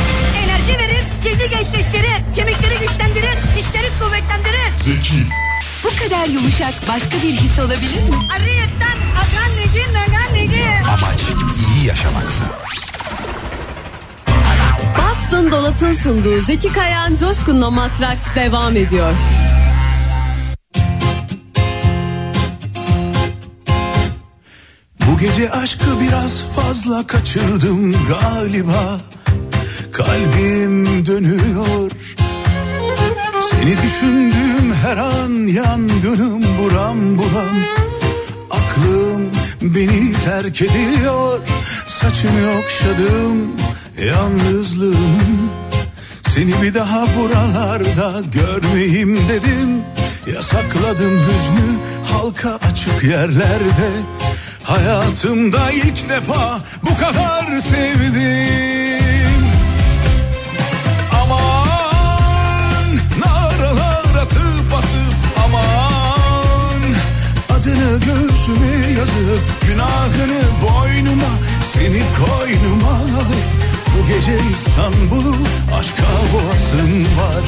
Enerji verir, cildi gençleştirir, kemikleri güçlendirir, dişleri kuvvetlendirir. Bu kadar yumuşak başka bir his olabilir mi? Ariyetten agan negi nagan negi. Amaç iyi yaşamaksa. Boston Donat'ın sunduğu Zeki Kayan Coşkun'la Matraks devam ediyor. Gece aşkı biraz fazla kaçırdım galiba. Kalbim dönüyor. Seni düşündüğüm her an yangınım buram buram. Aklım beni terk ediyor. Saçını okşadım yalnızlığımın. Seni bir daha buralarda görmeyeyim dedim. Yasakladım hüznü halka açık yerlerde Hayatımda ilk defa bu kadar sevdim. Aman naralar atıp atıp aman. Adını göğsüme yazıp günahını boynuma Seni koynuma alıp bu gece İstanbul'u aşka boğasın var.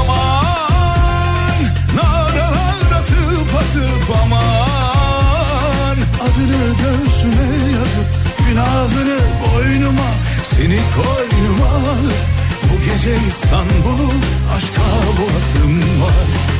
Aman naralar atıp atıp aman Adını göğsüme yazıp günahını boynuma Seni koynuma alıp bu gece İstanbul'u aşka boğasın var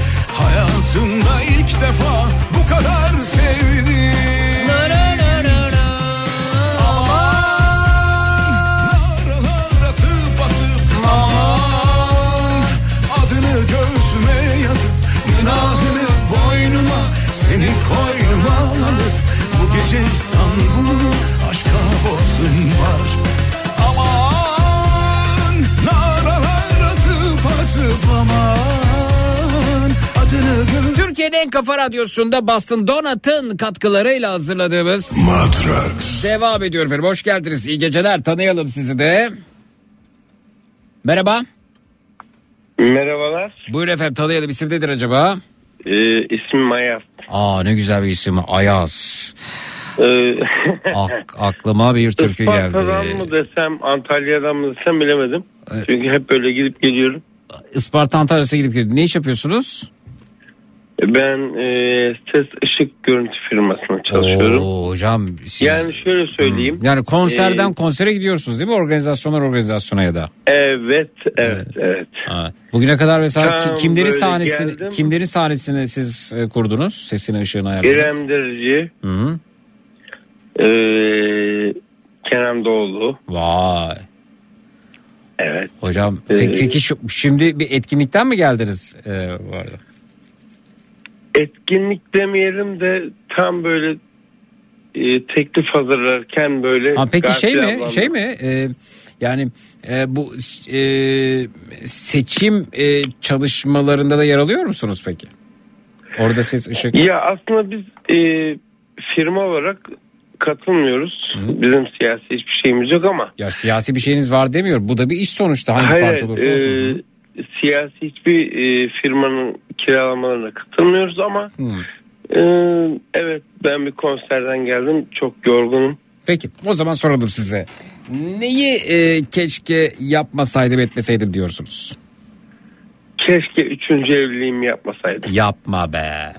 Hayatımda ilk defa bu kadar sevdim. Aman naralar atıp atıp aman. Adını göğsüme yazıp günahını boynuma Seni koynuma alıp bu gece İstanbul'u aşka boğazın var. Aman naralar atıp atıp aman Türkiye'nin en kafa radyosunda Boston Donat'ın katkılarıyla hazırladığımız Matrax. devam ediyor efendim. Hoş geldiniz. İyi geceler. Tanıyalım sizi de. Merhaba. Merhabalar. Buyurun efendim tanıyalım. İsim nedir acaba? Ee, ismim Ayaz. Aa ne güzel bir isim. Ayaz. Ee, Ak- aklıma bir türkü Isparta'dan geldi. mı desem Antalya'dan mı desem bilemedim. Çünkü hep böyle gidip geliyorum. Isparta Antalya'ya gidip geliyor. Ne iş yapıyorsunuz? Ben e, ses ışık görüntü firmasına çalışıyorum. Oo, hocam siz... Yani şöyle söyleyeyim. Yani konserden Ee, konsere gidiyorsunuz değil mi? Organizasyonlar organizasyona ya da. Evet, evet, evet. Ha. Bugüne kadar mesela Tam kimlerin böyle sahnesini geldim. kimlerin sahnesini siz e, kurdunuz? Sesini ışığını ayarladınız. İrem Derici, Hı hı. e, Kenan Doğulu. Vay. Evet. Hocam Ee, peki, peki şu, şimdi bir etkinlikten mi geldiniz e, bu arada? Etkinlik demeyelim de tam böyle e, teklif hazırlarken böyle. Ha, peki şey mi ablamla- şey mi e, yani e, bu e, seçim e, çalışmalarında da yer alıyor musunuz peki? Orada ses ışık. Ya aslında biz e, firma olarak katılmıyoruz. Bizim siyasi hiçbir şeyimiz yok ama. Ya siyasi bir şeyiniz var demiyor. Bu da bir iş sonuçta hangi Hayır, parti olursa e, olsun. Siyasi hiçbir e, firmanın kiralamalarına katılmıyoruz ama Hı. e, evet ben bir konserden geldim. Çok yorgunum. Peki o zaman soralım size. Neyi e, keşke yapmasaydım etmeseydim diyorsunuz? Keşke üçüncü evliliğimi yapmasaydım. Yapma be.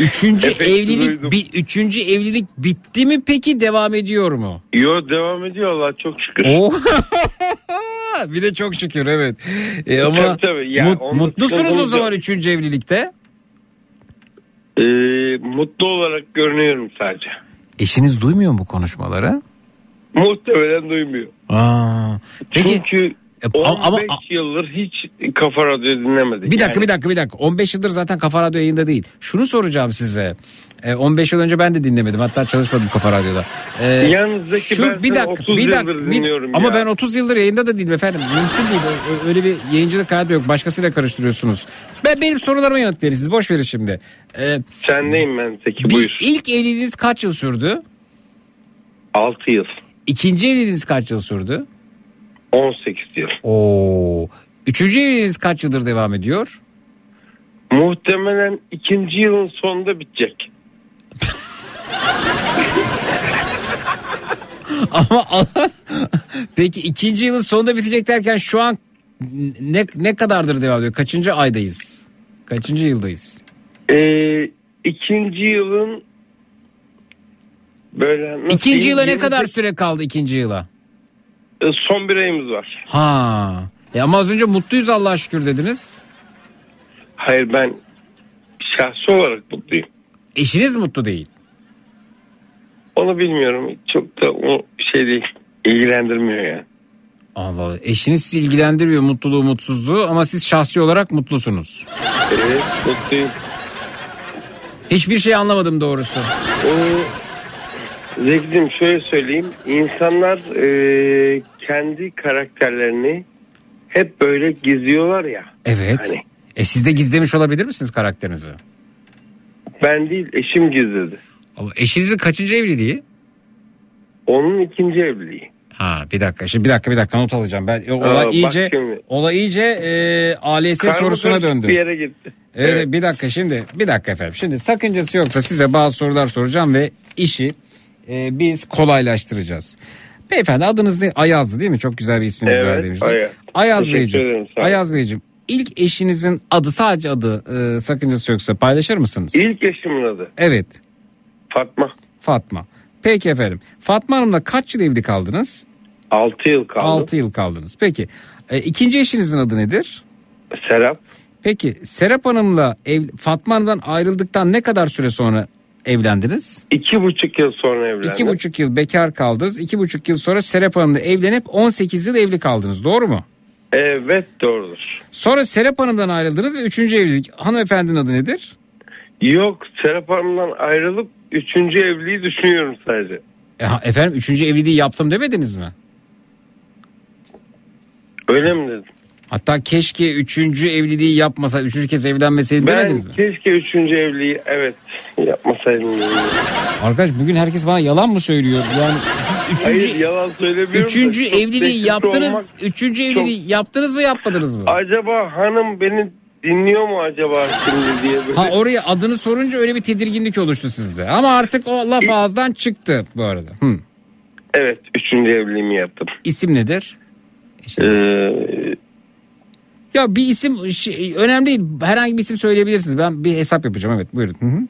Üçüncü Efekti evlilik bi- üçüncü evlilik bitti mi peki devam ediyor mu? Yo devam ediyor Allah çok şükür. Oo. *laughs* bir de çok şükür evet. E, ama Tabii, tabii. Ya, mut- mutlusunuz o zaman yok. üçüncü evlilikte. Ee, mutlu olarak görünüyorum sadece. Eşiniz duymuyor mu konuşmaları? Muhtemelen duymuyor. Aa, peki Çünkü 15 ama- yıldır hiç kafa radyo dinlemedik. bir dakika Yani bir dakika bir dakika 15 yıldır zaten Kafa Radyo yayında değil. Şunu soracağım size. E, 15 yıl önce ben de dinlemedim hatta çalışmadım Kafa Radyo'da. E, Yalnız Zeki ben seni 30 yıldır dinliyorum Ama ya. ben 30 yıldır yayında da değilim efendim. Mümkün değil. Öyle bir yayıncılık hayatı yok. Başkasıyla karıştırıyorsunuz. Ben benim sorularıma yanıt verin siz. Boş verin şimdi. E, Sendeyim ben Zeki bir, buyur. ilk evliliğiniz kaç yıl sürdü? 6 yıl. İkinci evliliğiniz kaç yıl sürdü? 18 yıl. Oo. Üçüncü evliliğiniz kaç yıldır devam ediyor? Muhtemelen ikinci yılın sonunda bitecek. *laughs* Ama *laughs* peki ikinci yılın sonunda bitecek derken şu an ne ne kadardır devam ediyor? Kaçıncı aydayız? Kaçıncı yıldayız? Ee, ikinci yılın böyle nasıl İkinci yıla ne kadar süre kaldı ikinci yıla? Ee, Son bir ayımız var. Ha. E ama az önce mutluyuz Allah'a şükür dediniz. Hayır ben şahsi olarak mutluyum. Eşiniz mutlu değil. Onu bilmiyorum. Çok da o şey değil. ilgilendirmiyor yani. Allah Allah. Eşiniz sizi ilgilendirmiyor mutluluğu mutsuzluğu ama siz şahsi olarak mutlusunuz. Evet mutluyum. Hiçbir şey anlamadım doğrusu. Ee, Zeki'cim şöyle söyleyeyim. İnsanlar e, kendi karakterlerini hep böyle gizliyorlar ya. Evet. Hani E siz de gizlemiş olabilir misiniz karakterinizi? ben değil eşim gizledi. Ama eşinizin kaçıncı evliliği? Onun ikinci evliliği. Ha bir dakika şimdi bir dakika bir dakika not alacağım. Ben olay Aa, iyice şimdi. olay iyice e, ALS sorusuna döndü. Bir yere gitti. Evet, Evet. bir dakika şimdi bir dakika efendim. Şimdi sakıncası yoksa size bazı sorular soracağım ve işi e, biz kolaylaştıracağız. Beyefendi adınız ne? Ayaz'dı değil mi? Çok güzel bir isminiz Evet, var demiştim. Ayaz. Ayaz Beyciğim. ederim. Ayaz Beyciğim. İlk eşinizin adı sadece adı e, sakıncası yoksa paylaşır mısınız? İlk eşimin adı Evet. Fatma. Fatma. Peki efendim. Fatma Hanım'la kaç yıl evli kaldınız? 6 yıl kaldı. 6 yıl kaldınız. Peki. E, ikinci eşinizin adı nedir? Serap. Peki Serap Hanım'la ev, Fatma Hanım'dan ayrıldıktan ne kadar süre sonra evlendiniz? iki buçuk yıl sonra evlendim. İki buçuk yıl bekar kaldınız. İki buçuk yıl sonra Serap Hanım'la evlenip 18 yıl evli kaldınız. Doğru mu? Evet doğrudur. Sonra Serap Hanım'dan ayrıldınız ve üçüncü evlilik. Hanımefendinin adı nedir? Yok Serap Hanım'dan ayrılıp üçüncü evliliği düşünüyorum sadece. E, efendim üçüncü evliliği yaptım demediniz mi? Öyle mi dedim? Hatta keşke üçüncü evliliği yapmasa, üçüncü kez evlenmeseydim Ben demediniz mi? keşke üçüncü evliliği evet yapmasaydım. Arkadaş bugün herkes bana yalan mı söylüyor? Yani siz üçüncü, Hayır yalan söylemiyorum. da üçüncü çok evliliği yaptınız. olmak- Üçüncü evliliği yaptınız mı yapmadınız mı? Acaba hanım beni dinliyor mu acaba şimdi diye böyle. Ha oraya adını sorunca öyle bir tedirginlik oluştu sizde. Ama artık o laf ağızdan çıktı bu arada. Hı. Evet üçüncü evliliğimi yaptım. İsim nedir? Ee, Ya bir isim şey, önemli değil. Herhangi bir isim söyleyebilirsiniz. Ben bir hesap yapacağım. Evet buyurun. Hı hı.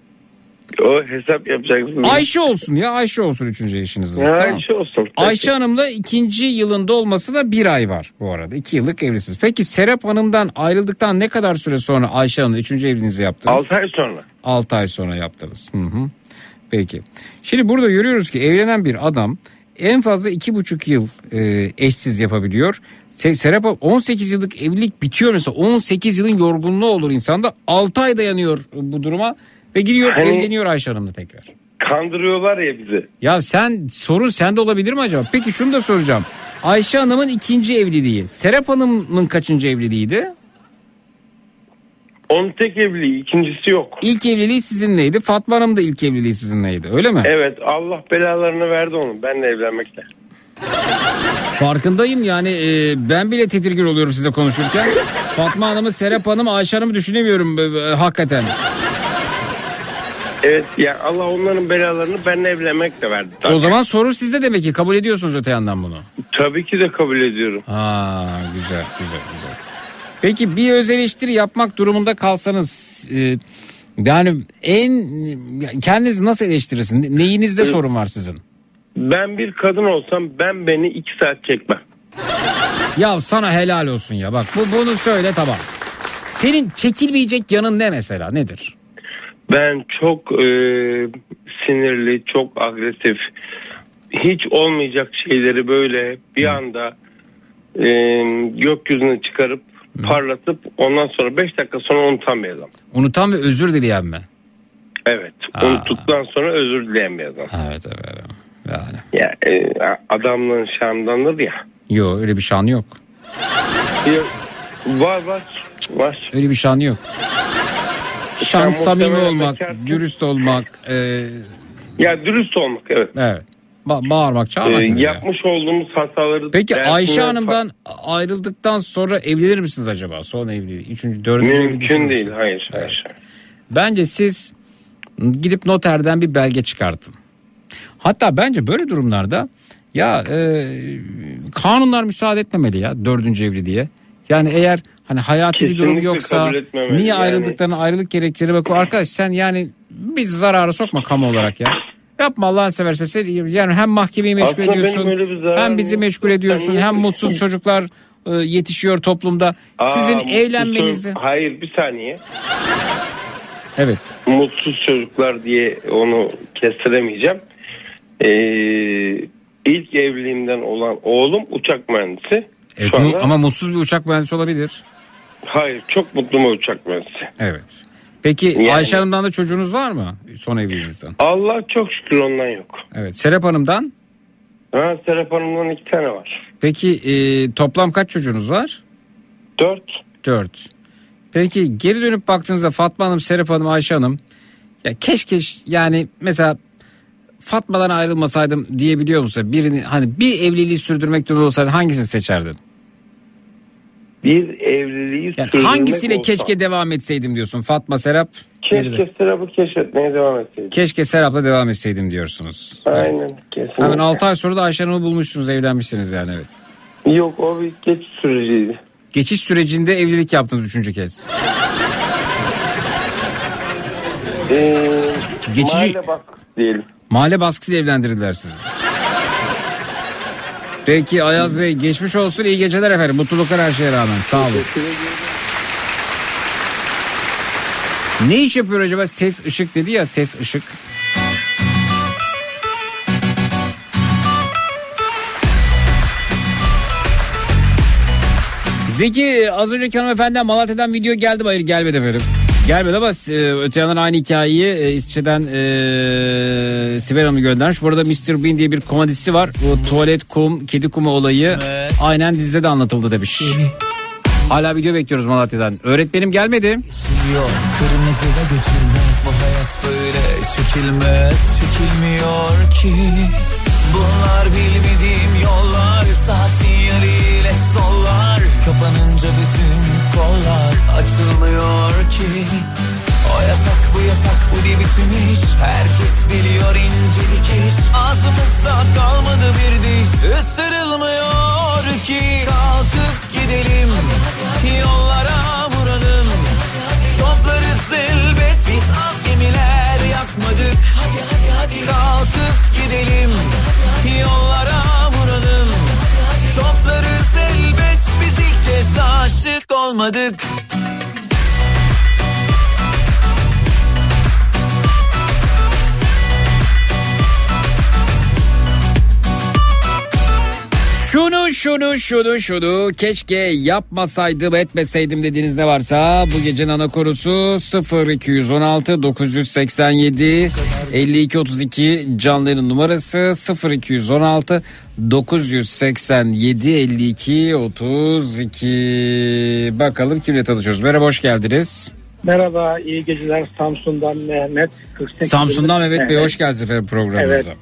o hesap yapacaksınız. Ayşe olsun ya Ayşe olsun üçüncü eşinizin. Ya, Tamam. Ayşe olsun. Ayşe Hanım'la ikinci yılında olması da bir ay var bu arada. İki yıllık evlisiniz. Peki Serap Hanım'dan ayrıldıktan ne kadar süre sonra Ayşe Hanım'la üçüncü evliliğinizi yaptınız? 6 ay sonra. 6 ay sonra yaptınız. Hı hı. Peki. Şimdi burada görüyoruz ki evlenen bir adam en fazla iki buçuk yıl e, eşsiz yapabiliyor. Se- Serap Hanım, 18 yıllık evlilik bitiyor mesela 18 yılın yorgunluğu olur insanda 6 ay dayanıyor bu duruma ve gidiyor Hani- evleniyor Ayşe Hanım'la tekrar. Kandırıyorlar ya bizi. Ya sen sorun sende olabilir mi acaba? Peki şunu da soracağım. Ayşe Hanım'ın ikinci evliliği Serap Hanım'ın kaçıncı evliliğiydi? Onun tek evliliği ikincisi yok. İlk evliliği sizinleydi. Fatma Hanım da ilk evliliği sizinleydi öyle mi? Evet Allah belalarını verdi onun. Benle evlenmekle. Farkındayım yani e, ben bile tedirgin oluyorum size konuşurken. Fatma Hanım'ı, Serap Hanım'ı, Ayşe Hanım'ı düşünemiyorum e, e, hakikaten. Evet ya Allah onların belalarını benle evlenmekle verdi. Tabii. O zaman soru sizde demek ki kabul ediyorsunuz öte yandan bunu. Tabii ki de kabul ediyorum. Ha güzel güzel güzel. Peki bir öz eleştiri yapmak durumunda kalsanız e, Yani en kendinizi nasıl eleştirirsin? Neyinizde sorun var sizin? Ben bir kadın olsam ben beni iki saat çekmem. Ya sana helal olsun ya bak bu bunu söyle tamam. Senin çekilmeyecek yanın ne mesela nedir? Ben çok e, sinirli, çok agresif, hiç olmayacak şeyleri böyle bir anda e, gökyüzüne çıkarıp parlatıp ondan sonra 5 dakika sonra unutamayalım. Unutan ve özür dileyen mi? Evet. Unuttuktan sonra özür dileyen bir adam. Evet evet. Yani. Ya, e, adamlığın şandandır ya. Yok öyle bir şanı yok. Ya, var var var. Öyle bir şanı yok. Şan samimi olmak, bekarsın. dürüst olmak, e, Ya dürüst olmak evet. evet. Ba- bağırmak, çağırmak. ya? yapmış olduğumuz hataları Peki Ayşe Hanım'dan ayrıldıktan sonra evlenir misiniz acaba? Son evliliği, üçüncü, dördüncü evliliği mümkün değil hayır hayır. Bence siz gidip noterden bir belge çıkartın. Hatta bence böyle durumlarda ya e, kanunlar müsaade etmemeli ya dördüncü evliliğe. Yani eğer hani hayati bir durum Kesinlikle yoksa niye Yani- ayrıldıklarına ayrılık gerekçeleri bak arkadaş sen yani biz zarara sokma kamu olarak ya. Yapma Allah'ını seversen sen yani hem mahkemeyi meşgul Aslında ediyorsun hem bizi meşgul ediyorsun hem *laughs* mutsuz çocuklar e, yetişiyor toplumda. Sizin Aa, mutsuz evlenmenizi çocuk- Hayır bir saniye. evet Mutsuz çocuklar diye onu kestiremeyeceğim. Ee, ilk evliliğimden olan oğlum uçak mühendisi. Evet, Şu mu- anda- ama mutsuz bir uçak mühendisi olabilir. Hayır çok mutlu bir uçak mühendisi. Evet. Peki Yani- Ayşe Hanım'dan da çocuğunuz var mı? Son evliliğinizden. Allah çok şükür ondan yok. Evet. Serap Hanım'dan? Ha, Serap Hanım'dan iki tane var. Peki e, toplam kaç çocuğunuz var? Dört. Dört. Peki geri dönüp baktığınızda Fatma Hanım, Serap Hanım, Ayşe Hanım ya keşke yani mesela Fatma'dan ayrılmasaydım diyebiliyor musun? Birini hani bir evliliği sürdürmek durumunda olsaydın hangisini seçerdin? Bir evliliği Yani sürdürmek hangisiyle olsa- keşke devam etseydim diyorsun? Fatma, Serap. Keşke Serap'ı keşfetmeye devam etseydim. Keşke Serap'la devam etseydim diyorsunuz. Aynen kesinlikle. Hemen 6 ay sonra da Ayşe Hanım'ı bulmuşsunuz evlenmişsiniz yani evet. Yok o bir geç süreciydi. Geçiş sürecinde evlilik yaptınız üçüncü kez. Ee, Geçici- Mahalle baskısı diyelim. Mahalle baskısı evlendirdiler sizi. Peki Ayaz Bey geçmiş olsun iyi geceler efendim. Mutluluklar her şeye rağmen sağ olun. Ne iş yapıyor acaba ses ışık dedi ya ses ışık. Zeki az önceki hanımefendiden Malatya'dan video geldi mi? Hayır gelmedi efendim. Gelmedi ama e, öte yandan aynı hikayeyi e, İsviçre'den e, Sibel Hanım göndermiş. Bu arada Mr. Bean diye bir komedisi var. Bu tuvalet kum, kedi kumu olayı aynen dizide de anlatıldı demiş. Hala video bekliyoruz Malatya'dan. Öğretmenim gelmedi. Kırmızı da geçilmez Bu hayat böyle çekilmez Çekilmiyor ki Bunlar bilmediğim yollar sollar Kapanınca bütün kollar Açılmıyor ki. O yasak bu yasak bu ne biçim Herkes biliyor incelik iş. Ağzımızda kalmadı bir diş. Isırılmıyor ki. Kalkıp gidelim Yollara vuralım. Toplarız elbet biz az gemiler yakmadık. Kalkıp gidelim Yollara biz ilk kez aşık olmadık Şunu şunu şunu şunu keşke yapmasaydım etmeseydim dediğiniz ne varsa bu gecenin ana konusu 0216 987 52 32 canlı yayın numarası 0216 987 52 32 bakalım kimle tanışıyoruz? Merhaba hoş geldiniz Merhaba, iyi geceler. Samsun'dan Mehmet. 48 Samsun'dan Mehmet Bey hoş geldiniz efendim programımıza Evet.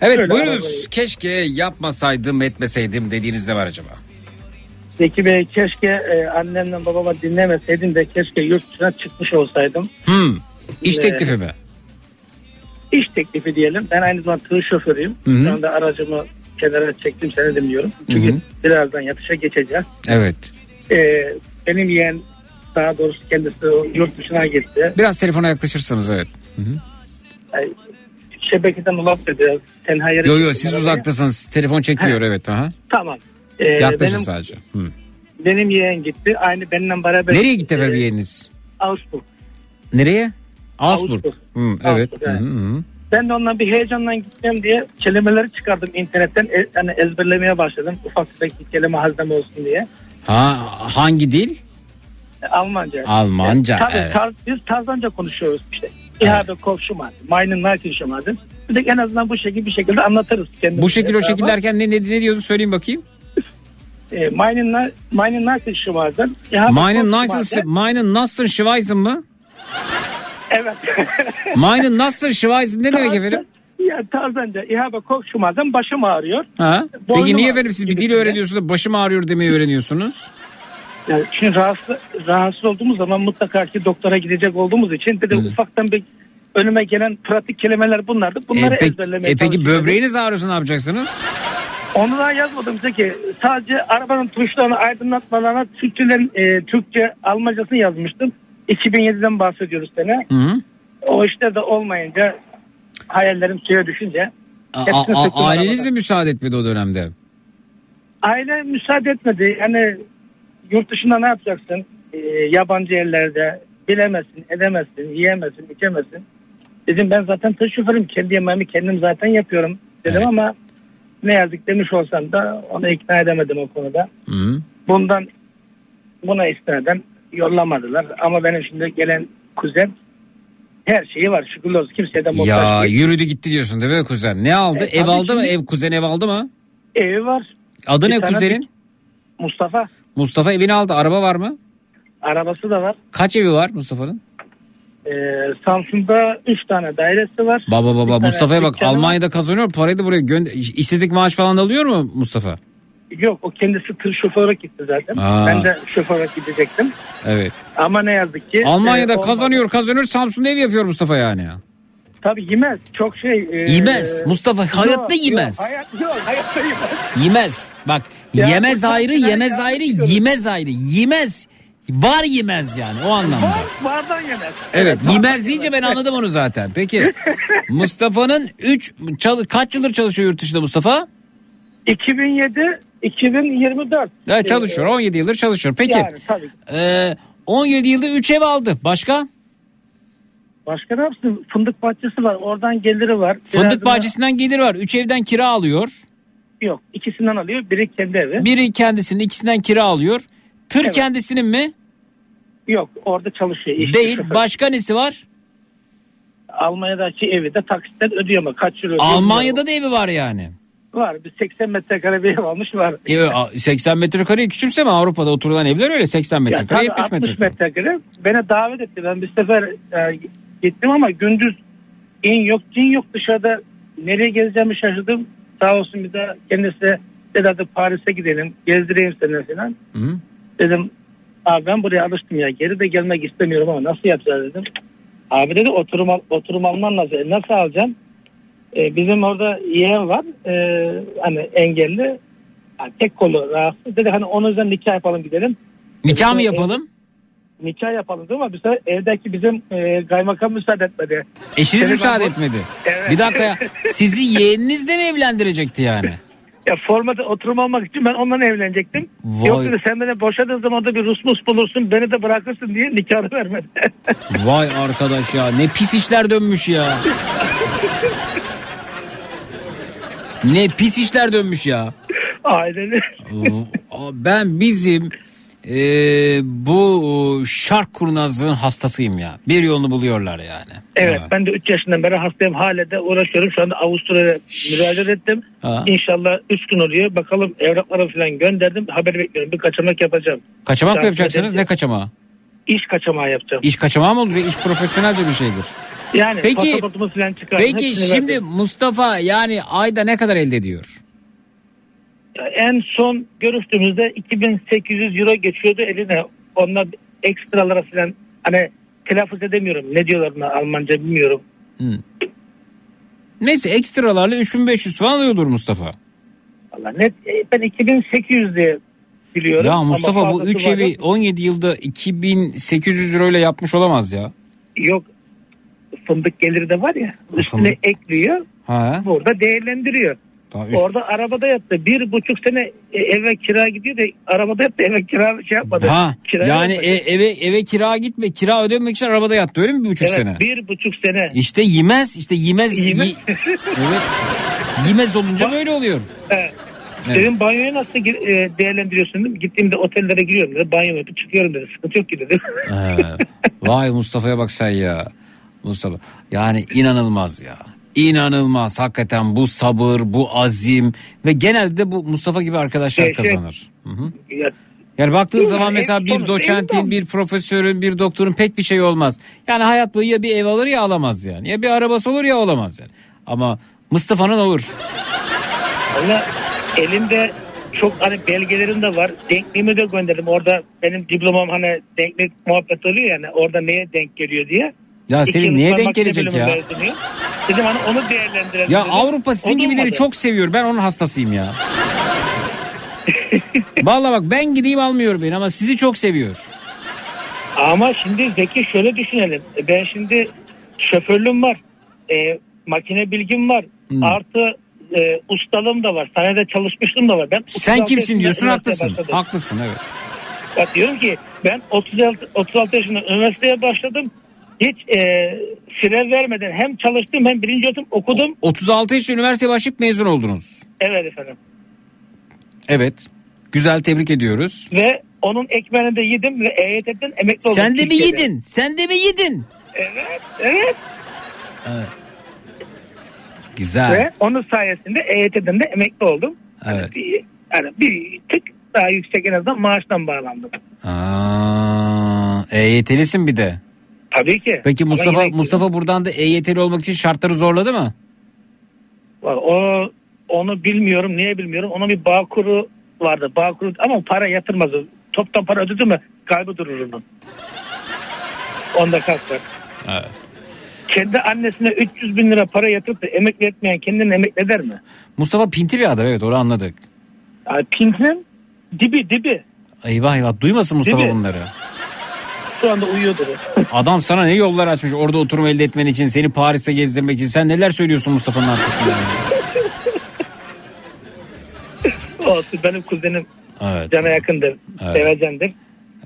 Evet, Şöyle buyurunuz arabayı- keşke yapmasaydım etmeseydim dediğiniz ne var acaba Zeki Bey keşke e, annemle babama dinlemeseydim de keşke yurt dışına çıkmış olsaydım. Hmm, iş Ee, teklifi mi? İş teklifi diyelim. Ben aynı zamanda tır şoförüyüm. Hı hı. Şu anda aracımı kenara çektim seni dinliyorum. Çünkü Hı hı. birazdan yatışa geçeceğiz. Evet. E, benim yeğen Daha doğrusu kendisi yurt dışına gitti. Biraz telefona yaklaşırsanız evet. Ay, şebekeden ulap dedi. Tenha yere Yo yo gittim siz uzaktasınız. Telefon çekiyor evet. Aha. Tamam. Ee, Yaklaşın benim, sadece. Hı. benim yeğen gitti. Aynı benimle beraber. Nereye gitti efendim yeğeniniz? Augsburg. Nereye? Augsburg. Augsburg. Hı, evet. Augsburg. Hı hı. Ben de ondan bir heyecanla gideceğim diye kelimeleri çıkardım internetten. E, hani ezberlemeye başladım. Ufak tefek bir kelime hazneme olsun diye. Ha hangi dil? Almanca. Almanca, E, tabii, evet. Tar- biz Tarzanca konuşuyoruz işte. İhabe komşumadı. Meinen Nachrichtenmadı. Bir de en azından bu şekilde bir şekilde anlatırız. kendimize. Bu şekil o şekil derken ne, ne, ne diyordu söyleyin bakayım. E, meinen, meinen. İhabe Meinen. Nasser, meinen Nasser Schweizen mı? Evet. Meinen Nasser Schweizen ne demek efendim? Ya Tarzanca İhabe komşumadan başım ağrıyor. Ha? Boynum Peki niye efendim siz bir dil öğreniyorsunuz da başım ağrıyor demeyi öğreniyorsunuz? Yani şimdi rahatsız, rahatsız olduğumuz zaman mutlaka ki doktora gidecek olduğumuz için bir de ufaktan bir önüme gelen pratik kelimeler bunlardı. Bunları E, peki, ezberlemeye e, peki böbreğiniz ağrıyorsa ne yapacaksınız? Onu da yazmadım ki sadece arabanın tuşlarını aydınlatmalarına Türkçelerin e, Türkçe Almancasını yazmıştım. 2007'den bahsediyoruz sene. Hı hı. O işler de olmayınca hayallerim suya düşünce A- a- söktüm aileniz mi müsaade etmedi o dönemde? Aile müsaade etmedi. Yani yurt dışında ne yapacaksın? Ee, yabancı yerlerde bilemezsin, edemezsin, yiyemezsin, içemezsin. Dedim ben zaten tır şoförüm. Kendi yemeğimi kendim zaten yapıyorum dedim ama ne yazık demiş olsam da onu ikna edemedim o konuda. Hı. Bundan buna istinaden yollamadılar. Ama benim şimdi gelen kuzen her şeyi var. Şükürler olsun kimseye de muhtaç Ya değil. yürüdü gitti diyorsun değil mi kuzen? Ne aldı? E, ev aldı mı? Ev kuzen ev aldı mı? Evi var. Adı Bir ne kuzenin? Mustafa. Mustafa evini aldı. Araba var mı? Arabası da var. Kaç evi var Mustafa'nın? Ee, Samsun'da 3 tane dairesi var. Baba baba Mustafa'ya bak var. Almanya'da kazanıyor parayı da buraya gönder. İşsizlik maaş falan alıyor mu Mustafa? Yok o kendisi tır şoförü gitti zaten. Aa. Ben de şoföre gidecektim. Evet. Ama ne yazık ki. Almanya'da e, kazanıyor kazanıyor Samsun'da ev yapıyor Mustafa yani. Tabii yemez. Çok şey. e, Yemez. Mustafa hayatta yok, yemez. Yok, hayat, yok hayatta yemez. Yemez. Bak Ya yemez ayrı yemez ya. ayrı yemez ayrı yemez. Var yemez yani o anlamda. Var, vardan yemez. Evet vardan yemez deyince ben anladım onu zaten. Peki *laughs* Mustafa'nın 3 kaç yıldır çalışıyor yurt dışında Mustafa? 2007 2024. Evet, çalışıyor 17 yıldır çalışıyor. Peki Yani tabii. e, 17 yılda 3 ev aldı. Başka? Başka ne yapsın? Fındık bahçesi var. Oradan geliri var. Fındık Birazını- bahçesinden gelir var. 3 evden kira alıyor. Yok. ikisinden alıyor. Biri kendi evi. Biri kendisinin ikisinden kira alıyor. Tır Evet. kendisinin mi? Yok. Orada çalışıyor. işçi Değil. şoför. Başka nesi var? Almanya'daki evi de taksitten ödüyor mu? Kaç ödüyor? Almanya'da da evi var yani. Var. Bir 80 metrekare bir ev almış var. E, a- 80 metrekareyi küçümseme Avrupa'da oturulan evler öyle 80 Ya metrekare tabii 70 60 metrekare. metrekare. Beni davet etti. Ben bir sefer e, gittim ama gündüz in yok cin yok dışarıda nereye gezeceğimi şaşırdım. Sağ olsun bir de kendisi dedi hadi Paris'e gidelim gezdireyim seni falan. Hı. Dedim abi ben buraya alıştım ya geri de gelmek istemiyorum ama nasıl yapacağız dedim. Abi dedi oturum, oturum alman lazım. E, nasıl alacağım? E, bizim orada yeğen var e, hani engelli yani tek kolu rahatsız. Dedi hani onun üzerine nikah yapalım gidelim. Nikah mı Dedim, yapalım? Nikah yapalım değil mi? Bir sefer evdeki bizim e, kaymakam müsaade etmedi. Eşiniz Seni müsaade ben- etmedi. Evet. Bir dakika ya. *laughs* Sizi yeğeninizle mi evlendirecekti yani? Ya formada oturum almak için ben ondan evlenecektim. Vay. Yok dedi sen beni boşadığın zaman da bir Rusmus bulursun beni de bırakırsın diye nikahını vermedi. *laughs* Vay arkadaş ya ne pis işler dönmüş ya. ne pis işler dönmüş ya. Oo, Ben bizim e, bu şark kurnazlığın hastasıyım ya. Bir yolunu buluyorlar yani. Evet ben de 3 yaşından beri hastayım. Hala da uğraşıyorum. Şu anda Avusturya'ya müracaat ettim. Ha. İnşallah 3 gün oluyor. Bakalım evrakları falan gönderdim. Haber bekliyorum. Bir kaçamak yapacağım. Kaçamak mı yapacaksınız? Ne kaçamağı? İş kaçamağı yapacağım. İş kaçamağı mı olur? İş profesyonelce bir şeydir. Yani Peki- pasaportumu falan çıkardım. Peki Hepsini şimdi verdim. Mustafa yani ayda ne kadar elde ediyor? En son görüştüğümüzde 2800 euro geçiyordu eline. Onlar ekstralara falan hani telaffuz edemiyorum. Ne diyorlar ona Almanca bilmiyorum. Hı. Neyse ekstralarla 3500 falan alıyordur Mustafa. Valla net e, ben 2800 diye biliyorum. Ya Mustafa bu fazlası 3 var evi yok. 17 yılda 2800 euro ile yapmış olamaz ya. Yok fındık geliri de var ya üstüne fındık. ekliyor Ha? burada değerlendiriyor. Daha üst- Orada arabada yattı. Bir buçuk sene e, eve kira gidiyor da arabada yattı eve kira şey yapmadı. Ha Kira yani yapmadı. e- eve eve kira gitme kira ödememek için arabada yattı öyle mi bir buçuk evet, sene? bir buçuk sene. İşte yemez işte yemez. Yemez. Evet. Yemez olunca böyle oluyor. Evet. Evet. Dedim banyoyu nasıl e, değerlendiriyorsun dedim. Gittiğimde otellere giriyorum dedi. Banyo yapıp çıkıyorum dedi. Sıkıntı yok ki dedi. He. Vay Mustafa'ya bak sen ya. Mustafa yani inanılmaz ya. İnanılmaz hakikaten bu sabır, bu azim ve genelde de bu Mustafa gibi arkadaşlar kazanır. Hı hı. Ya, Yani baktığın Değil mi? zaman mesela bir sonuçta doçentin, bir profesörün, bir doktorun pek bir şey olmaz. Yani hayat boyu ya bir ev alır ya alamaz yani. Ya bir arabası olur ya olamaz yani. Ama Mustafa'nın olur. Valla elimde çok hani belgelerim de var. Denkliğimi de gönderdim. Orada benim diplomam hani denklik muhabbet oluyor yani. Orada neye denk geliyor diye. Ya neye sonra denk gelecek ya? Dedim hani onu değerlendirelim. Ya dedim. Avrupa sizin O gibileri olmadı. çok seviyor. Ben onun hastasıyım ya. Vallahi bak ben gideyim almıyor beni ama sizi çok seviyor. Ama şimdi Zeki şöyle düşünelim. E, Ben şimdi şoförlüğüm var. E, makine bilgim var. Hmm. Artı e, ustalığım da var. Sahnede çalışmışlığım da var. Ben Sen 36 kimsin diyorsun haklısın. başladım. Haklısın evet. Bak diyorum ki ben 36, 36 yaşında üniversiteye başladım. Hiç e, fire vermeden hem çalıştım hem birinci öğretim okudum. 36 yaşında üniversiteye başlayıp mezun oldunuz. Evet efendim. Evet. Güzel tebrik ediyoruz. Ve onun ekmeğini de yedim ve EYT'den emekli oldum. Sen de mi Türkiye'de. yedin? Sen de mi yedin? Evet, evet. Evet. Güzel. Ve onun sayesinde EYT'den de emekli oldum. Evet. Bir, yani bir tık daha yüksek en azından maaştan bağlandım. Aa, EYT'lisin bir de. Tabii ki. Peki Mustafa yine- Mustafa buradan da EYT'li olmak için şartları zorladı mı? O onu bilmiyorum niye bilmiyorum. Onun bir bağ kuru vardı. Bağ kuru ama para yatırmaz. Toptan para ödedi mi kaybı durur onun. Onda kalkar. Evet. Kendi annesine 300 bin lira para yatırıp da emekli etmeyen kendini emekli eder mi? Mustafa pinti bir adam evet onu anladık. Yani Pink'in dibi dibi. Eyvah eyvah duymasın Mustafa mi? bunları. Şu anda uyuyordur. Adam sana ne yollar açmış orada oturum elde etmen için seni Paris'te gezdirmek için. Sen neler söylüyorsun Mustafa'nın arkasında? Olsun benim kuzenim Evet. cana yakındır. Evet. Sevecendir.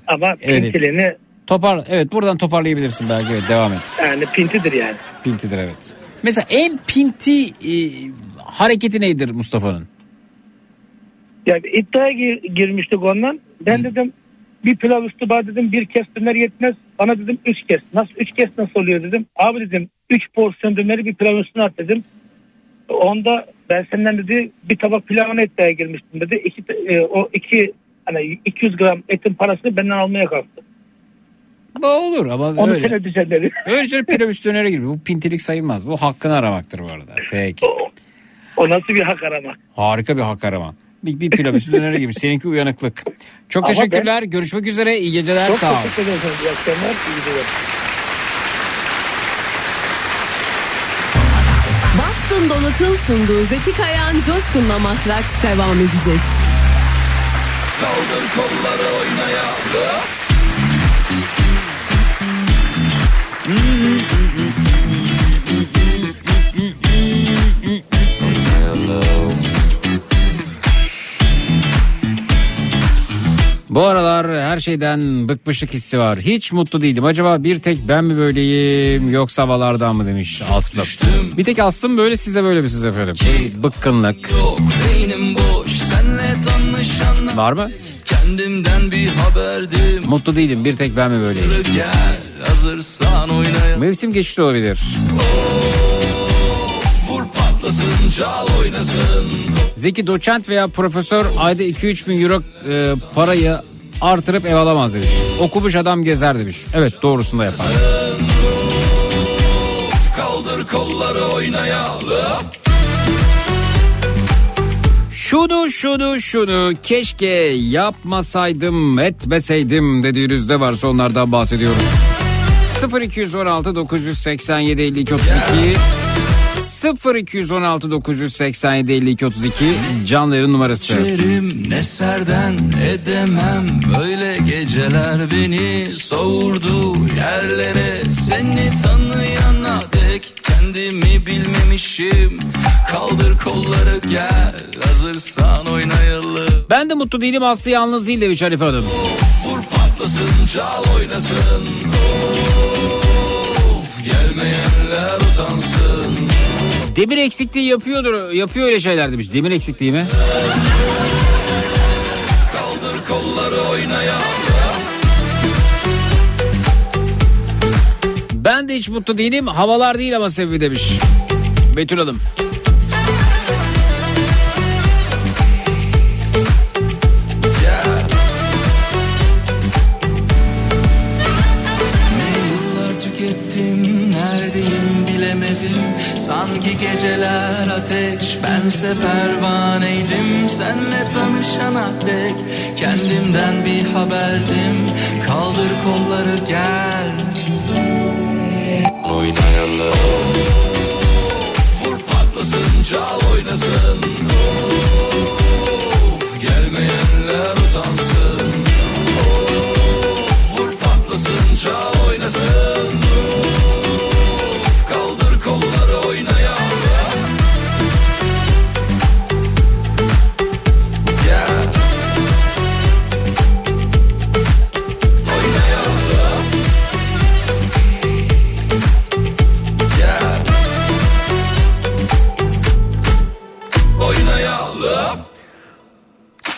Ama Evet. pintiliğini Topar evet buradan toparlayabilirsin belki evet devam et. yani pintidir yani. Pintidir evet. Mesela en pinti e, hareketi nedir Mustafa'nın? Yani iddiaya gir- girmiştik ondan. Ben dedim bir pilav üstü bana dedim bir kez döner yetmez. Bana dedim üç kez. Nasıl üç kez nasıl oluyor dedim. Abi dedim üç porsiyon döneri bir pilav üstüne at dedim. Onda ben senden dedi bir tabak pilavına iddiaya girmiştim dedi. İki, e, o iki hani 200 gram etin parasını benden almaya kalktı. Bu olur ama Onu öyle. sen ödeyeceksin dedi. Öyle şey pilav üstü dönere gibi. Bu pintilik sayılmaz. Bu hakkını aramaktır bu arada. Peki. O nasıl bir hak aramak? Harika bir hak arama. Bir, bir pilav üstü dönere gibi. Seninki uyanıklık. Çok Ama teşekkürler. Görüşmek üzere. İyi geceler. Çok Sağ ol. teşekkür ederim. İyi akşamlar. iyi geceler. Boston Donat'ın sunduğu Zeki Kayan Coşkun'la Matraks devam edecek. Kaldır kolları oynayalım. Bu aralar her şeyden bıkmışlık hissi var. Hiç mutlu değilim. Acaba bir tek ben mi böyleyim yoksa havalardan mı demiş Aslım. Bir tek Aslım böyle siz de böyle misiniz efendim? Bıkkınlık. Yok boş tanışan Var mı? Kendimden bir haberdim Mutlu değilim bir tek ben mi böyleyim? Gel hazırsan oynayalım Mevsim geçişi olabilir. Vur patlasın çal oynasın Zeki doçent veya profesör ayda 2-3 bin euro e, parayı artırıp ev alamaz demiş. Okumuş adam gezer demiş. Evet doğrusunu da yapar. Kaldır kolları oynayalım Şunu şunu şunu keşke yapmasaydım etmeseydim dediğiniz de varsa onlardan bahsediyoruz. 0216 987 52 32 0216 987 52 32 canların numarası. Geçerim ne serden edemem. Öyle geceler beni savurdu yerlere. Seni tanıyana dek kendimi bilmemişim. Kaldır kolları gel hazırsan oynayalım. Ben de mutlu değilim Aslı yalnız değil demiş Hanife Hanım. Vur patlasın çal oynasın. Of gelmeyenler utansın Demir eksikliği yapıyordur, yapıyor öyle şeyler demiş. Demir eksikliği mi? Kaldır kolları oynayalım Ben de hiç mutlu değilim. Havalar değil ama sebebi demiş. Betül Hanım. Sanki geceler ateş. Bense pervaneydim. Senle tanışana dek kendimden bir haberdim. Kaldır kolları gel. Oynayalım. Vur patlasın çal oynasın. Of gelmeyenler utansın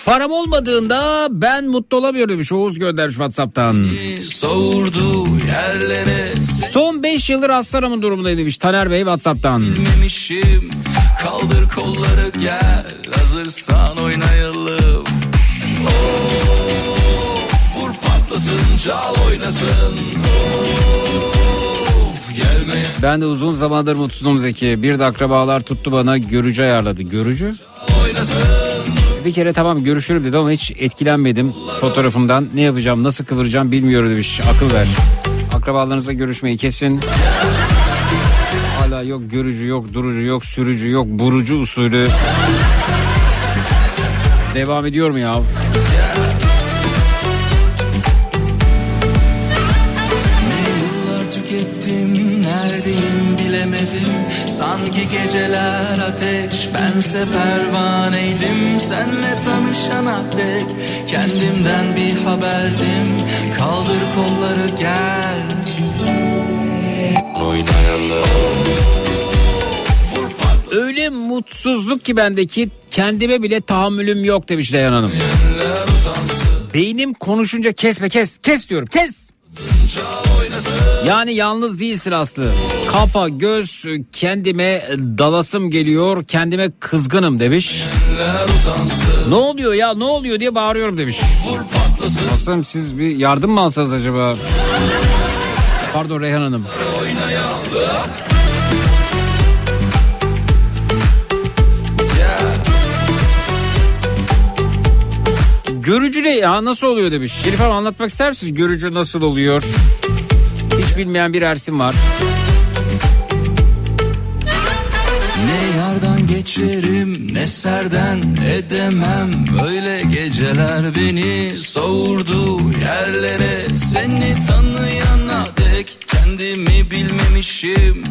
Param olmadığında ben mutlu olamıyorum demiş. Oğuz göndermiş Whatsapp'tan. Yerlere Son 5 yıldır aslanımın durumundayım demiş Taner Bey Whatsapp'tan. Bilmemişim Kaldır kolları gel Hazırsan oynayalım Of, Vur patlasın çal oynasın Of, Gelmeye Ben de uzun zamandır mutsuzum Zeki. Bir de akrabalar tuttu bana görücü ayarladı. Görücü? Bir kere tamam görüşürüm dedi ama hiç etkilenmedim fotoğrafımdan. Ne yapacağım nasıl kıvıracağım bilmiyorum demiş. Akıl ver. Akrabalarınızla görüşmeyi kesin. Hala yok görücü yok durucu yok sürücü yok burucu usulü. Devam ediyor mu ya? Geceler ateş bense pervaneydim Senle tanışana dek kendimden bir haberdim Kaldır kolları gel Oynayalım Öyle mutsuzluk ki bendeki kendime bile tahammülüm yok demiş Reyhan Hanım. Beynim konuşunca kesme kes kes diyorum kes. Yani yalnız değilsin Aslı. Kafa göz kendime dalasım geliyor kendime kızgınım demiş. Ne oluyor ya ne oluyor diye bağırıyorum demiş. Aslanım siz bir yardım mı alsanız acaba? Pardon Reyhan Hanım. Görücü ne ya nasıl oluyor demiş. Şerif Hanım anlatmak ister misiniz? Görücü nasıl oluyor? Hiç bilmeyen bir Ersin var. Ne yardan geçerim ne serden edemem Böyle geceler beni savurdu yerlere Seni tanıyana dek kendimi bilmemişim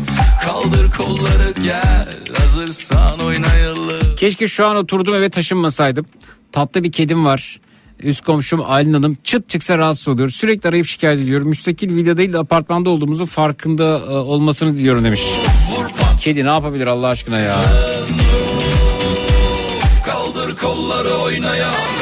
Kaldır kolları gel hazırsan oynayalım Keşke şu an oturduğum eve taşınmasaydım. Tatlı bir kedim var. Üst komşum Aylin Hanım çıt çıksa rahatsız oluyor. Sürekli arayıp şikayet ediyorum. Müstakil villa değil de apartmanda olduğumuzu farkında e, olmasını diliyorum demiş. Kedi ne yapabilir Allah aşkına ya? Kaldır kolları oynayalım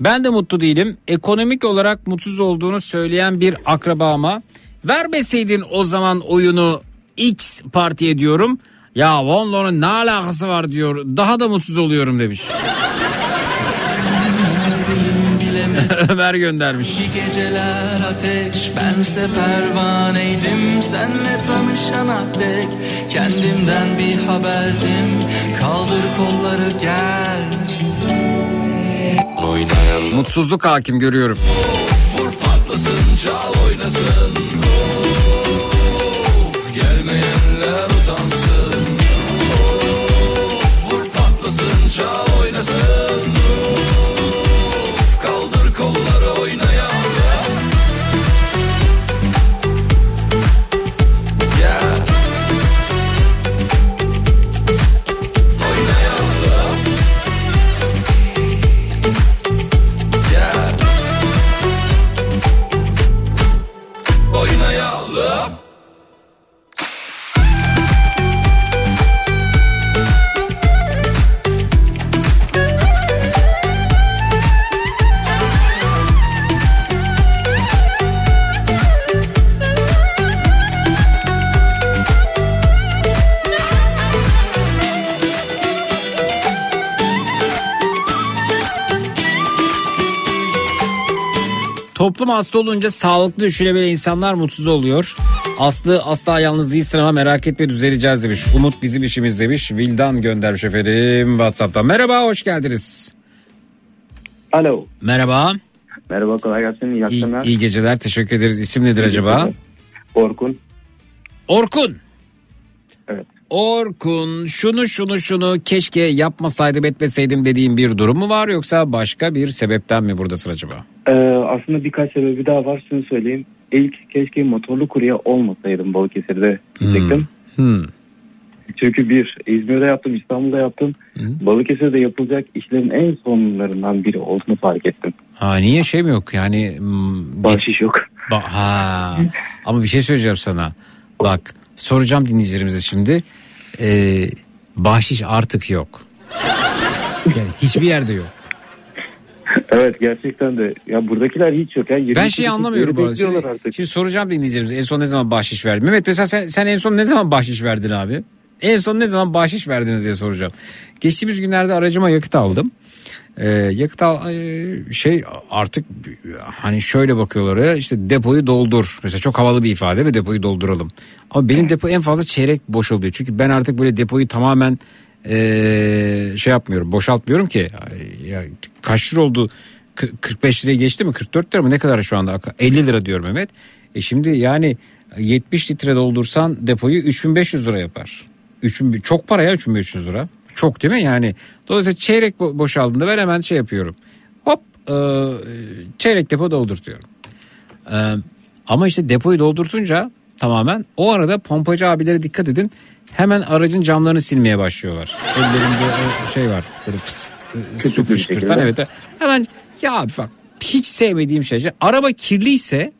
Ben de mutlu değilim. Ekonomik olarak mutsuz olduğunu söyleyen bir akrabama vermeseydin o zaman oyunu X partiye diyorum. Ya Vonlo'nun ne alakası var diyor. Daha da mutsuz oluyorum demiş. *laughs* Ömer göndermiş. Bir geceler ateş bense pervaneydim Senle tanışana dek kendimden bir haberdim Kaldır kolları gel Oynayalım Mutsuzluk hakim görüyorum. patlasın çal oynasın Toplum hasta olunca sağlıklı düşünebilen insanlar mutsuz oluyor. Aslı asla yalnız değilsin ama merak etme düzeleceğiz demiş. Umut bizim işimiz demiş. Vildan göndermiş efendim Whatsapp'tan. Merhaba hoş geldiniz. Alo. Merhaba. Merhaba kolay gelsin. İyi akşamlar. İyi, iyi geceler teşekkür ederiz. İsim nedir acaba? Orkun. Orkun. Evet. Orkun şunu şunu şunu keşke yapmasaydım etmeseydim dediğim bir durum mu var yoksa başka bir sebepten mi buradasın acaba? Ee, aslında birkaç sebebi daha var. Şunu söyleyeyim. İlk keşke motorlu kurye olmasaydım Balıkesir'de diyecektim. Hmm. Çünkü bir İzmir'de yaptım, İstanbul'da yaptım. Balıkesir'de yapılacak işlerin en sonlarından biri olduğunu fark ettim. Ha niye şey mi yok yani? hmm, Bahşiş yok. Ba- ha. *laughs* Ama bir şey söyleyeceğim sana. Bak soracağım dinleyicilerimize şimdi. Ee, bahşiş artık yok. Yani hiçbir yerde yok. Evet gerçekten de. Ya buradakiler hiç yok. Ya. Ben 22 şeyi anlamıyorum bu arada. Şimdi, artık. şimdi soracağım dinleyicilerimize en son ne zaman bahşiş verdin? Mehmet mesela sen, sen en son ne zaman bahşiş verdin abi? En son ne zaman bahşiş verdiniz diye soracağım. Geçtiğimiz günlerde aracıma yakıt aldım. Ee, yakıt al şey artık hani şöyle bakıyorlar ya işte depoyu doldur. Mesela çok havalı bir ifade ve depoyu dolduralım. Ama benim depo en fazla çeyrek boş oluyor. Çünkü ben artık böyle depoyu tamamen e, şey yapmıyorum boşaltmıyorum ki. Ya, kaç lira oldu? Kı- 45 liraya geçti mi? 44 lira mı? Ne kadar şu anda? 50 lira diyor Mehmet. E şimdi yani 70 litre doldursan depoyu 3500 lira yapar. 3000 çok para ya 3500 lira. Çok değil mi yani? Dolayısıyla çeyrek bo- boşaldığında ben hemen şey yapıyorum. Hop e, çeyrek depo doldurtuyorum. E, ama işte depoyu doldurtunca tamamen o arada pompacı abilere dikkat edin. Hemen aracın camlarını silmeye başlıyorlar. Ellerinde şey var. Böyle fıs fıs, su fışkırtan evet. Hemen ya abi bak hiç sevmediğim şey. Araba kirliyse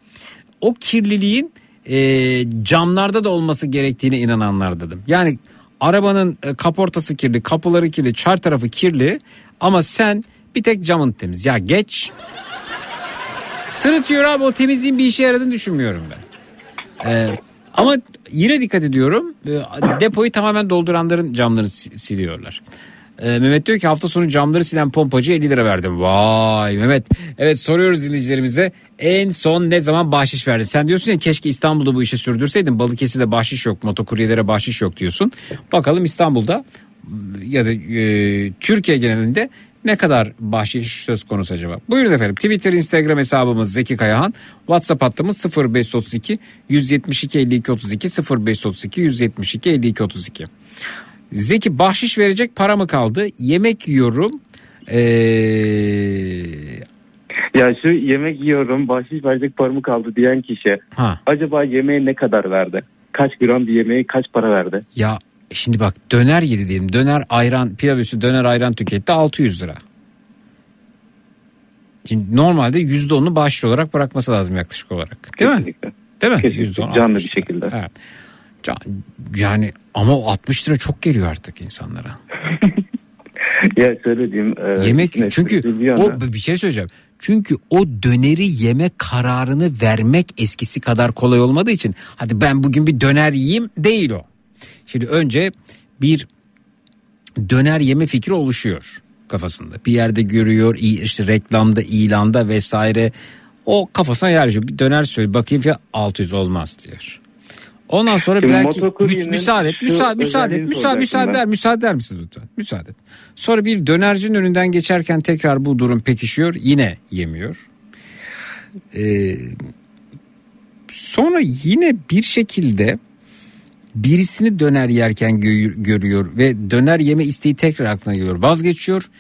o kirliliğin e, camlarda da olması gerektiğine inananlardadım. Yani arabanın e, kaportası kirli, kapıları kirli, çar tarafı kirli ama sen bir tek camın temiz. Ya geç. Sırıtıyor abi o temizliğin bir işe yaradığını düşünmüyorum ben. Ee, ama yine dikkat ediyorum. e, Depoyu tamamen dolduranların camlarını si- siliyorlar. Ee, Mehmet diyor ki hafta sonu camları silen pompacı 50 lira verdim. Vay Mehmet. Evet soruyoruz dinleyicilerimize. En son ne zaman bahşiş verdin? Sen diyorsun ya keşke İstanbul'da bu işi sürdürseydin. Balıkesir'de bahşiş yok. Motokuryelere bahşiş yok diyorsun. Bakalım İstanbul'da ya da e, Türkiye genelinde ne kadar bahşiş söz konusu acaba? Buyurun efendim. Twitter, Instagram hesabımız Zeki Kayahan. WhatsApp hattımız 0532 172 52 32 0532 172 52 32. Zeki bahşiş verecek para mı kaldı? Yemek yiyorum. Ee, Ya şu yemek yiyorum bahşiş verecek paramı kaldı diyen kişi. Ha. Acaba yemeğe ne kadar verdi? Kaç gram bir yemeğe kaç para verdi? ya şimdi bak döner yedi diyelim. Döner ayran pilav üstü döner ayran tüketti 600 lira. Şimdi normalde %10'unu bahşiş olarak bırakması lazım yaklaşık olarak. Değil mi? Değil mi? Kesinlikle. %10, Canlı 60. bir şekilde. Evet. Yani ama o 60 lira çok geliyor artık insanlara. *laughs* Ya söylediğim e, Yemek çünkü o bir şey söyleyeceğim. Çünkü o döneri yeme kararını vermek eskisi kadar kolay olmadığı için hadi ben bugün bir döner yiyeyim değil o. Şimdi önce bir döner yeme fikri oluşuyor kafasında. Bir yerde görüyor işte reklamda ilanda vesaire o kafasına yerleşiyor. Bir döner söyle bakayım ya 600 olmaz diyor. Ondan sonra Şimdi belki mü- müsaade et, müsaade, müsaade et, müsaade, müsaade eder, müsaade eder misiniz lütfen? Müsaade et. Sonra bir dönercinin önünden geçerken tekrar bu durum pekişiyor. Yine yemiyor. Ee, sonra yine bir şekilde birisini döner yerken gö- görüyor ve döner yeme isteği tekrar aklına geliyor. Vazgeçiyor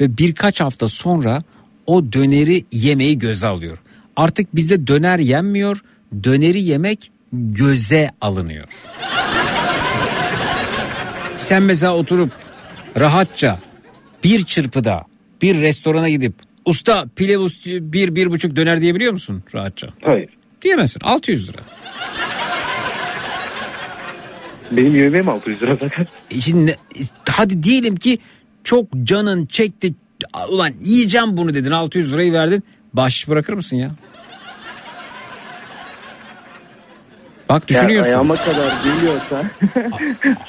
ve birkaç hafta sonra o döneri yemeyi göze alıyor. Artık bizde döner yenmiyor, döneri yemek göze alınıyor. Sen mesela oturup rahatça bir çırpıda bir restorana gidip usta pilav bir bir buçuk döner diyebiliyor musun rahatça? Hayır. Diyemezsin 600 lira. Benim yemeğim 600 lira zaten. E Şimdi ne- hadi diyelim ki çok canın çekti ulan yiyeceğim bunu dedin 600 lirayı verdin bahşiş bırakır mısın ya? Bak düşünüyorsun. Yani ayağıma kadar geliyorsa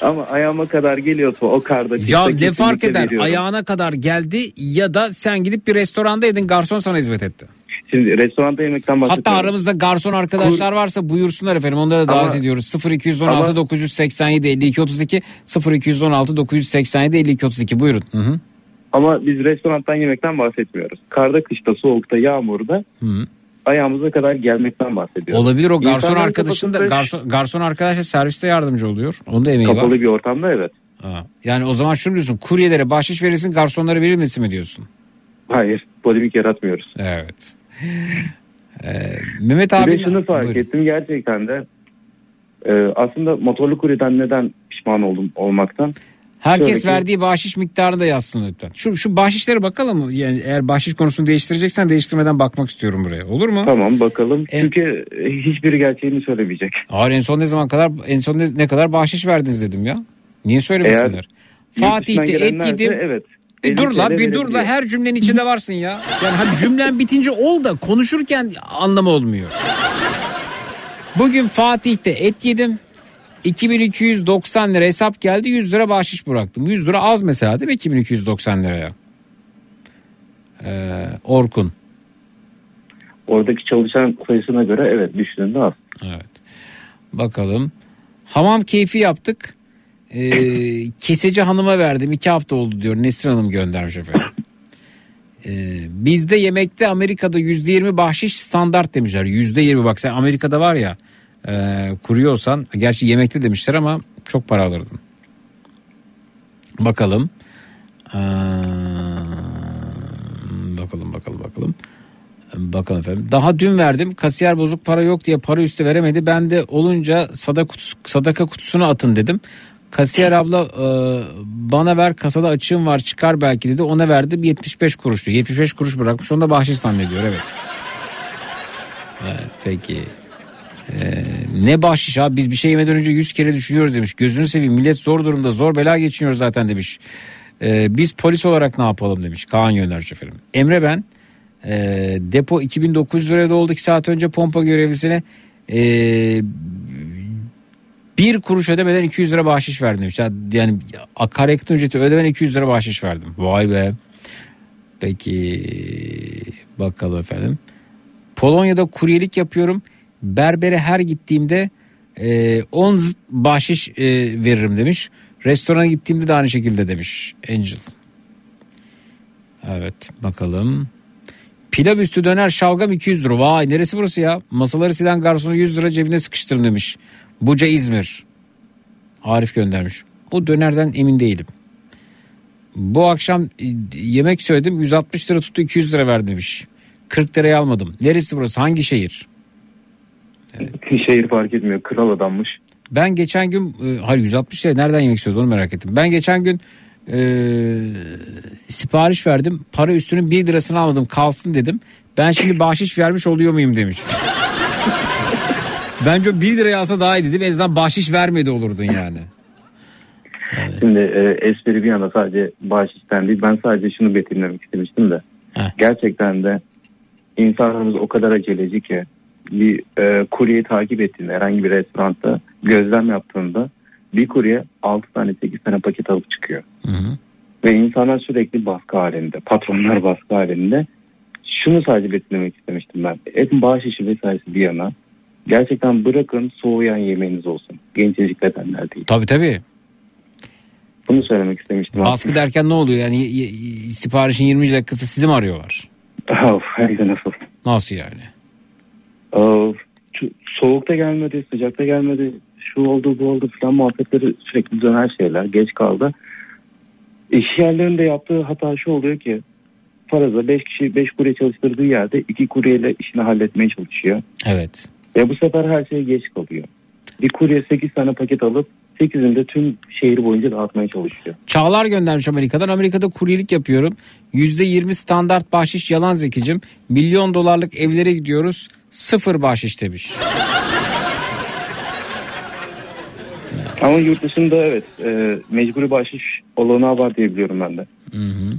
*laughs* ama ayağıma kadar geliyorsa o karda Ya ne fark eder veriyorum. ayağına kadar geldi ya da sen gidip bir restoranda yedin garson sana hizmet etti. Şimdi restoranda yemekten bahsediyorum. Hatta aramızda garson arkadaşlar varsa buyursunlar efendim onları da Ama- davet ediyoruz. 0216 ama- 987 52 32 0216 987 52 32 buyurun. Hı hı. Ama biz restorandan yemekten bahsetmiyoruz. Karda, kışta, soğukta, yağmurda Hı. ayağımıza kadar gelmekten bahsediyoruz. Olabilir o garson İnsanların arkadaşın da garson, garson arkadaşa serviste yardımcı oluyor. Onun da emeği Kapalı var. bir ortamda evet. Ha. Yani o zaman şunu diyorsun kuryelere bahşiş verilsin garsonlara verilmesin mi diyorsun? Hayır polemik yaratmıyoruz. Evet. Ee, Mehmet Bir abi de şunu fark ettim gerçekten de e, aslında motorlu kuryeden neden pişman oldum olmaktan. Herkes Şöyle ki- verdiği bahşiş miktarını da yazsın lütfen. Şu, şu bahşişlere bakalım mı? Yani eğer bahşiş konusunu değiştireceksen değiştirmeden bakmak istiyorum buraya. Olur mu? Tamam bakalım. Çünkü e, hiçbiri gerçeğini söylemeyecek. Hayır en son ne zaman kadar en son ne, ne kadar bahşiş verdiniz dedim ya. Niye söylemesinler? Eğer Fatih'te et yedim. Evet. Bir dur 50 la bir dur la her cümlenin içinde varsın ya. Yani hadi cümlen bitince ol da konuşurken anlamı olmuyor. Bugün Fatih'te et yedim. 2290 lira hesap geldi 100 lira bahşiş bıraktım. 100 lira az mesela değil mi 2290 liraya? Ee, Orkun. Oradaki çalışan sayısına göre evet düşündüğünde az. Evet. Bakalım. Hamam keyfi yaptık. Ee, keseci hanıma verdim. iki hafta oldu diyor. Nesrin Hanım göndermiş efendim. Ee, bizde yemekte Amerika'da yüzde yirmi bahşiş standart demişler. Yüzde yirmi bak sen Amerika'da var ya e, kuruyorsan gerçi yemekte demişler ama çok para alırdın. Bakalım. Ee, bakalım bakalım bakalım. Bakalım efendim. Daha dün verdim. Kasiyer bozuk para yok diye para üstü veremedi. Ben de olunca sadaka kutusuna atın dedim. Kasiyer abla e, bana ver kasada açığım var çıkar belki dedi. Ona verdim 75 kuruştu. 75 kuruş bırakmış onu da bahşiş zannediyor evet. *laughs* Evet peki. Ee, ne bahşiş abi biz bir şey yemeden önce 100 kere düşünüyoruz demiş. Gözünü seveyim millet zor durumda zor bela geçiniyor zaten demiş. Ee, biz polis olarak ne yapalım demiş Kaan göndermiş efendim. Emre ben e, depo 2900 liraya doldu 2 saat önce pompa görevlisine e, bir kuruş ödemeden 200 lira bahşiş verdim demiş. Yani akaryakıt ücreti ödemeden 200 lira bahşiş verdim. Vay be. Peki bakalım efendim. Polonya'da kuryelik yapıyorum. Berbere her gittiğimde e, 10 zıt bahşiş e, veririm demiş. Restorana gittiğimde de aynı şekilde demiş Angel. Evet bakalım. Pilav üstü döner şalgam 200 lira. Vay neresi burası ya? Masaları silen garsonu 100 lira cebine sıkıştırın demiş. Buca İzmir. Arif göndermiş. O dönerden emin değilim. Bu akşam e, yemek söyledim 160 lira tuttu 200 lira verdim demiş. 40 liraya almadım. Neresi burası? Hangi şehir? Şehir fark etmiyor. Kral adammış. Ben geçen gün e, hayır 160 lira nereden yemek söyledi onu merak ettim. Ben geçen gün e, sipariş verdim. Para üstünün 1 lirasını almadım kalsın dedim. Ben şimdi bahşiş vermiş oluyor muyum demiş. Bence o 1 liraya alsa daha iyi dedim. En azından bahşiş vermedi olurdun yani. *laughs* Şimdi e, espri bir yana sadece bahşişten değil. Ben sadece şunu betimlemek istemiştim de. Gerçekten de insanlarımız o kadar aceleci ki bir e, kuryeyi takip ettiğinde herhangi bir restoranda gözlem yaptığında bir kurye 6 tane 8 tane paket alıp çıkıyor. Ve insanlar sürekli baskı halinde. Patronlar baskı halinde. Şunu sadece betimlemek istemiştim ben. Etin bahşişi vesairesi bir yana. Gerçekten bırakın soğuyan yemeğiniz olsun. Gencecik bedenler değil. Tabii tabii. Bunu söylemek istemiştim. Baskı derken ne oluyor? Yani y- y- siparişin 20 dakikası sizi mi arıyorlar? Of, hem de nasıl? Nasıl yani? Şu- soğukta gelmedi, sıcakta gelmedi, şu oldu bu oldu falan muhabbetleri sürekli döner şeyler. Geç kaldı. İş yerlerinde yaptığı hata şu oluyor ki faraza 5 kişi 5 kurye çalıştırdığı yerde 2 kuryeyle işini halletmeye çalışıyor. Evet. Ve bu sefer her şey geç kalıyor. Bir kurye 8 tane paket alıp 8'inde tüm şehir boyunca dağıtmaya çalışıyor. Çağlar göndermiş Amerika'dan. Amerika'da kuryelik yapıyorum. %20 standart bahşiş yalan zekicim. Milyon dolarlık evlere gidiyoruz. Sıfır bahşiş demiş. Ama yurt dışında evet e, mecburi bahşiş olanağı var diye biliyorum ben de. Hı hı.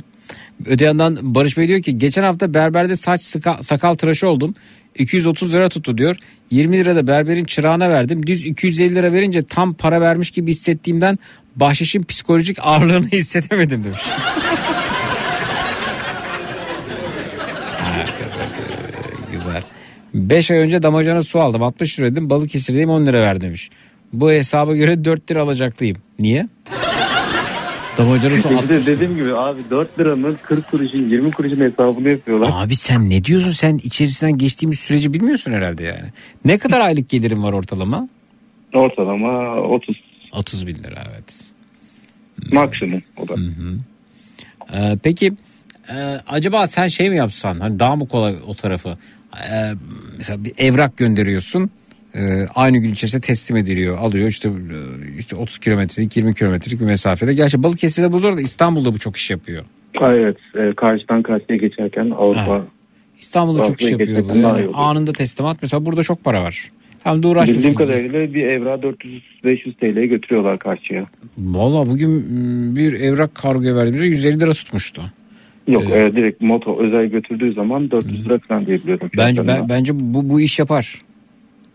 Öte yandan Barış Bey diyor ki geçen hafta berberde saç sıka- sakal tıraşı oldum. 230 lira tuttu diyor. 20 lira da berberin çırağına verdim. Düz 250 lira verince tam para vermiş gibi hissettiğimden bahşişin psikolojik ağırlığını *laughs* hissedemedim demiş. Güzel. 5 ay önce damacana su aldım. 60 lira dedim. Balıkesir'deyim 10 lira ver demiş. Bu hesaba göre 4 lira alacaklıyım. Niye? Damacana su 60 İşte dediğim gibi abi 4 liranın 40 kuruşun 20 kuruşun hesabını yapıyorlar. Abi sen ne diyorsun sen içerisinden geçtiğimiz süreci bilmiyorsun herhalde yani. Ne kadar aylık gelirim var ortalama? Ortalama 30. 30 bin lira evet. Maksimum o da. Ee, peki e, acaba sen şey mi yapsan hani daha mı kolay o tarafı? Ee, mesela bir evrak gönderiyorsun. Ee, aynı gün içerisinde teslim ediliyor. Alıyor işte, e, işte 30 kilometrelik 20 kilometrelik bir mesafede. Gerçi Balıkesir'de bu zor da İstanbul'da bu çok iş yapıyor. Evet e, karşıdan karşıya geçerken Avrupa Ha. İstanbul'da çok iş yapıyor. bu. Yani anında teslimat mesela burada çok para var. Hem de uğraşmıyorsun. Bildiğim kadarıyla bir evrağı 400-500 TL'ye götürüyorlar karşıya. Valla bugün mm, bir evrak kargoya verdiğimizde 150 lira tutmuştu. Yok Evet. e, direkt moto özel götürdüğü zaman 400 lira falan diye biliyordum. Bence ben, bence bu bu iş yapar.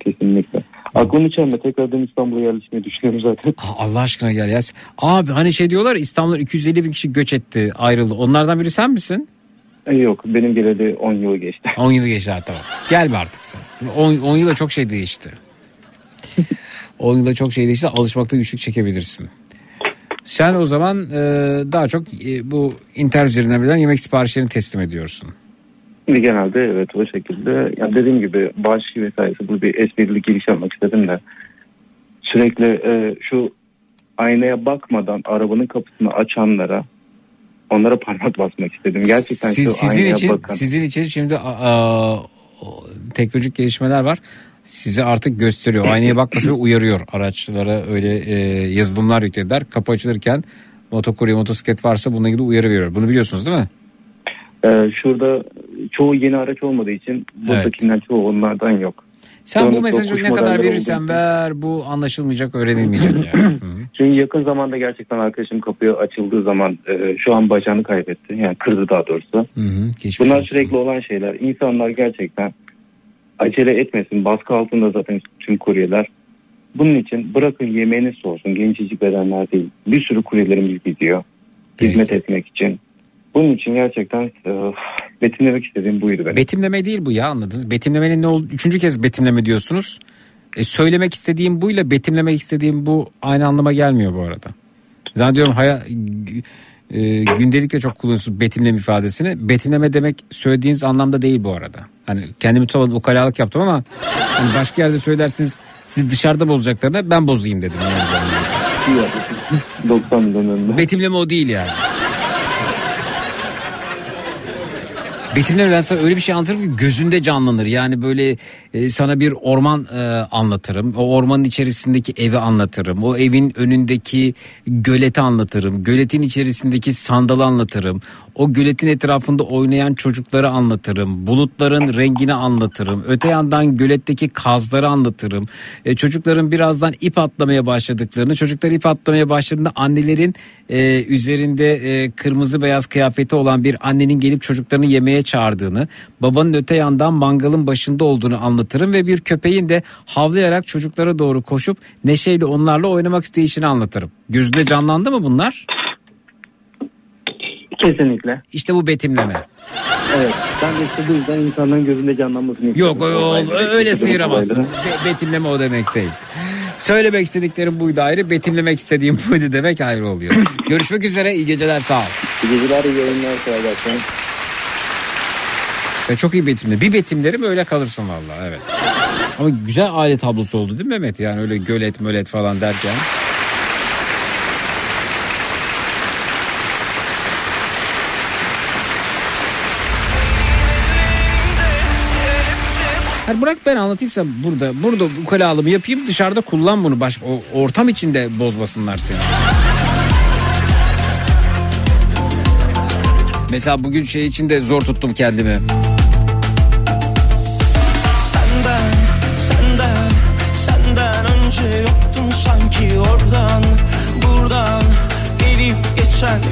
Kesinlikle. Aklım içeride tekrardan İstanbul'a yerleşmeyi düşünüyorum zaten. Allah aşkına gel ya. Abi hani şey diyorlar ya, İstanbul'dan 250 bin kişi göç etti ayrıldı. Onlardan biri sen misin? E, yok benim geleli 10 yıl geçti. *laughs* 10 yıl geçti ha, tamam. Gel be artık sen. 10, 10 yılda çok şey değişti. 10 yılda çok şey değişti. Alışmakta güçlük çekebilirsin. Sen o zaman e, daha çok e, bu internet üzerinden bilen yemek siparişlerini teslim ediyorsun. Genelde evet o şekilde. Ya dediğim gibi bağış vesairesi bu bir esprili giriş yapmak istedim de. Sürekli e, şu aynaya bakmadan arabanın kapısını açanlara onlara parmak basmak istedim. Gerçekten Siz- şu sizin aynaya için bakın. sizin için şimdi aa, o, teknolojik gelişmeler var. Size artık gösteriyor. Aynaya bakmasın ve uyarıyor. Araçlara öyle e, yazılımlar yüklediler. Kapı açılırken motokurye motosiklet varsa bununla ilgili uyarı veriyor. Bunu biliyorsunuz değil mi? E, şurada çoğu yeni araç olmadığı için buradakiler çoğu onlardan yok. Sen Sonra bu mesajı ne kadar verirsen ver bu anlaşılmayacak öğrenilmeyecek yani. *clears throat* Çünkü yakın zamanda gerçekten arkadaşım kapıya açıldığı zaman e, şu an bacağını kaybetti. Yani kırdı daha doğrusu. Hı hı, Bunlar olsun. sürekli olan şeyler. İnsanlar gerçekten acele etmesin. Baskı altında zaten tüm kuryeler. Bunun için bırakın yemeğiniz soğusun. Gencecik bedenler değil. Bir sürü kuryelerimiz gidiyor. Hizmet etmek için. Bunun için gerçekten e, betimlemek istediğim buydu benim. Betimleme değil bu ya anladınız. Betimlemenin ne olduğunu üçüncü kez betimleme diyorsunuz. E, söylemek istediğim buyla betimlemek istediğim bu aynı anlama gelmiyor bu arada. Zannediyorum haya, e, gündelikle çok kullanıyorsunuz betimleme ifadesini. Betimleme demek söylediğiniz anlamda değil bu arada. Hani kendimi tutamadım ukalalık yaptım ama hani başka yerde söylersiniz siz dışarıda bozacaklarına ben bozayım dedim. Yani. 90 milyon önünde. Betimleme o değil yani. Betimleme ben sana öyle bir şey anlatırım ki gözünde canlanır. Yani böyle e, sana bir orman e, anlatırım. O ormanın içerisindeki evi anlatırım. O evin önündeki göleti anlatırım. Göletin içerisindeki sandalı anlatırım. O göletin etrafında oynayan çocukları anlatırım. Bulutların rengini anlatırım. Öte yandan göletteki kazları anlatırım. E, çocukların birazdan ip atlamaya başladıklarını, çocuklar ip atlamaya başladığında annelerin e, üzerinde e, kırmızı beyaz kıyafeti olan bir annenin gelip çocuklarını yemeğe çağırdığını, babanın öte yandan mangalın başında olduğunu anlatırım ve bir köpeğin de havlayarak çocuklara doğru koşup neşeyle onlarla oynamak isteyişini anlatırım. Gözünde canlandı mı bunlar? Kesinlikle. İşte bu betimleme. Evet. Ben de işte bu yüzden insanların gözünde canlanmasını Yok istiyorum. o, o- öyle yaşadığım sıyıramazsın. Be- betimleme o demek değil. Söylemek istediklerim buydu ayrı, betimlemek istediğim *laughs* buydu demek ayrı oluyor. Görüşmek üzere, iyi geceler, sağ ol. İyi geceler, iyi yayınlar. Kolay gelsin. Ve çok iyi betimle. Bir betimlerim öyle kalırsın vallahi evet. Ama güzel aile tablosu oldu değil mi Mehmet? Yani öyle gölet mölet falan derken. Hadi bırak ben anlatayımsa burada burada ukalalımı yapayım dışarıda kullan bunu baş o ortam içinde bozmasınlar seni. Mesela bugün şey içinde zor tuttum kendimi.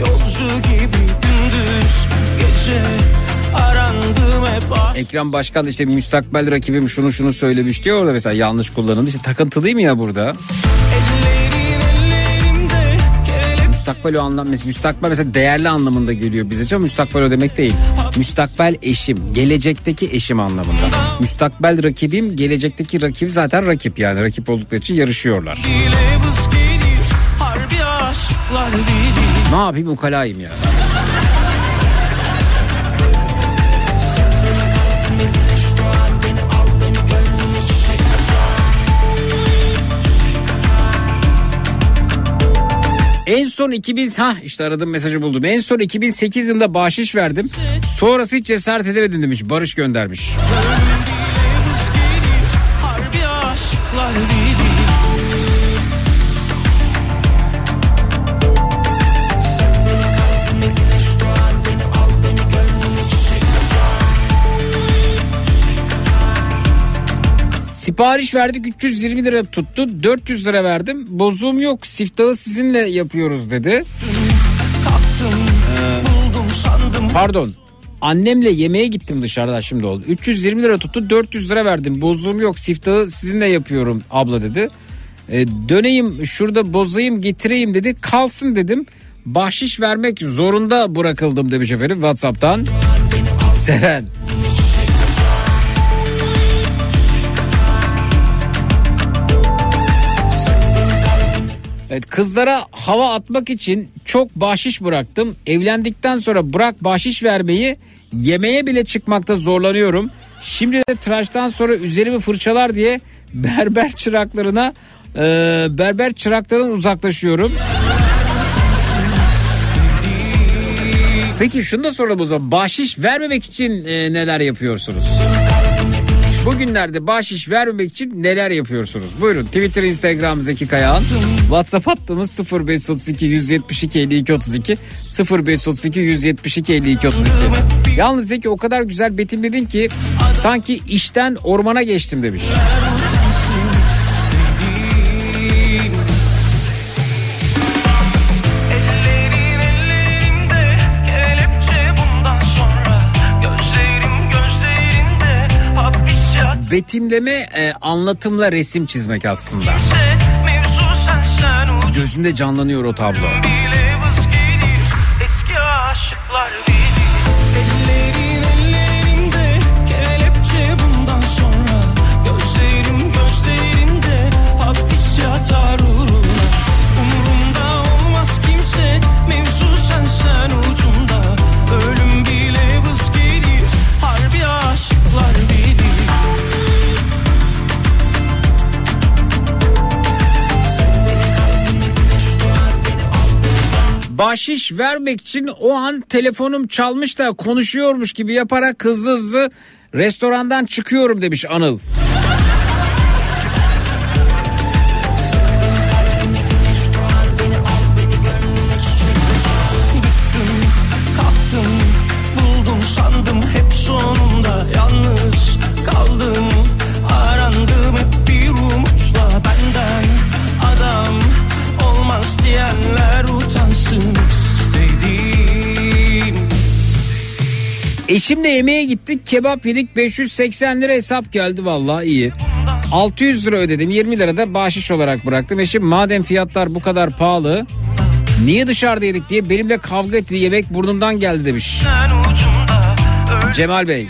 Yolcu gibi gündüz gece Ekrem Başkan işte müstakbel rakibim şunu şunu söylemiş diyor orada mesela yanlış kullanılmış. İşte takıntılıyım ya burada. Müstakbel o anlam müstakbel mesela değerli anlamında geliyor bize ama müstakbel o demek değil. Müstakbel eşim, gelecekteki eşim anlamında. Müstakbel rakibim, gelecekteki rakip zaten rakip yani rakip oldukları için yarışıyorlar. Ne yapayım ukalayım ya. En son 2000 ha işte aradım mesajı buldum. En son 2008 yılında bahşiş verdim. Sonrası hiç cesaret edemedim demiş. Barış göndermiş. Sipariş verdik 320 lira tuttu. 400 lira verdim. Bozuğum yok. Siftahı sizinle yapıyoruz dedi. Buldum sandım Pardon. Annemle yemeğe gittim dışarıda şimdi oldu. 320 lira tuttu 400 lira verdim. Bozuğum yok siftahı sizinle yapıyorum abla dedi. E, döneyim şurada bozayım getireyim dedi. Kalsın dedim. Bahşiş vermek zorunda bırakıldım demiş efendim Whatsapp'tan. Seren. Evet, kızlara hava atmak için çok bahşiş bıraktım. Evlendikten sonra bırak bahşiş vermeyi yemeğe bile çıkmakta zorlanıyorum. Şimdi de tıraştan sonra üzerimi fırçalar diye *laughs* berber çıraklarına e, berber çıraklarından uzaklaşıyorum. Peki şunu da soralım o zaman. Bahşiş vermemek için e, neler yapıyorsunuz? Bugünlerde bahşiş vermemek için neler yapıyorsunuz? Buyurun Twitter, Instagram Zeki Kayağan. WhatsApp hattımız 0532 172 52 32 0532 172 52 32. Yalnız Zeki o kadar güzel betimledin ki sanki işten ormana geçtim demiş. Betimleme e, anlatımla resim çizmek aslında. Gözünde canlanıyor o tablo. Bahşiş vermek için o an telefonum çalmış da konuşuyormuş gibi yaparak hızlı hızlı restorandan çıkıyorum demiş Anıl. Eşimle yemeğe gittik kebap yedik 580 lira hesap geldi vallahi iyi. 600 lira ödedim 20 lira da bahşiş olarak bıraktım. Eşim madem fiyatlar bu kadar pahalı niye dışarıda yedik diye benimle kavga etti yemek burnumdan geldi demiş. Cemal Bey.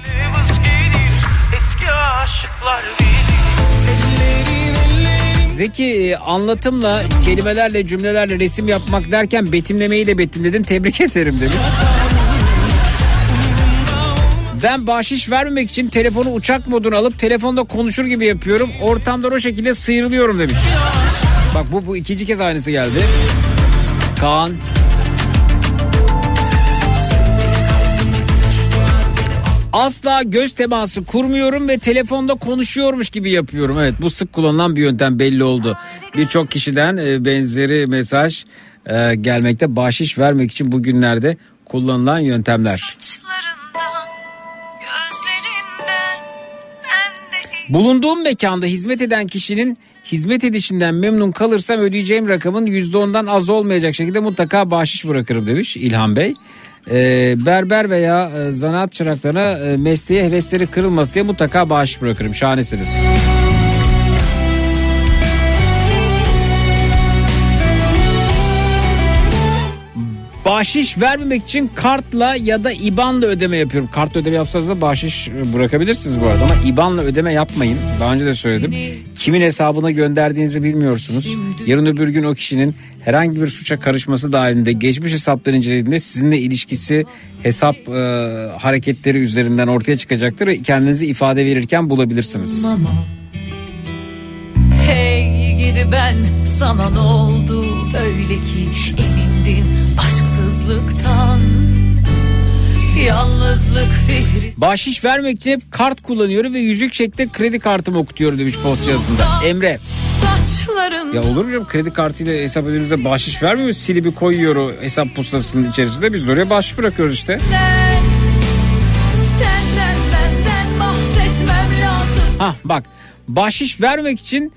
Zeki e, anlatımla kelimelerle cümlelerle resim yapmak derken betimlemeyi de betimledin tebrik ederim demiş. Ben bahşiş vermemek için telefonu uçak moduna alıp telefonda konuşur gibi yapıyorum. Ortamdan o şekilde sıyrılıyorum demiş. Bak bu, bu ikinci kez aynısı geldi. Kaan. Asla göz teması kurmuyorum ve telefonda konuşuyormuş gibi yapıyorum. Evet bu sık kullanılan bir yöntem belli oldu. Birçok kişiden e, benzeri mesaj e, gelmekte. Bahşiş vermek için bugünlerde kullanılan yöntemler. Bulunduğum mekanda hizmet eden kişinin hizmet edişinden memnun kalırsam ödeyeceğim rakamın %10'dan az olmayacak şekilde mutlaka bahşiş bırakırım demiş İlhan Bey. Ee, berber veya e, zanaat çıraklarına e, mesleğe hevesleri kırılması diye mutlaka bağış bırakırım. Şahanesiniz. Bahşiş vermemek için kartla ya da IBAN'la ödeme yapıyorum. Kartla ödeme yapsanız da bahşiş e, bırakabilirsiniz bu arada ama IBAN'la ödeme yapmayın. Daha önce de söyledim. Kimin hesabına gönderdiğinizi bilmiyorsunuz. Yarın öbür gün o kişinin herhangi bir suça karışması dahilinde geçmiş hesapları incelediğinde sizinle ilişkisi hesap e, hareketleri üzerinden ortaya çıkacaktır ve kendinizi ifade verirken bulabilirsiniz. Mama. Hey gidi ben sana ne oldu öyle ki Bahşiş vermek için hep kart kullanıyorum ve yüzük şeklinde kredi kartımı okutuyorum demiş post yazısında. Emre. saçların Ya olur mu kredi kartıyla hesap ödediğimizde bahşiş vermiyor? Silibi koyuyor o hesap pusulasının içerisinde biz de oraya bahşiş bırakıyoruz işte. Senden benden bahsetmem lazım Ha bak bahşiş vermek için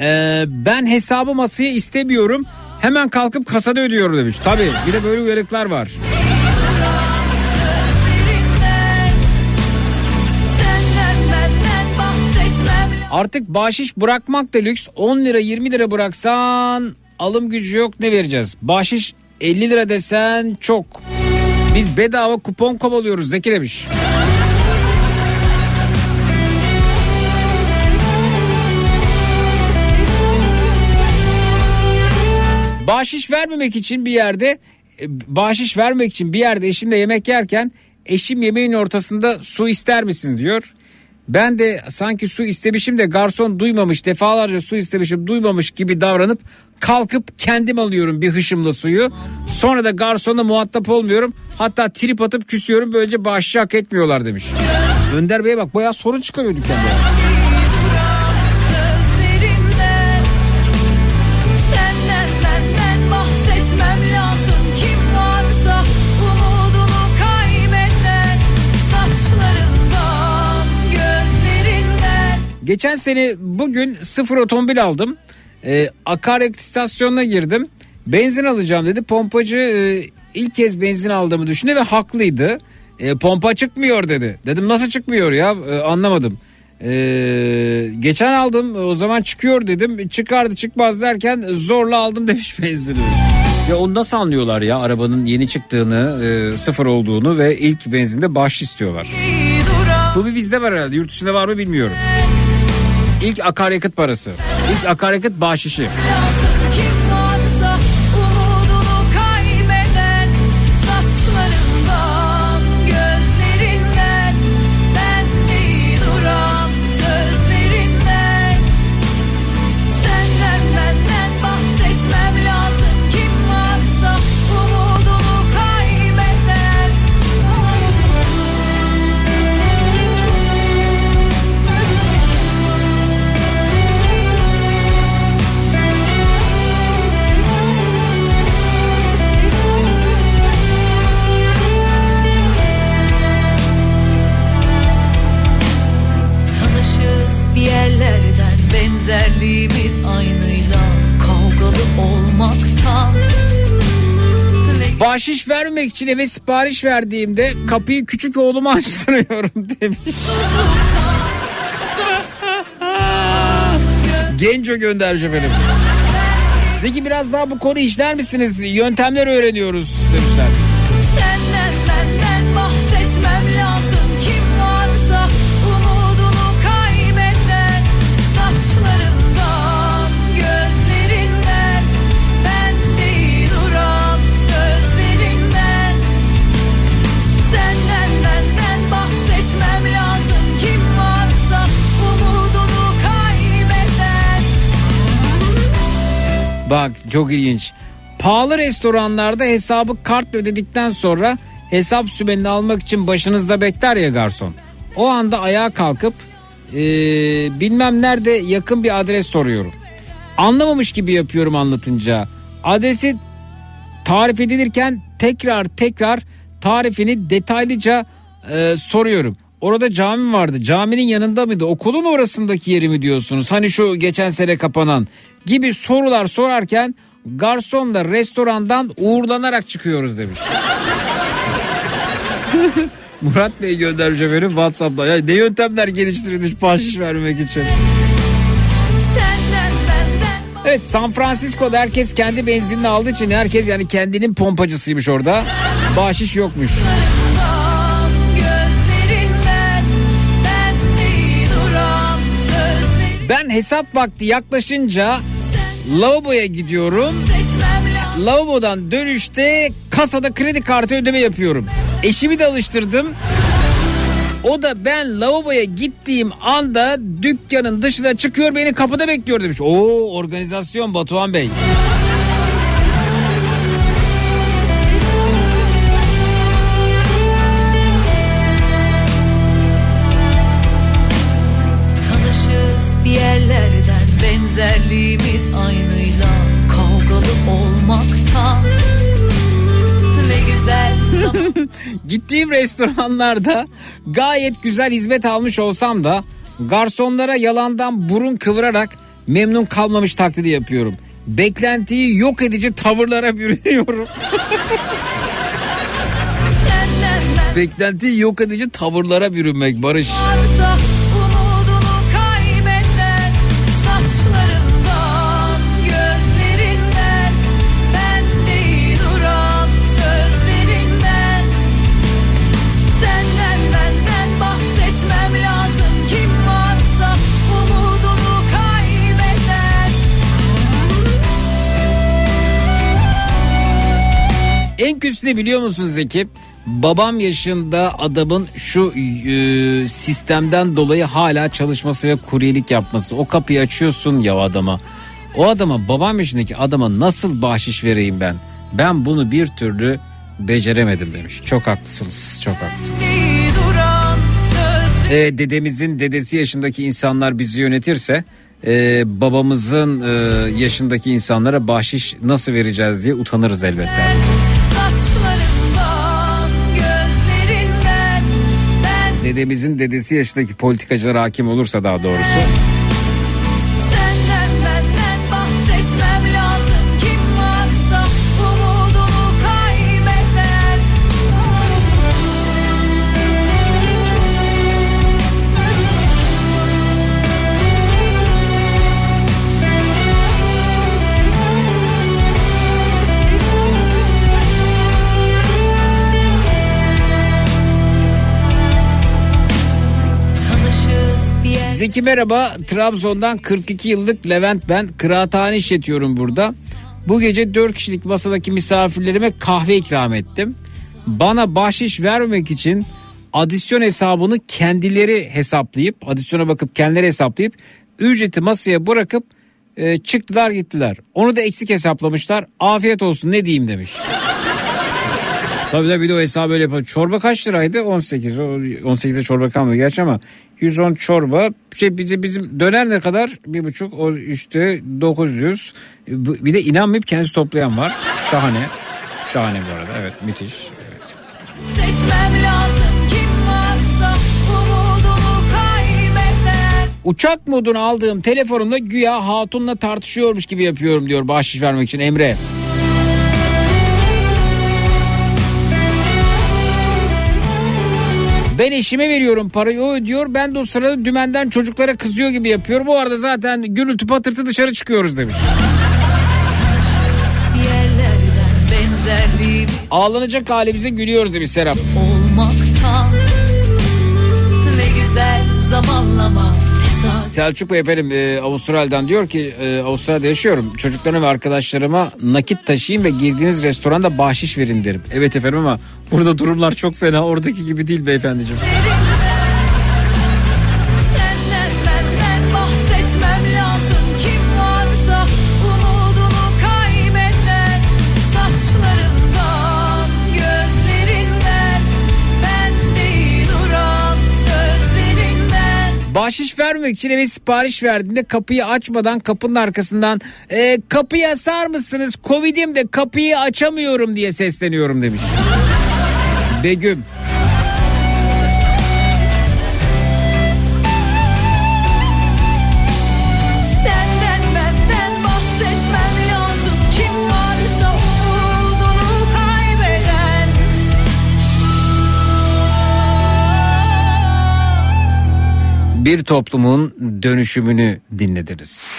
e, ben hesabı masaya istemiyorum. Hemen kalkıp kasada ödüyorum demiş. Tabii bir de böyle uyarıklar var. Artık bahşiş bırakmak da lüks. 10 lira 20 lira bıraksan alım gücü yok ne vereceğiz? Bahşiş 50 lira desen çok. Biz bedava kupon kovalıyoruz Zeki demiş. Bahşiş vermemek için bir yerde e, bahşiş vermek için bir yerde eşimle yemek yerken eşim yemeğin ortasında su ister misin diyor. Ben de sanki su istemişim de garson duymamış defalarca su istemişim duymamış gibi davranıp kalkıp kendim alıyorum bir hışımla suyu. Sonra da garsona muhatap olmuyorum. Hatta trip atıp küsüyorum böylece bahşiş hak etmiyorlar demiş. Önder Bey'e bak bayağı sorun çıkarıyor dükkanda. sözlerinden Geçen sene bugün sıfır otomobil aldım. Ee, akaryakıt istasyonuna girdim. Benzin alacağım dedi. Pompacı e, ilk kez benzin aldığımı düşündü ve haklıydı. E, pompa çıkmıyor dedi. Dedim nasıl çıkmıyor ya E, anlamadım. E, geçen aldım o zaman çıkıyor dedim. Çıkardı çıkmaz derken zorla aldım demiş *laughs* benzini. Ya onu nasıl anlıyorlar ya arabanın yeni çıktığını e, sıfır olduğunu ve ilk benzinde bahş istiyorlar. Bu bir bizde var herhalde yurt dışında var mı bilmiyorum. İlk akaryakıt parası. İlk akaryakıt bahşişi. Bahşiş vermek için eve sipariş verdiğimde kapıyı küçük oğluma *laughs* açtırıyorum demiş. Genco göndermiş efendim. Peki biraz daha bu konu işler misiniz? Yöntemler öğreniyoruz demişler. Bak çok ilginç. Pahalı restoranlarda hesabı kartla ödedikten sonra hesap sümenini almak için başınızda bekler ya garson. O anda ayağa kalkıp eee, bilmem nerede yakın bir adres soruyorum. Anlamamış gibi yapıyorum anlatınca. Adresi tarif edilirken tekrar tekrar tarifini detaylıca e, soruyorum. Orada cami vardı. Caminin yanında mıydı? Okulun orasındaki yeri mi diyorsunuz? Hani şu geçen sene kapanan gibi sorular sorarken garson da restorandan uğurlanarak çıkıyoruz demiş. *laughs* Murat Bey göndermiş efendim Whatsapp'ta. Ya ne yöntemler geliştirilmiş bahşiş vermek için. Evet San Francisco'da herkes kendi benzinini aldığı için herkes yani kendinin pompacısıymış orada. Bahşiş yokmuş. Ben hesap vakti yaklaşınca lavaboya gidiyorum. Lavabodan dönüşte kasada kredi kartı ödeme yapıyorum. Eşimi de alıştırdım. O da ben lavaboya gittiğim anda dükkanın dışına çıkıyor beni kapıda bekliyor demiş. Oo organizasyon Batuhan Bey. Gittiğim restoranlarda gayet güzel hizmet almış olsam da garsonlara yalandan burun kıvırarak memnun kalmamış taklidi yapıyorum. Beklentiyi yok edici tavırlara bürünüyorum. *laughs* Beklentiyi yok edici tavırlara bürünmek Barış. varsa Ne biliyor musun Zeki? Babam yaşında adamın şu e, sistemden dolayı hala çalışması ve kuryelik yapması. O kapıyı açıyorsun ya adama. O adama babam yaşındaki adama nasıl bahşiş vereyim ben? Ben bunu bir türlü beceremedim demiş. Çok haklısınız. Çok haklısınız. değil duran söz E, dedemizin dedesi yaşındaki insanlar bizi yönetirse e, babamızın e, yaşındaki insanlara bahşiş nasıl vereceğiz diye utanırız elbette. Dedemizin dedesi yaşındaki politikacılar hakim olursa daha doğrusu. Zeki merhaba. Trabzon'dan 42 yıllık Levent ben. Kıraathane işletiyorum burada. Bu gece 4 kişilik masadaki misafirlerime kahve ikram ettim. Bana bahşiş vermemek için adisyon hesabını kendileri hesaplayıp adisyona bakıp kendileri hesaplayıp ücreti masaya bırakıp e, çıktılar gittiler. Onu da eksik hesaplamışlar. Afiyet olsun ne diyeyim demiş. Tabii tabii bir de o hesabı öyle yapalım. Çorba kaç liraydı? 18. O 18'de çorba kalmıyor gerçi ama 110 çorba. Şey de bizim döner ne kadar? Bir buçuk. O işte 900. Bu- Bir de inanmayıp kendisi toplayan var. Şahane. Şahane bu arada. Evet müthiş. Evet. Etmem lazım kim varsa umudunu kaybeden Uçak modunu aldığım telefonumda güya hatunla tartışıyormuş gibi yapıyorum diyor bahşiş vermek için Emre. Ben eşime veriyorum parayı o ödüyor. Ben de o sırada dümenden çocuklara kızıyor gibi yapıyorum. Bu arada zaten gürültü patırtı dışarı çıkıyoruz demiş. Ağlanacak halimize gülüyoruz demiş Serap. olmaktan ne güzel zamanlama Selçuk Bey efendim e, Avustralya'dan diyor ki e, Avustralya'da yaşıyorum. Çocuklarıma ve arkadaşlarıma nakit taşıyın ve girdiğiniz restoranda bahşiş verin derim. Evet efendim ama Burada durumlar çok fena oradaki gibi değil beyefendiciğim. Bahşiş vermek için eve sipariş verdiğinde kapıyı açmadan kapının arkasından e, kapıyı asar mısınız? Covid'im de kapıyı açamıyorum diye sesleniyorum demiş kaybeden. Bir toplumun dönüşümünü dinlediniz.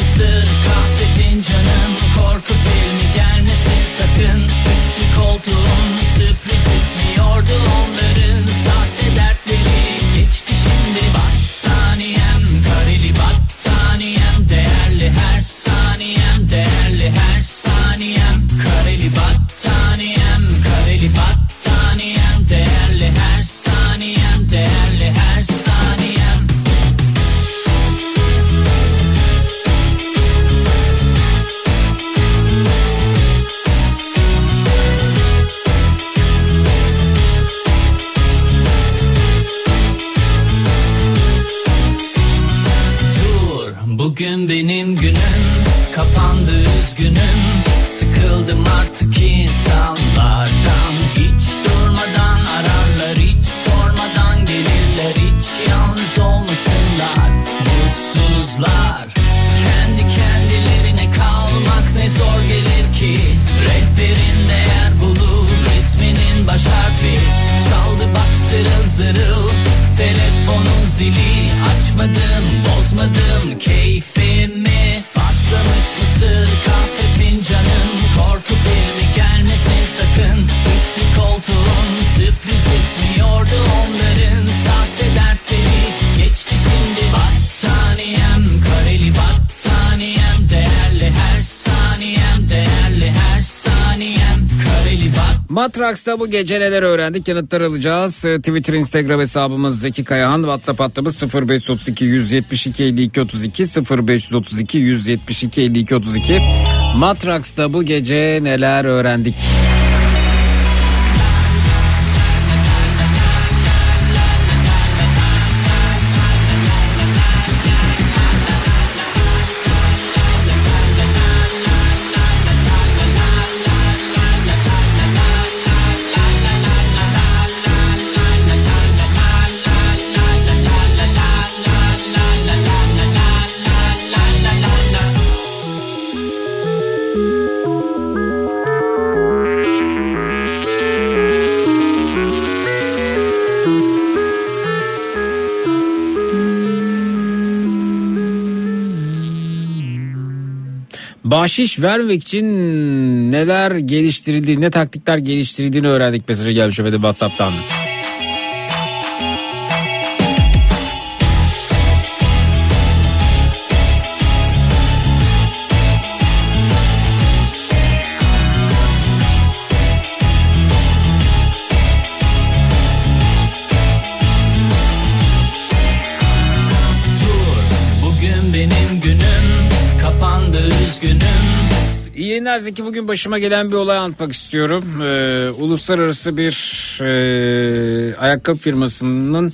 Mısır kahve fincanım korku filmi gelmesin sakın. Üçlü koltuğun sürpriz ismiyordu onların sahte bat Matraks'ta bu gece neler öğrendik yanıtlar alacağız. Ee, Twitter, Instagram hesabımız Zeki Kayahan. WhatsApp hattımız 0532 172 52 32 0532 172 52 32. Matraks'ta bu gece neler öğrendik? Bahşiş vermek için neler geliştirildiğini, ne taktikler geliştirildiğini öğrendik mesajı gelmiş efendim WhatsApp'tan. Yayınlar Zeki. Bugün başıma gelen bir olay anlatmak istiyorum. Ee, uluslararası bir e, ayakkabı firmasının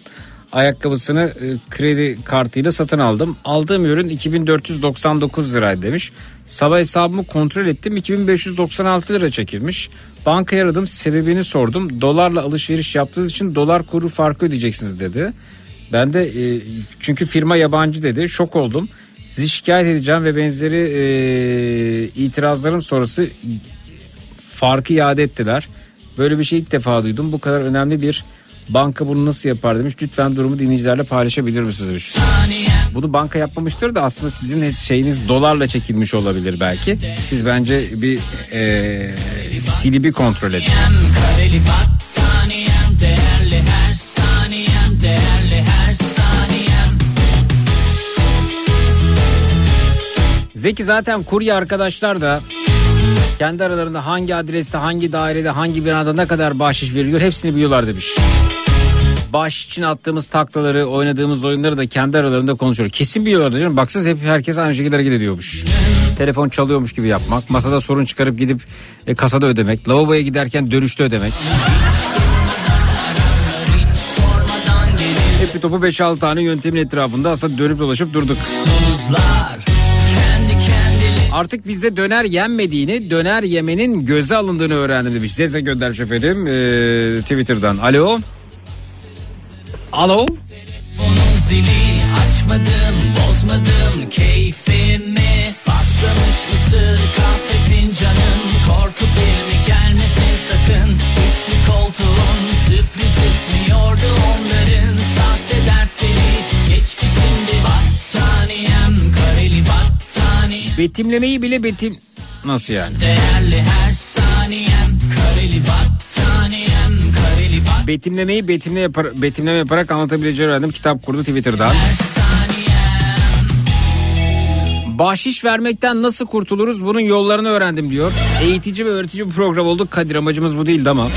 ayakkabısını e, kredi kartıyla satın aldım. Aldığım ürün 2499 liraydı demiş. Sabah hesabımı kontrol ettim 2596 lira çekilmiş. Bankaya aradım sebebini sordum. Dolarla alışveriş yaptığınız için dolar kuru farkı ödeyeceksiniz dedi. Ben de e, çünkü firma yabancı dedi. Şok oldum. Sizi şikayet edeceğim ve benzeri e, itirazların sonrası farkı iade ettiler. Böyle bir şey ilk defa duydum. Bu kadar önemli bir banka bunu nasıl yapar demiş. Lütfen durumu dinleyicilerle paylaşabilir misiniz? Bunu banka yapmamıştır da aslında sizin şeyiniz dolarla çekilmiş olabilir belki. Siz bence bir e, silibi kontrol edin. Değerli her saniyem değerli Zeki zaten kurye arkadaşlar da kendi aralarında hangi adreste, hangi dairede, hangi binada ne kadar bahşiş veriliyor hepsini biliyorlar demiş. Bahşiş için attığımız taklaları, oynadığımız oyunları da kendi aralarında konuşuyor. Kesin biliyorlar canım. Baksanız hep herkes aynı şekilde hareket ediyormuş. Telefon çalıyormuş gibi yapmak, masada sorun çıkarıp gidip e, kasada ödemek, lavaboya giderken dönüşte ödemek. Hep bir topu 5-6 tane yöntemin etrafında aslında dönüp dolaşıp durduk. Artık bizde döner yenmediğini, döner yemenin göze alındığını öğrendim demiş. Zeze göndermiş efendim ee, Twitter'dan. Alo. Alo. Zili açmadım bozmadım keyfimi Patlamış mısır kahve fincanım Korku filmi gelmesin sakın Üçlü koltuğun sürpriz esmiyordu onların Sahte dertleri geçti şimdi Betimlemeyi bile betim... Nasıl yani? Değerli her saniyem kareli battaniyem kareli bat Betimlemeyi betimle yapar, betimleme yaparak anlatabileceği öğrendim. Kitap kurdu Twitter'dan. Bahşiş vermekten nasıl kurtuluruz bunun yollarını öğrendim diyor. Eğitici ve öğretici bir program olduk. Kadir amacımız bu değildi ama.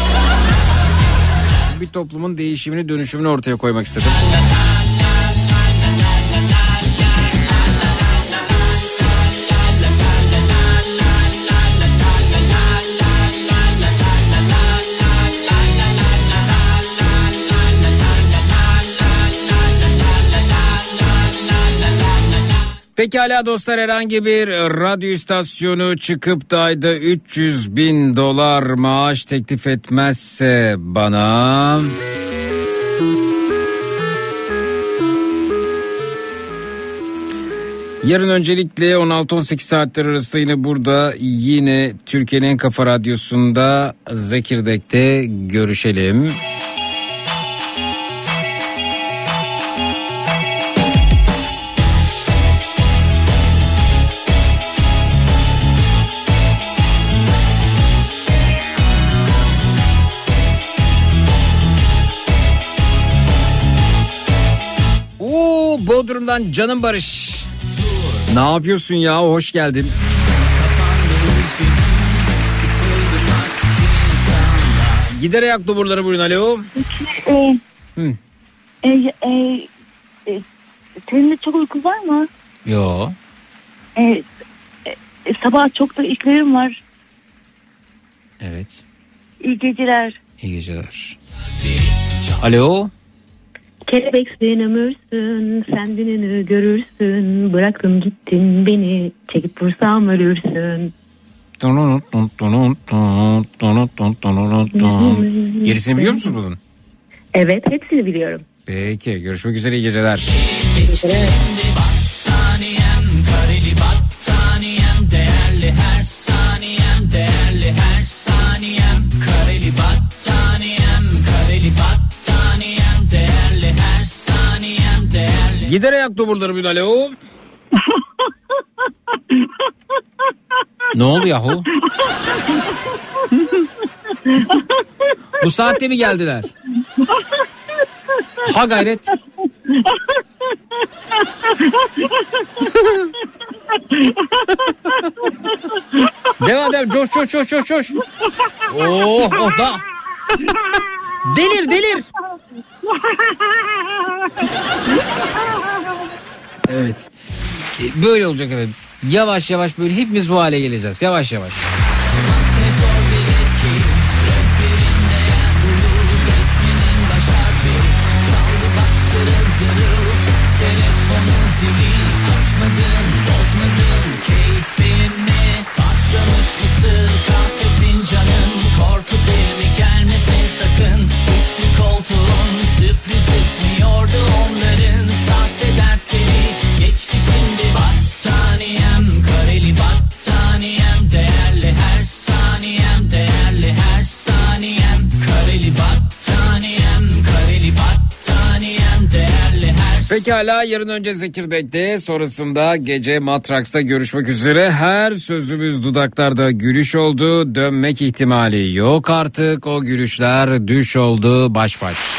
Bir toplumun değişimini dönüşümünü ortaya koymak istedim. Pekala dostlar herhangi bir radyo istasyonu çıkıp da ayda 300 bin dolar maaş teklif etmezse bana... Yarın öncelikle 16-18 saatler arasında yine burada yine Türkiye'nin en kafa radyosunda Zekirdek'te görüşelim. Oo Bodrum'dan canım Barış. Ne yapıyorsun ya hoş geldin. Gider ayak duburları buyurun alo. Ee, Hı. e, e, e, senin de çok uykun var mı? Yo. E, e, e, sabah çok da işlerim var. Evet. İyi geceler. İyi geceler. Alo. Kelebek sen ömürsün, sen dinini görürsün. Bıraktın gittin beni, çekip vursam ölürsün. Gerisini biliyor musunuz bunun? Evet, hepsini biliyorum. Peki görüşmek üzere iyi geceler. Değerli her saniyem değerli her saniyem değerli Gider ayak duburları buyurun alo. ne oldu yahu? Bu saatte mi geldiler? Ha gayret. devam devam coş coş coş coş coş. Oh oh da. Delir delir. Evet. E, Böyle olacak efendim. Yavaş yavaş böyle hepimiz bu hale geleceğiz. Yavaş yavaş. Sürpriz esmiyordu Pekala yarın önce Zekirdek'te sonrasında gece Matraks'ta görüşmek üzere. Her sözümüz dudaklarda gülüş oldu. Dönmek ihtimali yok artık. O gülüşler düş oldu baş baş.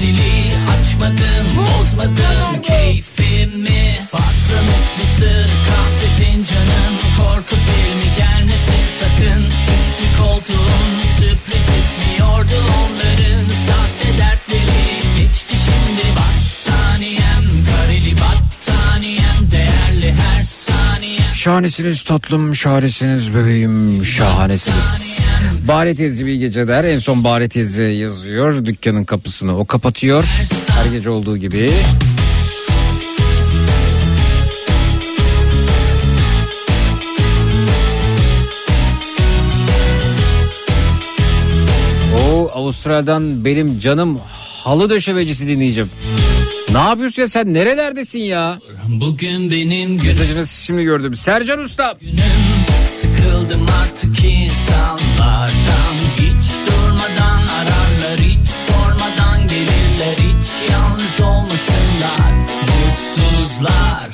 zili açmadın bozmadın keyfimi patlamış mısır kahve fincanın korku filmi gelmesin sakın. Üçlü koltuğun sürpriz esmiyordu onların Şahanesiniz tatlım, şahanesiniz bebeğim, şahanesiniz. Bahri teyze bir geceler. En son Bahri teyze yazıyor. Dükkanın kapısını o kapatıyor. Her gece olduğu gibi. O Avustralya'dan benim canım halı döşemecisi dinleyeceğim. Ne yapıyorsun ya sen nerelerdesin ya? Bugün benim günüm Mesajını şimdi gördüm. Sercan Usta. Sıkıldım artık insanlardan Hiç durmadan ararlar Hiç sormadan gelirler Hiç yalnız olmasınlar Mutsuzlar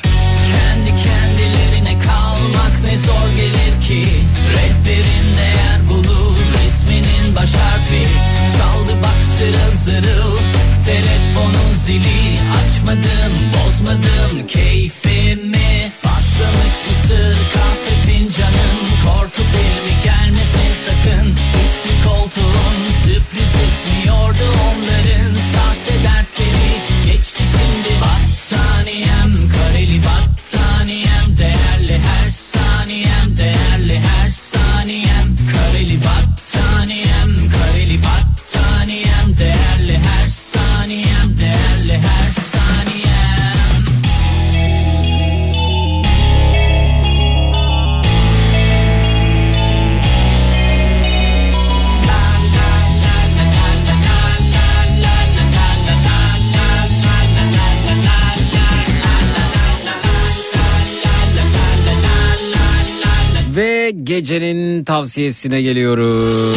Kendi kendilerine kalmak ne zor gelir ki Rehberin değer bulur Resminin baş harfi Çaldı bak zırıl zırıl zili Açmadım bozmadım keyfimi. Patlamış mısır kahve fincanın Korku filmi gelmesin sakın. Üçlü koltuğun sürpriz esmiyordu onların. Sahte dertleri geçti şimdi Battaniyem. Kareli battaniyem gecenin tavsiyesine geliyoruz.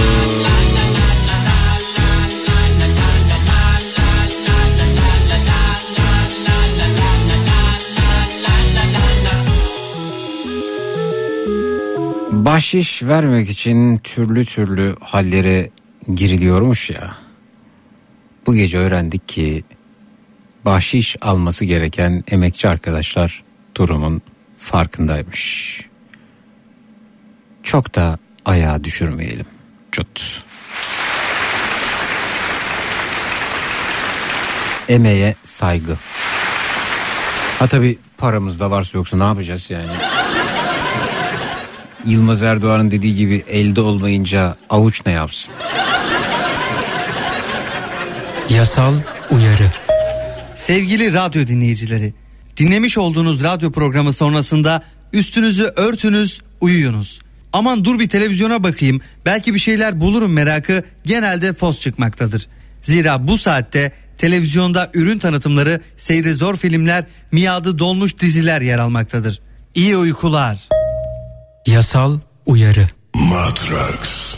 Bahşiş vermek için türlü türlü hallere giriliyormuş ya. Bu gece öğrendik ki bahşiş alması gereken emekçi arkadaşlar durumun farkındaymış. Çok da ayağa düşürmeyelim. Cut. Emeğe saygı. Ha tabi paramız da varsa yoksa ne yapacağız yani? Yılmaz Erdoğan'ın dediği gibi elde olmayınca avuç ne yapsın? Yasal uyarı. Sevgili radyo dinleyicileri, dinlemiş olduğunuz radyo programı sonrasında üstünüzü örtünüz, uyuyunuz. Aman dur bir televizyona bakayım, belki bir şeyler bulurum merakı genelde fos çıkmaktadır. Zira bu saatte televizyonda ürün tanıtımları, seyri zor filmler, miadı dolmuş diziler yer almaktadır. İyi uykular. Yasal uyarı. Matrax.